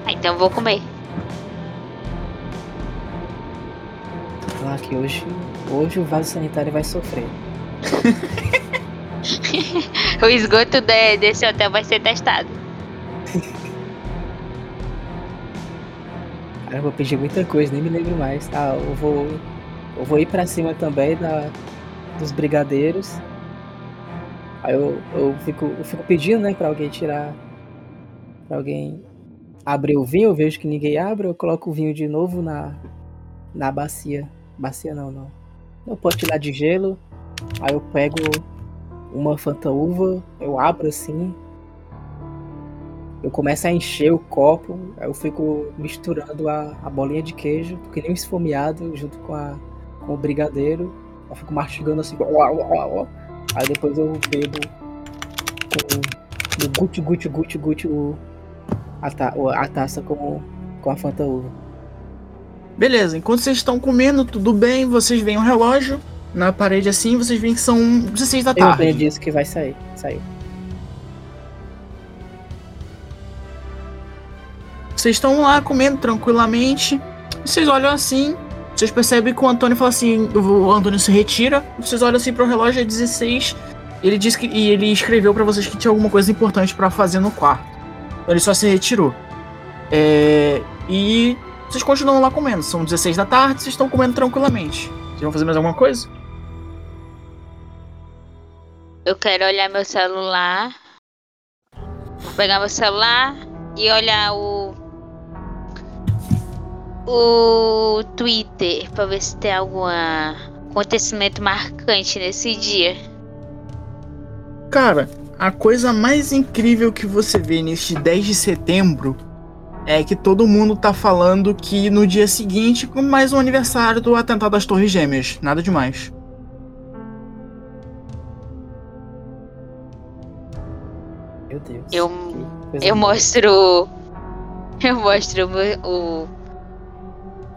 Ah, então eu vou comer. Ah, que hoje, hoje o vaso sanitário vai sofrer. (laughs) O esgoto de- desse hotel vai ser testado. (laughs) eu vou pedir muita coisa, nem me lembro mais. Ah, eu vou. Eu vou ir pra cima também da, dos brigadeiros. Aí eu, eu, fico, eu fico pedindo, né, pra alguém tirar. Pra alguém abrir o vinho, eu vejo que ninguém abre, eu coloco o vinho de novo na, na bacia. Bacia não, não. No pote lá de gelo. Aí eu pego uma fanta uva, eu abro assim. Eu começo a encher o copo, eu fico misturando a, a bolinha de queijo, que nem um esfomeado, junto com, a, com o brigadeiro. Eu fico mastigando assim, uá, uá, uá. aí depois eu bebo com no guti guti guti guti o, a, ta, o- a taça com, com a fanta uva. Beleza, enquanto vocês estão comendo, tudo bem, vocês veem um relógio na parede assim, vocês veem que são 16 da Eu tarde. disso que vai sair. Saiu. Vocês estão lá comendo tranquilamente. Vocês olham assim. Vocês percebem que o Antônio fala assim. O Antônio se retira. Vocês olham assim pro relógio, é 16. Ele disse que. E ele escreveu pra vocês que tinha alguma coisa importante pra fazer no quarto. Então ele só se retirou. É, e vocês continuam lá comendo. São 16 da tarde, vocês estão comendo tranquilamente. Vocês vão fazer mais alguma coisa? Eu quero olhar meu celular. Vou pegar meu celular e olhar o. O Twitter pra ver se tem algum acontecimento marcante nesse dia. Cara, a coisa mais incrível que você vê neste 10 de setembro é que todo mundo tá falando que no dia seguinte, com mais um aniversário do atentado das Torres Gêmeas. Nada demais. Meu Deus. Eu- Eu mostro. Eu mostro o, o.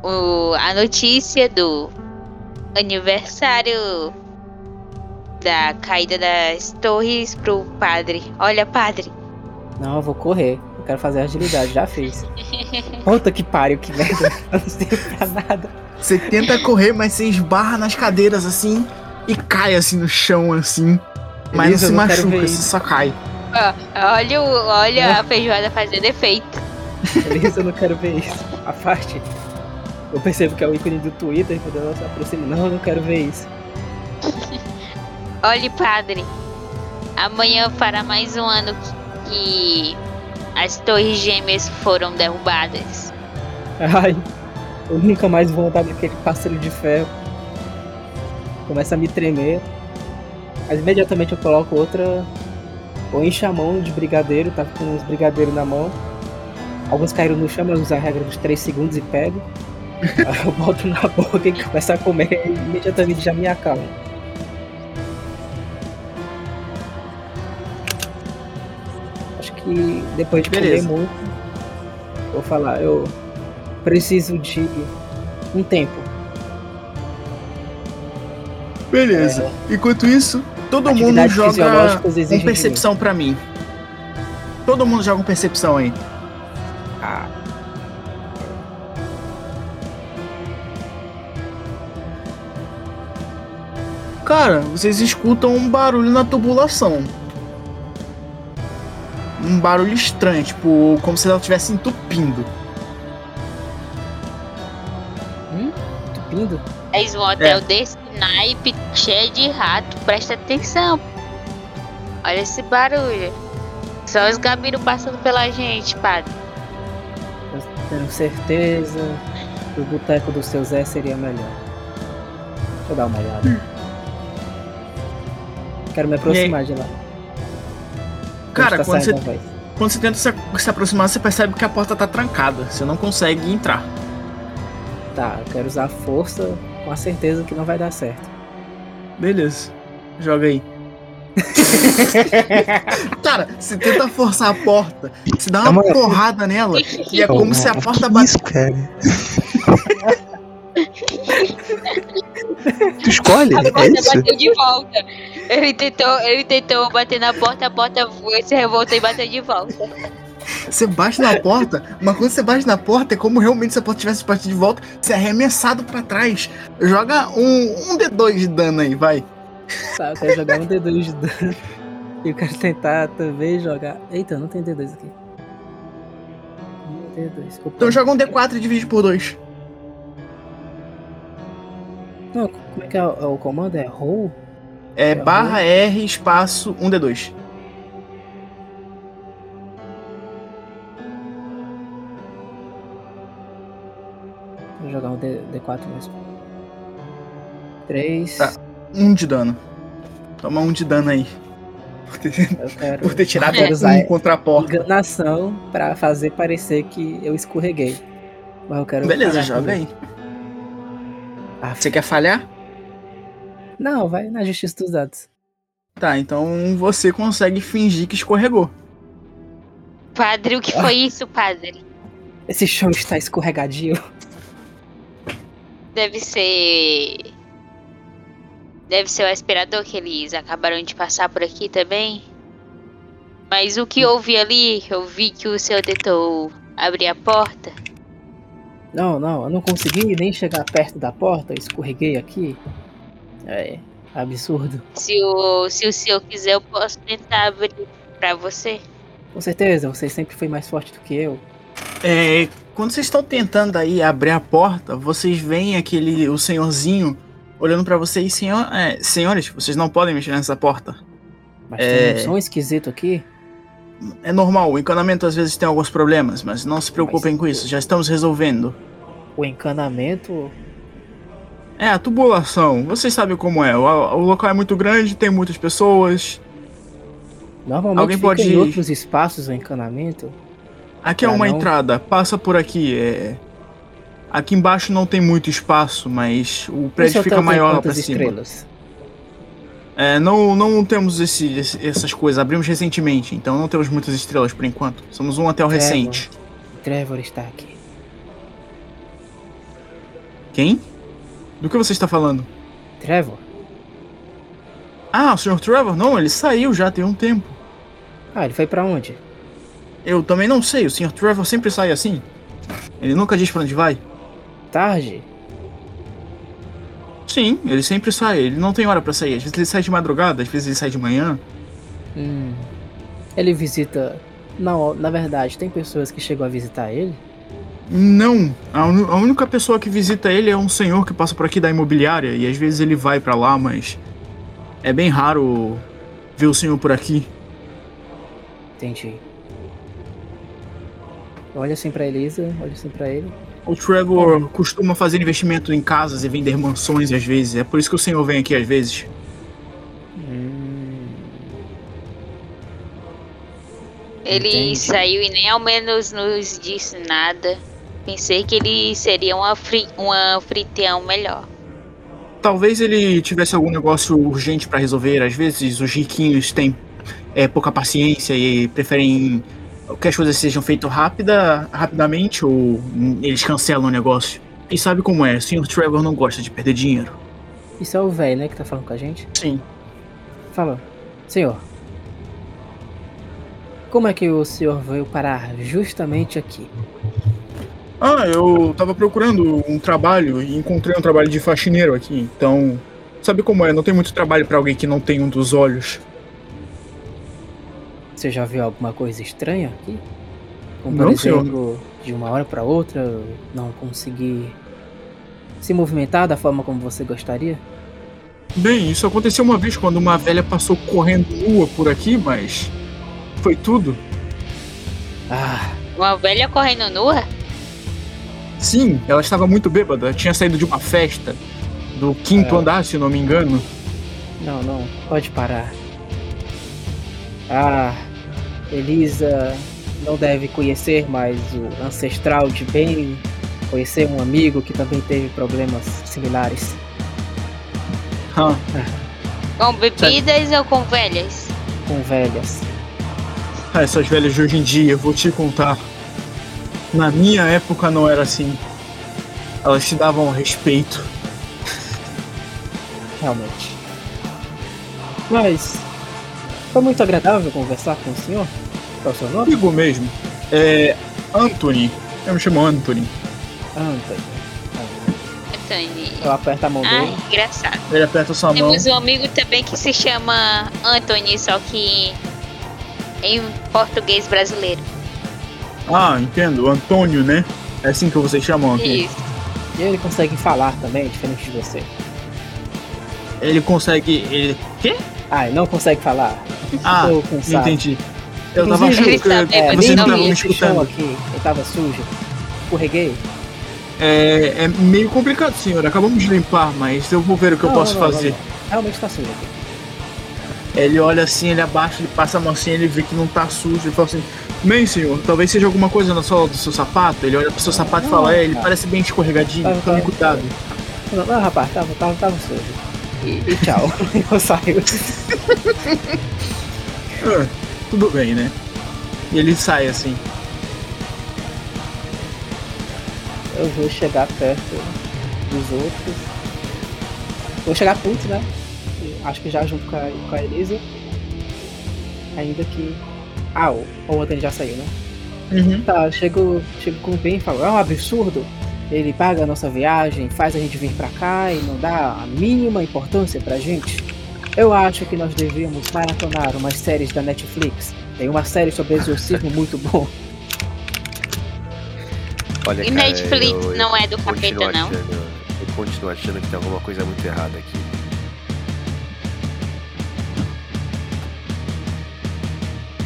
A notícia do aniversário da caída das torres pro padre. Olha, padre. Não, eu vou correr. Eu quero fazer agilidade, já fiz. Puta que pariu, que merda. Eu não sei pra nada. Você tenta correr, mas você esbarra nas cadeiras assim e cai assim no chão assim. Mas não se não machuca, você só cai. Olha o, olha a feijoada fazendo efeito. Beleza, eu não quero ver isso. A parte. Eu percebo que é o ícone do Twitter, quando ela se aproxima. Não, eu não quero ver isso. Olhe, padre. Amanhã fará mais um ano que, as torres gêmeas foram derrubadas. Ai, eu nunca mais vou andar naquele pássaro de ferro. Começa a me tremer. Mas imediatamente eu coloco outra. Ou enche a mão de brigadeiro, tava com uns brigadeiros na mão. Alguns caíram no chão, mas eu uso a regra dos 3 segundos e pego. Aí (laughs) eu boto na boca e começo a comer e imediatamente já me acalmo. Acho que depois de Beleza. comer muito, vou falar, eu preciso de um tempo. Beleza. Enquanto isso, todo mundo joga um percepção pra mim. Todo mundo joga um percepção aí. Cara, vocês escutam um barulho na tubulação. Um barulho estranho, tipo, como se ela estivesse entupindo. Tupindo? És um hotel desse naipe cheio de rato. Presta atenção. Olha esse barulho. Só os gabiros passando pela gente, padre. Eu tenho certeza que o boteco do seu Zé seria melhor. Deixa eu dar uma olhada. Quero me aproximar de lá. Cara, tá quando você, quando você tenta se, se aproximar, você percebe que a porta tá trancada. Você não consegue entrar. Tá, eu quero usar a força com a certeza que não vai dar certo. Beleza. Joga aí. (laughs) Cara, você tenta forçar a porta, você dá uma Calma aí. porrada nela, (laughs) e é como se a porta batesse. (laughs) Tu escolhe? A É porta isso? bateu de volta. Ele tentou, ele tentou bater na porta, a porta foi, se revoltou e bateu de volta. Você bate na porta, mas quando você bate na porta, é como realmente se a porta tivesse batido de volta, você é arremessado pra trás. Joga um, um D2 de dano aí, vai. Tá, eu quero jogar um D2 de dano. E eu quero tentar também jogar. Eita, não tem D2 aqui. Um D2. Opa. Então joga um D4 e divide por 2. Não, como é que é o, é o comando? É roll? É É, barra R espaço 1D2. Vou jogar um D, D4 mesmo. 3. Tá. Um de dano. Toma um de dano aí. Por ter, Eu quero por ter tirado Quero usar um contra a porta. enganação pra fazer parecer que eu escorreguei. Mas eu quero. Beleza, joga aí. Ah, Você quer falhar? Não, vai na justiça dos dados. Tá, então você consegue fingir que escorregou. Padre, o que foi isso, padre? Esse chão está escorregadio. Deve ser. Deve ser o aspirador que eles acabaram de passar por aqui também. Mas o que houve ali, eu vi que o senhor tentou abrir a porta. Não, não, eu não consegui nem chegar perto da porta, eu escorreguei aqui. É absurdo. Se o, se o senhor quiser, eu posso tentar abrir pra você. Com certeza, você sempre foi mais forte do que eu. É, quando vocês estão tentando aí abrir a porta, vocês veem aquele o senhorzinho olhando pra vocês, senhor, é, senhores, vocês não podem mexer nessa porta. Mas É. tem um som esquisito aqui. É normal, o encanamento às vezes tem alguns problemas, mas não se preocupem com isso, já estamos resolvendo. O encanamento. É, a tubulação, vocês sabem como é, o, o local é muito grande, tem muitas pessoas. Normalmente Alguém pode- em outros espaços o encanamento. Aqui é uma não? entrada, passa por aqui, é... Aqui embaixo não tem muito espaço, mas o prédio hotel fica maior lá pra cima. estrelas? É, não, não temos esse, esse- essas coisas. Abrimos recentemente, então não temos muitas estrelas por enquanto. Somos um hotel Trevor. recente. Trevor está aqui. Quem? Do que você está falando? Trevor? Ah, o Sr. Trevor? Não, ele saiu já tem um tempo. Ah, ele foi pra onde? Eu também não sei, o Sr. Trevor sempre sai assim. Ele nunca diz pra onde vai. Tarde? Sim, ele sempre sai, ele não tem hora pra sair. Às vezes ele sai de madrugada, às vezes ele sai de manhã. Hum. Ele visita. Não, na verdade, tem pessoas que chegam a visitar ele? Não, a, a única pessoa que visita ele é um senhor que passa por aqui da imobiliária e às vezes ele vai pra lá, mas é bem raro ver o senhor por aqui. Entendi. Olha assim pra Elisa, olha assim pra ele. O Trevor costuma fazer investimento em casas e vender mansões às vezes. É por isso que o senhor vem aqui às vezes. Hum. Ele Entendi. saiu e nem ao menos nos disse nada. Pensei que ele seria um, afri um anfitrião melhor. Talvez ele tivesse algum negócio urgente pra resolver. Às vezes os riquinhos têm é, pouca paciência e preferem que as coisas sejam feitas rápida, rapidamente ou eles cancelam o negócio. E sabe como é? O Sr. Trevor não gosta de perder dinheiro. Isso é o velho, né, que tá falando com a gente? Sim. Fala, senhor. Como é que o senhor veio parar justamente aqui? Ah, eu tava procurando um trabalho e encontrei um trabalho de faxineiro aqui. Então, Sabe como é? Não tem muito trabalho pra alguém que não tem um dos olhos. Você já viu alguma coisa estranha aqui? Como, por Não, senhor. exemplo, de uma hora pra outra, não conseguir se movimentar da forma como você gostaria? Bem, isso aconteceu uma vez quando uma velha passou correndo nua por aqui, mas. Foi tudo. Ah, Uma velha correndo nua? Sim, ela estava muito bêbada, tinha saído de uma festa. Do quinto É. andar, se não me engano. não, não, pode parar. Ah, Elisa não deve conhecer mais o ancestral de bem, conhecer um amigo que também teve problemas similares. Ah, Com bebidas ou com velhas? Com velhas. Ah, essas velhas de hoje em dia, eu vou te contar. Na minha época não era assim. Elas te davam respeito. Realmente. Mas foi muito agradável conversar com o senhor. Qual é o seu nome? Comigo mesmo. É. Anthony. Eu me chamo Anthony. Anthony. Anthony. Eu aperto a mão Ah, dele. engraçado. Ele aperta sua mão. Temos um amigo também que se chama Anthony, só que em português brasileiro. Ah, entendo. Antônio, né? É assim que vocês chamam aqui. Isso. E ele consegue falar também, diferente de você. Ele consegue. Ele. Quê? Ah, ele não consegue falar. Ah, entendi. Eu tava Inclusive, achando que ele sabe, É, mas vocês não estavam me escutando. aqui, ele tava sujo. Escorreguei. É, é meio complicado, senhor. Acabamos de limpar, mas eu vou ver o que eu Não, posso não, não, fazer. Realmente tá sujo aqui. Ele olha assim, ele abaixa, ele passa a mão assim, ele vê que não tá sujo, ele fala assim, bem senhor, talvez seja alguma coisa na sola do seu sapato. Ele olha pro seu sapato e fala, é, ele cara. parece bem escorregadinho, Tá, tome tá. cuidado. Não, não, rapaz, tava, tava, tava sujo. E, e tchau. (laughs) eu saio. (laughs) Ah, (laughs) tudo bem, né? E ele sai assim. Eu vou chegar perto dos outros. Vou chegar puto, né? Acho que já junto com a, com a Elisa. Ainda que. Ah, o, o Anthony já saiu, né? Uhum. Tá, chego, chego com o Ben e falo, é um absurdo. Ele paga a nossa viagem, faz a gente vir pra cá e não dá a mínima importância pra gente. Eu acho que nós devíamos maratonar umas séries da Netflix. Tem uma série sobre exorcismo muito bom. Olha, E cara, Netflix eu- eu não é do capeta, não? achando- eu continuo achando que tem alguma coisa muito errada aqui.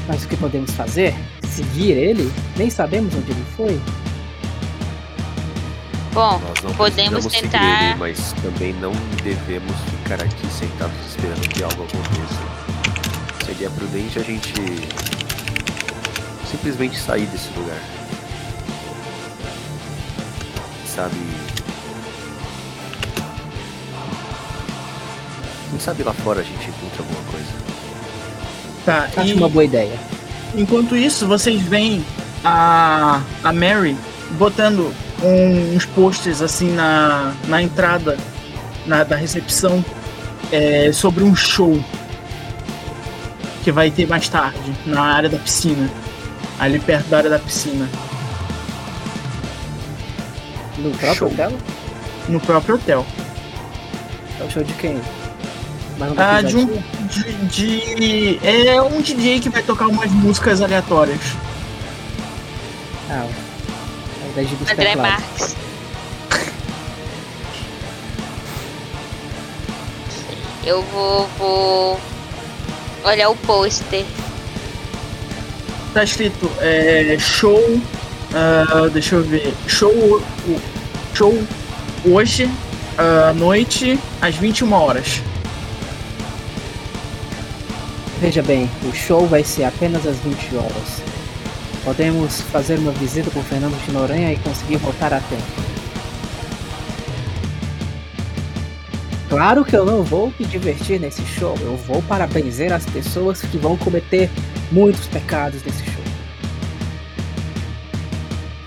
Mas o que podemos fazer? Seguir ele? Nem sabemos onde ele foi. Bom, Nós não podemos tentar. ele, mas também não devemos ficar aqui sentados esperando que algo aconteça. Seria prudente a gente simplesmente sair desse lugar. Sabe? Quem sabe lá fora a gente encontra alguma coisa. Tá, Acho e uma boa ideia. enquanto isso, vocês veem a, a Mary botando uns posters assim na, na entrada na, da recepção é, sobre um show que vai ter mais tarde, na área da piscina. Ali perto da área da piscina. No próprio Show. hotel? No próprio hotel. É o show de quem? Ah, de um. De, de- É um DJ que vai tocar umas músicas aleatórias. Ah, de buscar André. Marques. Eu vou, vou olhar o pôster. Tá escrito é, show. ah, deixa eu ver. Show. Show hoje à noite às 21 horas. Veja bem, o show vai ser apenas às 20 horas. Podemos fazer uma visita com o Fernando de Noronha e conseguir voltar a tempo. Claro que eu não vou me divertir nesse show. Eu vou para benzer as pessoas que vão cometer muitos pecados nesse show.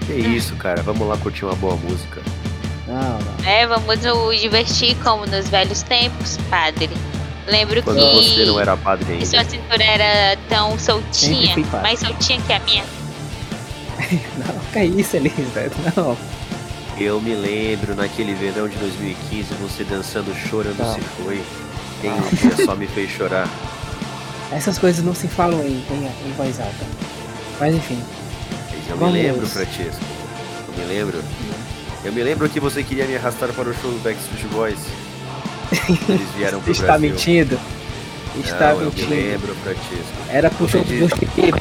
Que isso, cara? Vamos lá curtir uma boa música. Não, não. É, vamos nos divertir como nos velhos tempos, padre. Lembro Quando que você não era padre sua ainda. cintura era tão soltinha, mais soltinha que a minha. (laughs) Não, que isso, Elisa? Não. Eu me lembro naquele verão de 2015, você dançando, chorando Tá. se foi. Quem um dia só me fez chorar. Essas coisas não se falam em, em, em voz alta. Mas enfim, eu Vamos. me lembro, Francesco. Eu me lembro. Eu me lembro que você queria me arrastar para o show do Backstreet Boys. (laughs) Eles vieram pro está Brasil. mentindo. Está Não, eu me lembro, Francesco. Era pro Você disse-.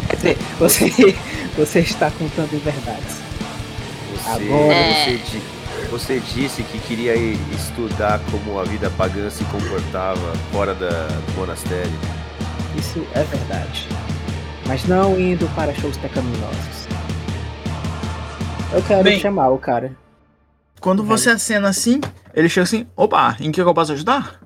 Quer dizer, você, (laughs) você está contando verdades. Você, Agora- você, di- você disse que queria ir estudar como a vida pagã se comportava fora da, do monastério. Isso é verdade. Mas não indo para shows pecaminosos. Eu quero Bem- chamar o cara. Quando você acena assim, ele chega assim: opa, em que eu posso ajudar?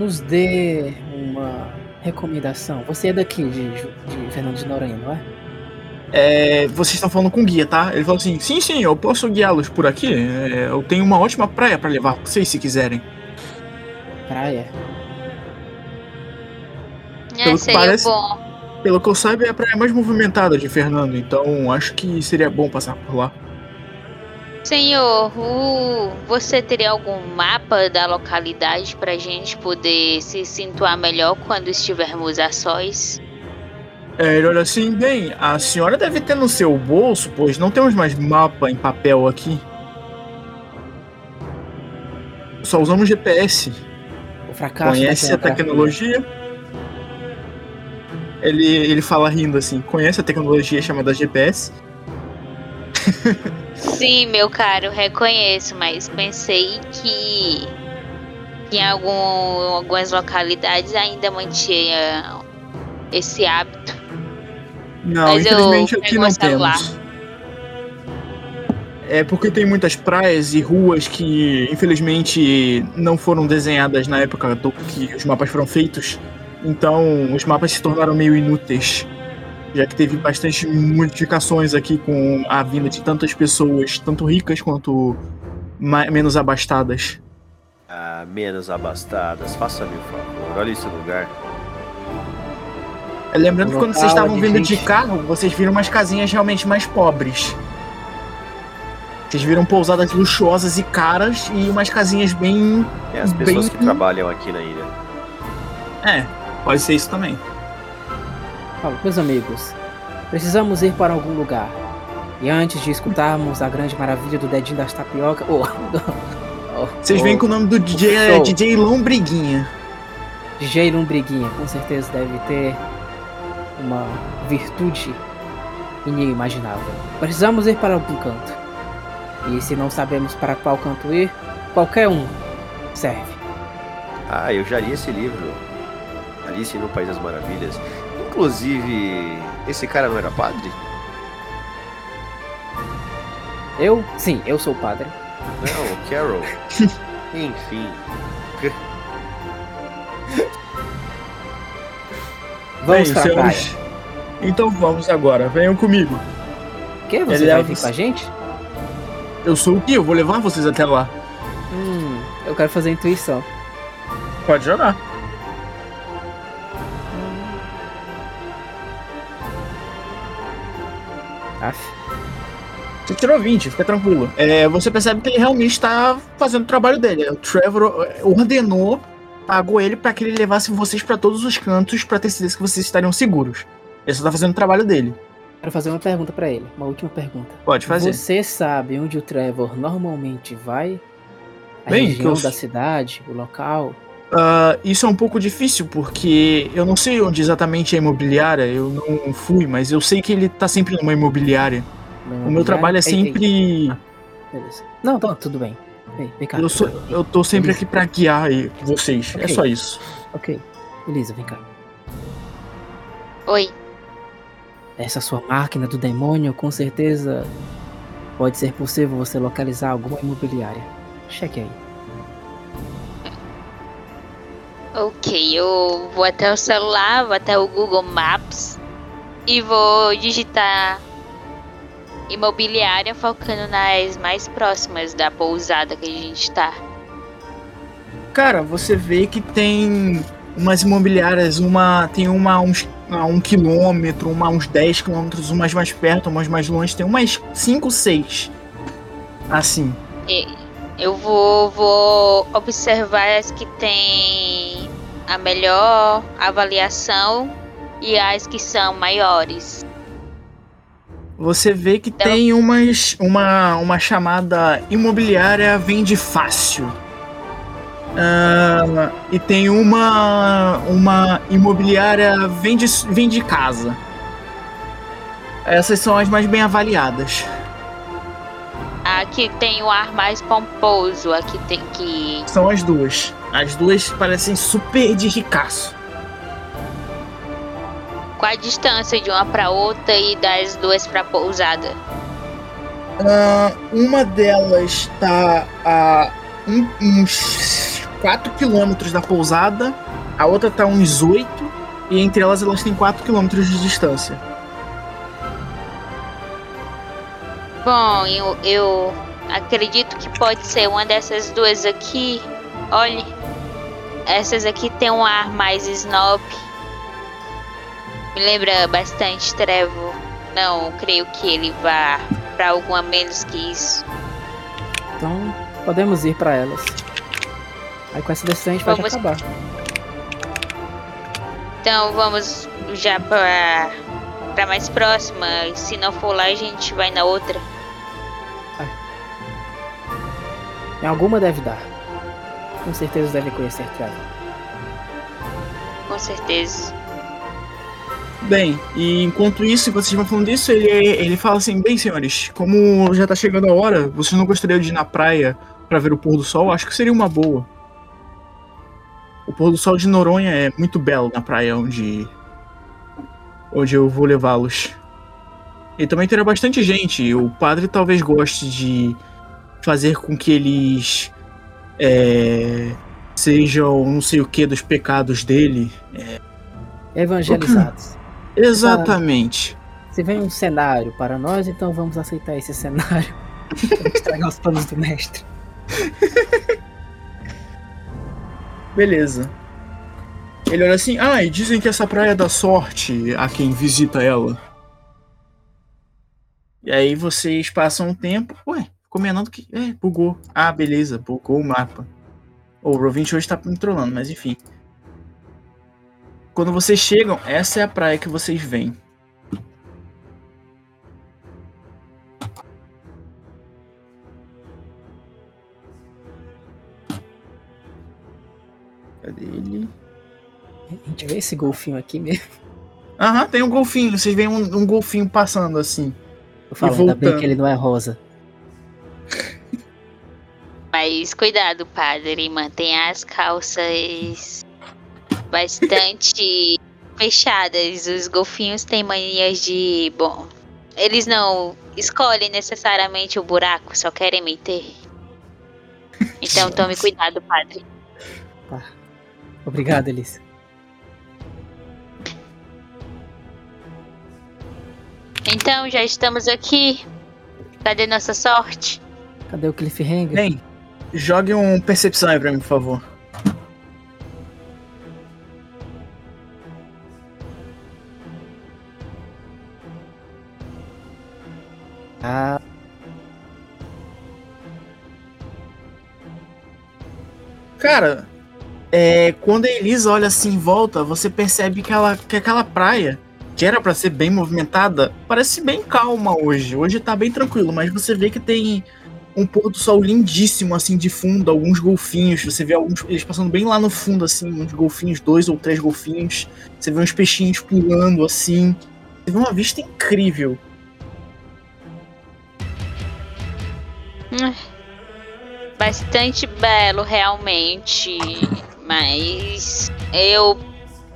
Nos dê uma recomendação. Você é daqui, de, de Fernando de Noronha, não é? É, vocês estão falando com o guia, tá? Ele falou assim: sim, sim, eu posso guiá-los por aqui. É, eu tenho uma ótima praia pra levar vocês se quiserem. Praia. É, Pelo que parece- bom. Pelo que eu saiba, é a praia mais movimentada de Fernando, então acho que seria bom passar por lá. Senhor, você teria algum mapa da localidade pra gente poder se situar melhor quando estivermos a sós? É, ele olha assim: bem, a senhora deve ter no seu bolso, pois não temos mais mapa em papel aqui. Só usamos GPS. O fracasso Conhece a tecnologia? Ele, ele fala rindo assim: conhece a tecnologia chamada GPS? (laughs) Sim, meu caro, reconheço, mas pensei que em algum, algumas localidades ainda mantinha esse hábito. Não, Mas eu infelizmente aqui não celular. temos. É porque tem muitas praias e ruas que infelizmente não foram desenhadas na época do que os mapas foram feitos. Então os mapas se tornaram meio inúteis. Já que teve bastante modificações aqui com a vinda de tantas pessoas, tanto ricas quanto menos abastadas. Ah, menos abastadas, faça-me o favor, olha esse lugar. Lembrando que quando vocês estavam de vindo de gente. carro, vocês viram umas casinhas realmente mais pobres. Vocês viram pousadas luxuosas e caras e umas casinhas bem. É as pessoas Bem- que trabalham aqui na ilha. É, pode ser isso também. Fala, meus amigos, precisamos ir para algum lugar. E antes de escutarmos a grande maravilha do dedinho das tapioca. Oh, (laughs) oh, Vocês oh, veem que o nome do DJ é. DJ Lombriguinha. DJ Lombriguinha, com certeza deve ter uma virtude inimaginável. Precisamos ir para algum canto. E se não sabemos para qual canto ir, qualquer um serve. Ah, eu já li esse livro. Alice no País das Maravilhas. Inclusive, esse cara não era padre? Eu, sim, eu sou padre. Não, o Carol. (laughs) Enfim. (laughs) Vamos Bem, para a praia. Então vamos agora, venham comigo. O quê? Você Ele vai leva vir com a gente? Eu sou o Gui, eu vou levar vocês até lá. Hum, eu quero fazer intuição. Pode jogar. Aff. Você tirou 20, fica tranquilo. É, você percebe que ele realmente está fazendo o trabalho dele. O Trevor eh, ordenou, pagou ele para que ele levasse vocês para todos os cantos para ter certeza que vocês estariam seguros. Ele só tá fazendo o trabalho dele. Quero fazer uma pergunta pra ele. Uma última pergunta. Pode fazer. Você sabe onde o Trevor normalmente vai? A Bem, região eu- da cidade, o local? Ah, isso é um pouco difícil porque eu não sei onde exatamente é a imobiliária, eu não fui, mas eu sei que ele tá sempre numa imobiliária. Não, O meu trabalho é Ei, ei, sempre. beleza. Não, tá, tudo bem. Ei, vem cá. Eu, sou, eu tô sempre aqui pra guiar aí vocês. É Ok. só isso. Ok. Elisa, vem cá. Oi. Essa sua máquina do demônio, com certeza pode ser possível você localizar alguma imobiliária. Cheque aí. Ok, eu vou até o celular, vou até o Google Maps e vou digitar imobiliária focando nas mais próximas da pousada que a gente tá. Cara, você vê que tem umas imobiliárias, uma tem uma a uns, a um quilômetro, uma a uns 10 quilômetros, umas mais perto, umas mais longe, tem umas 5, 6. assim. E- Eu vou, vou observar as que têm a melhor avaliação e as que são maiores. Você vê que Então- tem umas, uma, uma chamada imobiliária vende fácil. Ah, e tem uma, uma imobiliária vende, vende casa. Essas são as mais bem avaliadas. Aqui tem o ar mais pomposo, aqui tem que. São as duas. As duas parecem super de ricaço. Qual a distância de uma pra outra e das duas pra pousada? Ah, uma delas está a um- uns 4 quilômetros da pousada, a outra está a uns 8, e entre elas elas têm 4 quilômetros de distância. Bom, eu, eu acredito que pode ser uma dessas duas aqui. Olhe, essas aqui tem um ar mais snob. Me lembra bastante Trevo. Não creio que ele vá pra alguma menos que isso. Então, podemos ir pra elas. Aí com essa decisão a gente pode Vamos. acabar. Então vamos já pra, pra mais próxima. Se não for lá, a gente vai na outra. Em alguma deve dar. Com certeza deve conhecer Trevor. Com certeza. Bem, e enquanto isso, enquanto vocês vão falando isso, ele, ele fala assim: Bem, senhores, como já tá chegando a hora, vocês não gostariam de ir na praia pra ver o pôr do sol? Acho que seria uma boa. O pôr do sol de Noronha é muito belo na praia onde, onde eu vou levá-los. E também terá bastante gente. O padre talvez goste de fazer com que eles é, sejam não sei o que dos pecados dele. Evangelizados. (clears throat) Exatamente. Se vem um cenário para nós, então vamos aceitar esse cenário. (laughs) Vamos estragar os planos do mestre. Beleza. Ele olha assim, ah, e dizem que essa praia dá sorte a quem visita ela. E aí vocês passam um tempo. Ué, ficou menor do que. É, bugou. Ah, beleza, bugou o mapa. O Roll20 hoje tá me trolando, mas enfim. Quando vocês chegam, essa é a praia que vocês veem. Cadê ele? A gente vê esse golfinho aqui mesmo. Aham, tem um golfinho. Vocês veem um, um golfinho passando assim. Eu falo, ainda bem que ele não é rosa. Mas cuidado, padre. Mantenha as calças bastante (laughs) fechadas. Os golfinhos têm manias de. Bom, eles não escolhem necessariamente o buraco, só querem meter. Então tome cuidado, padre. Obrigado, Elisa. Então já estamos aqui. Cadê nossa sorte? Cadê o Cliffhanger? Bem, jogue um percepção aí pra mim, por favor. Ah, Cara, é, quando a Elisa olha assim em volta, você percebe que, ela, que aquela praia, que era pra ser bem movimentada, parece bem calma hoje. Hoje tá bem tranquilo, mas você vê que tem um pôr do sol lindíssimo, assim, de fundo, alguns golfinhos. Você vê alguns, eles passando bem lá no fundo, assim, uns golfinhos, dois ou três golfinhos. Você vê uns peixinhos pulando, assim. Você vê uma vista incrível. Bastante belo, realmente. Mas eu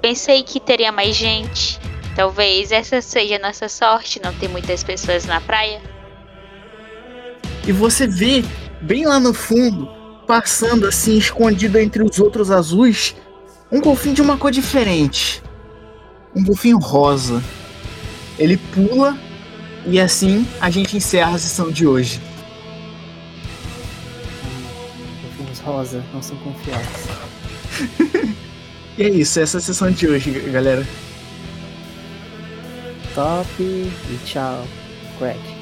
pensei que teria mais gente. Talvez essa seja a nossa sorte, não ter muitas pessoas na praia. E você vê, bem lá no fundo, passando assim, escondido entre os outros azuis, um golfinho de uma cor diferente. Um golfinho rosa. Ele pula e assim a gente encerra a sessão de hoje. golfinhos rosa não são confiáveis. (laughs) E é isso, essa é a sessão de hoje, galera. Top e tchau, Crack.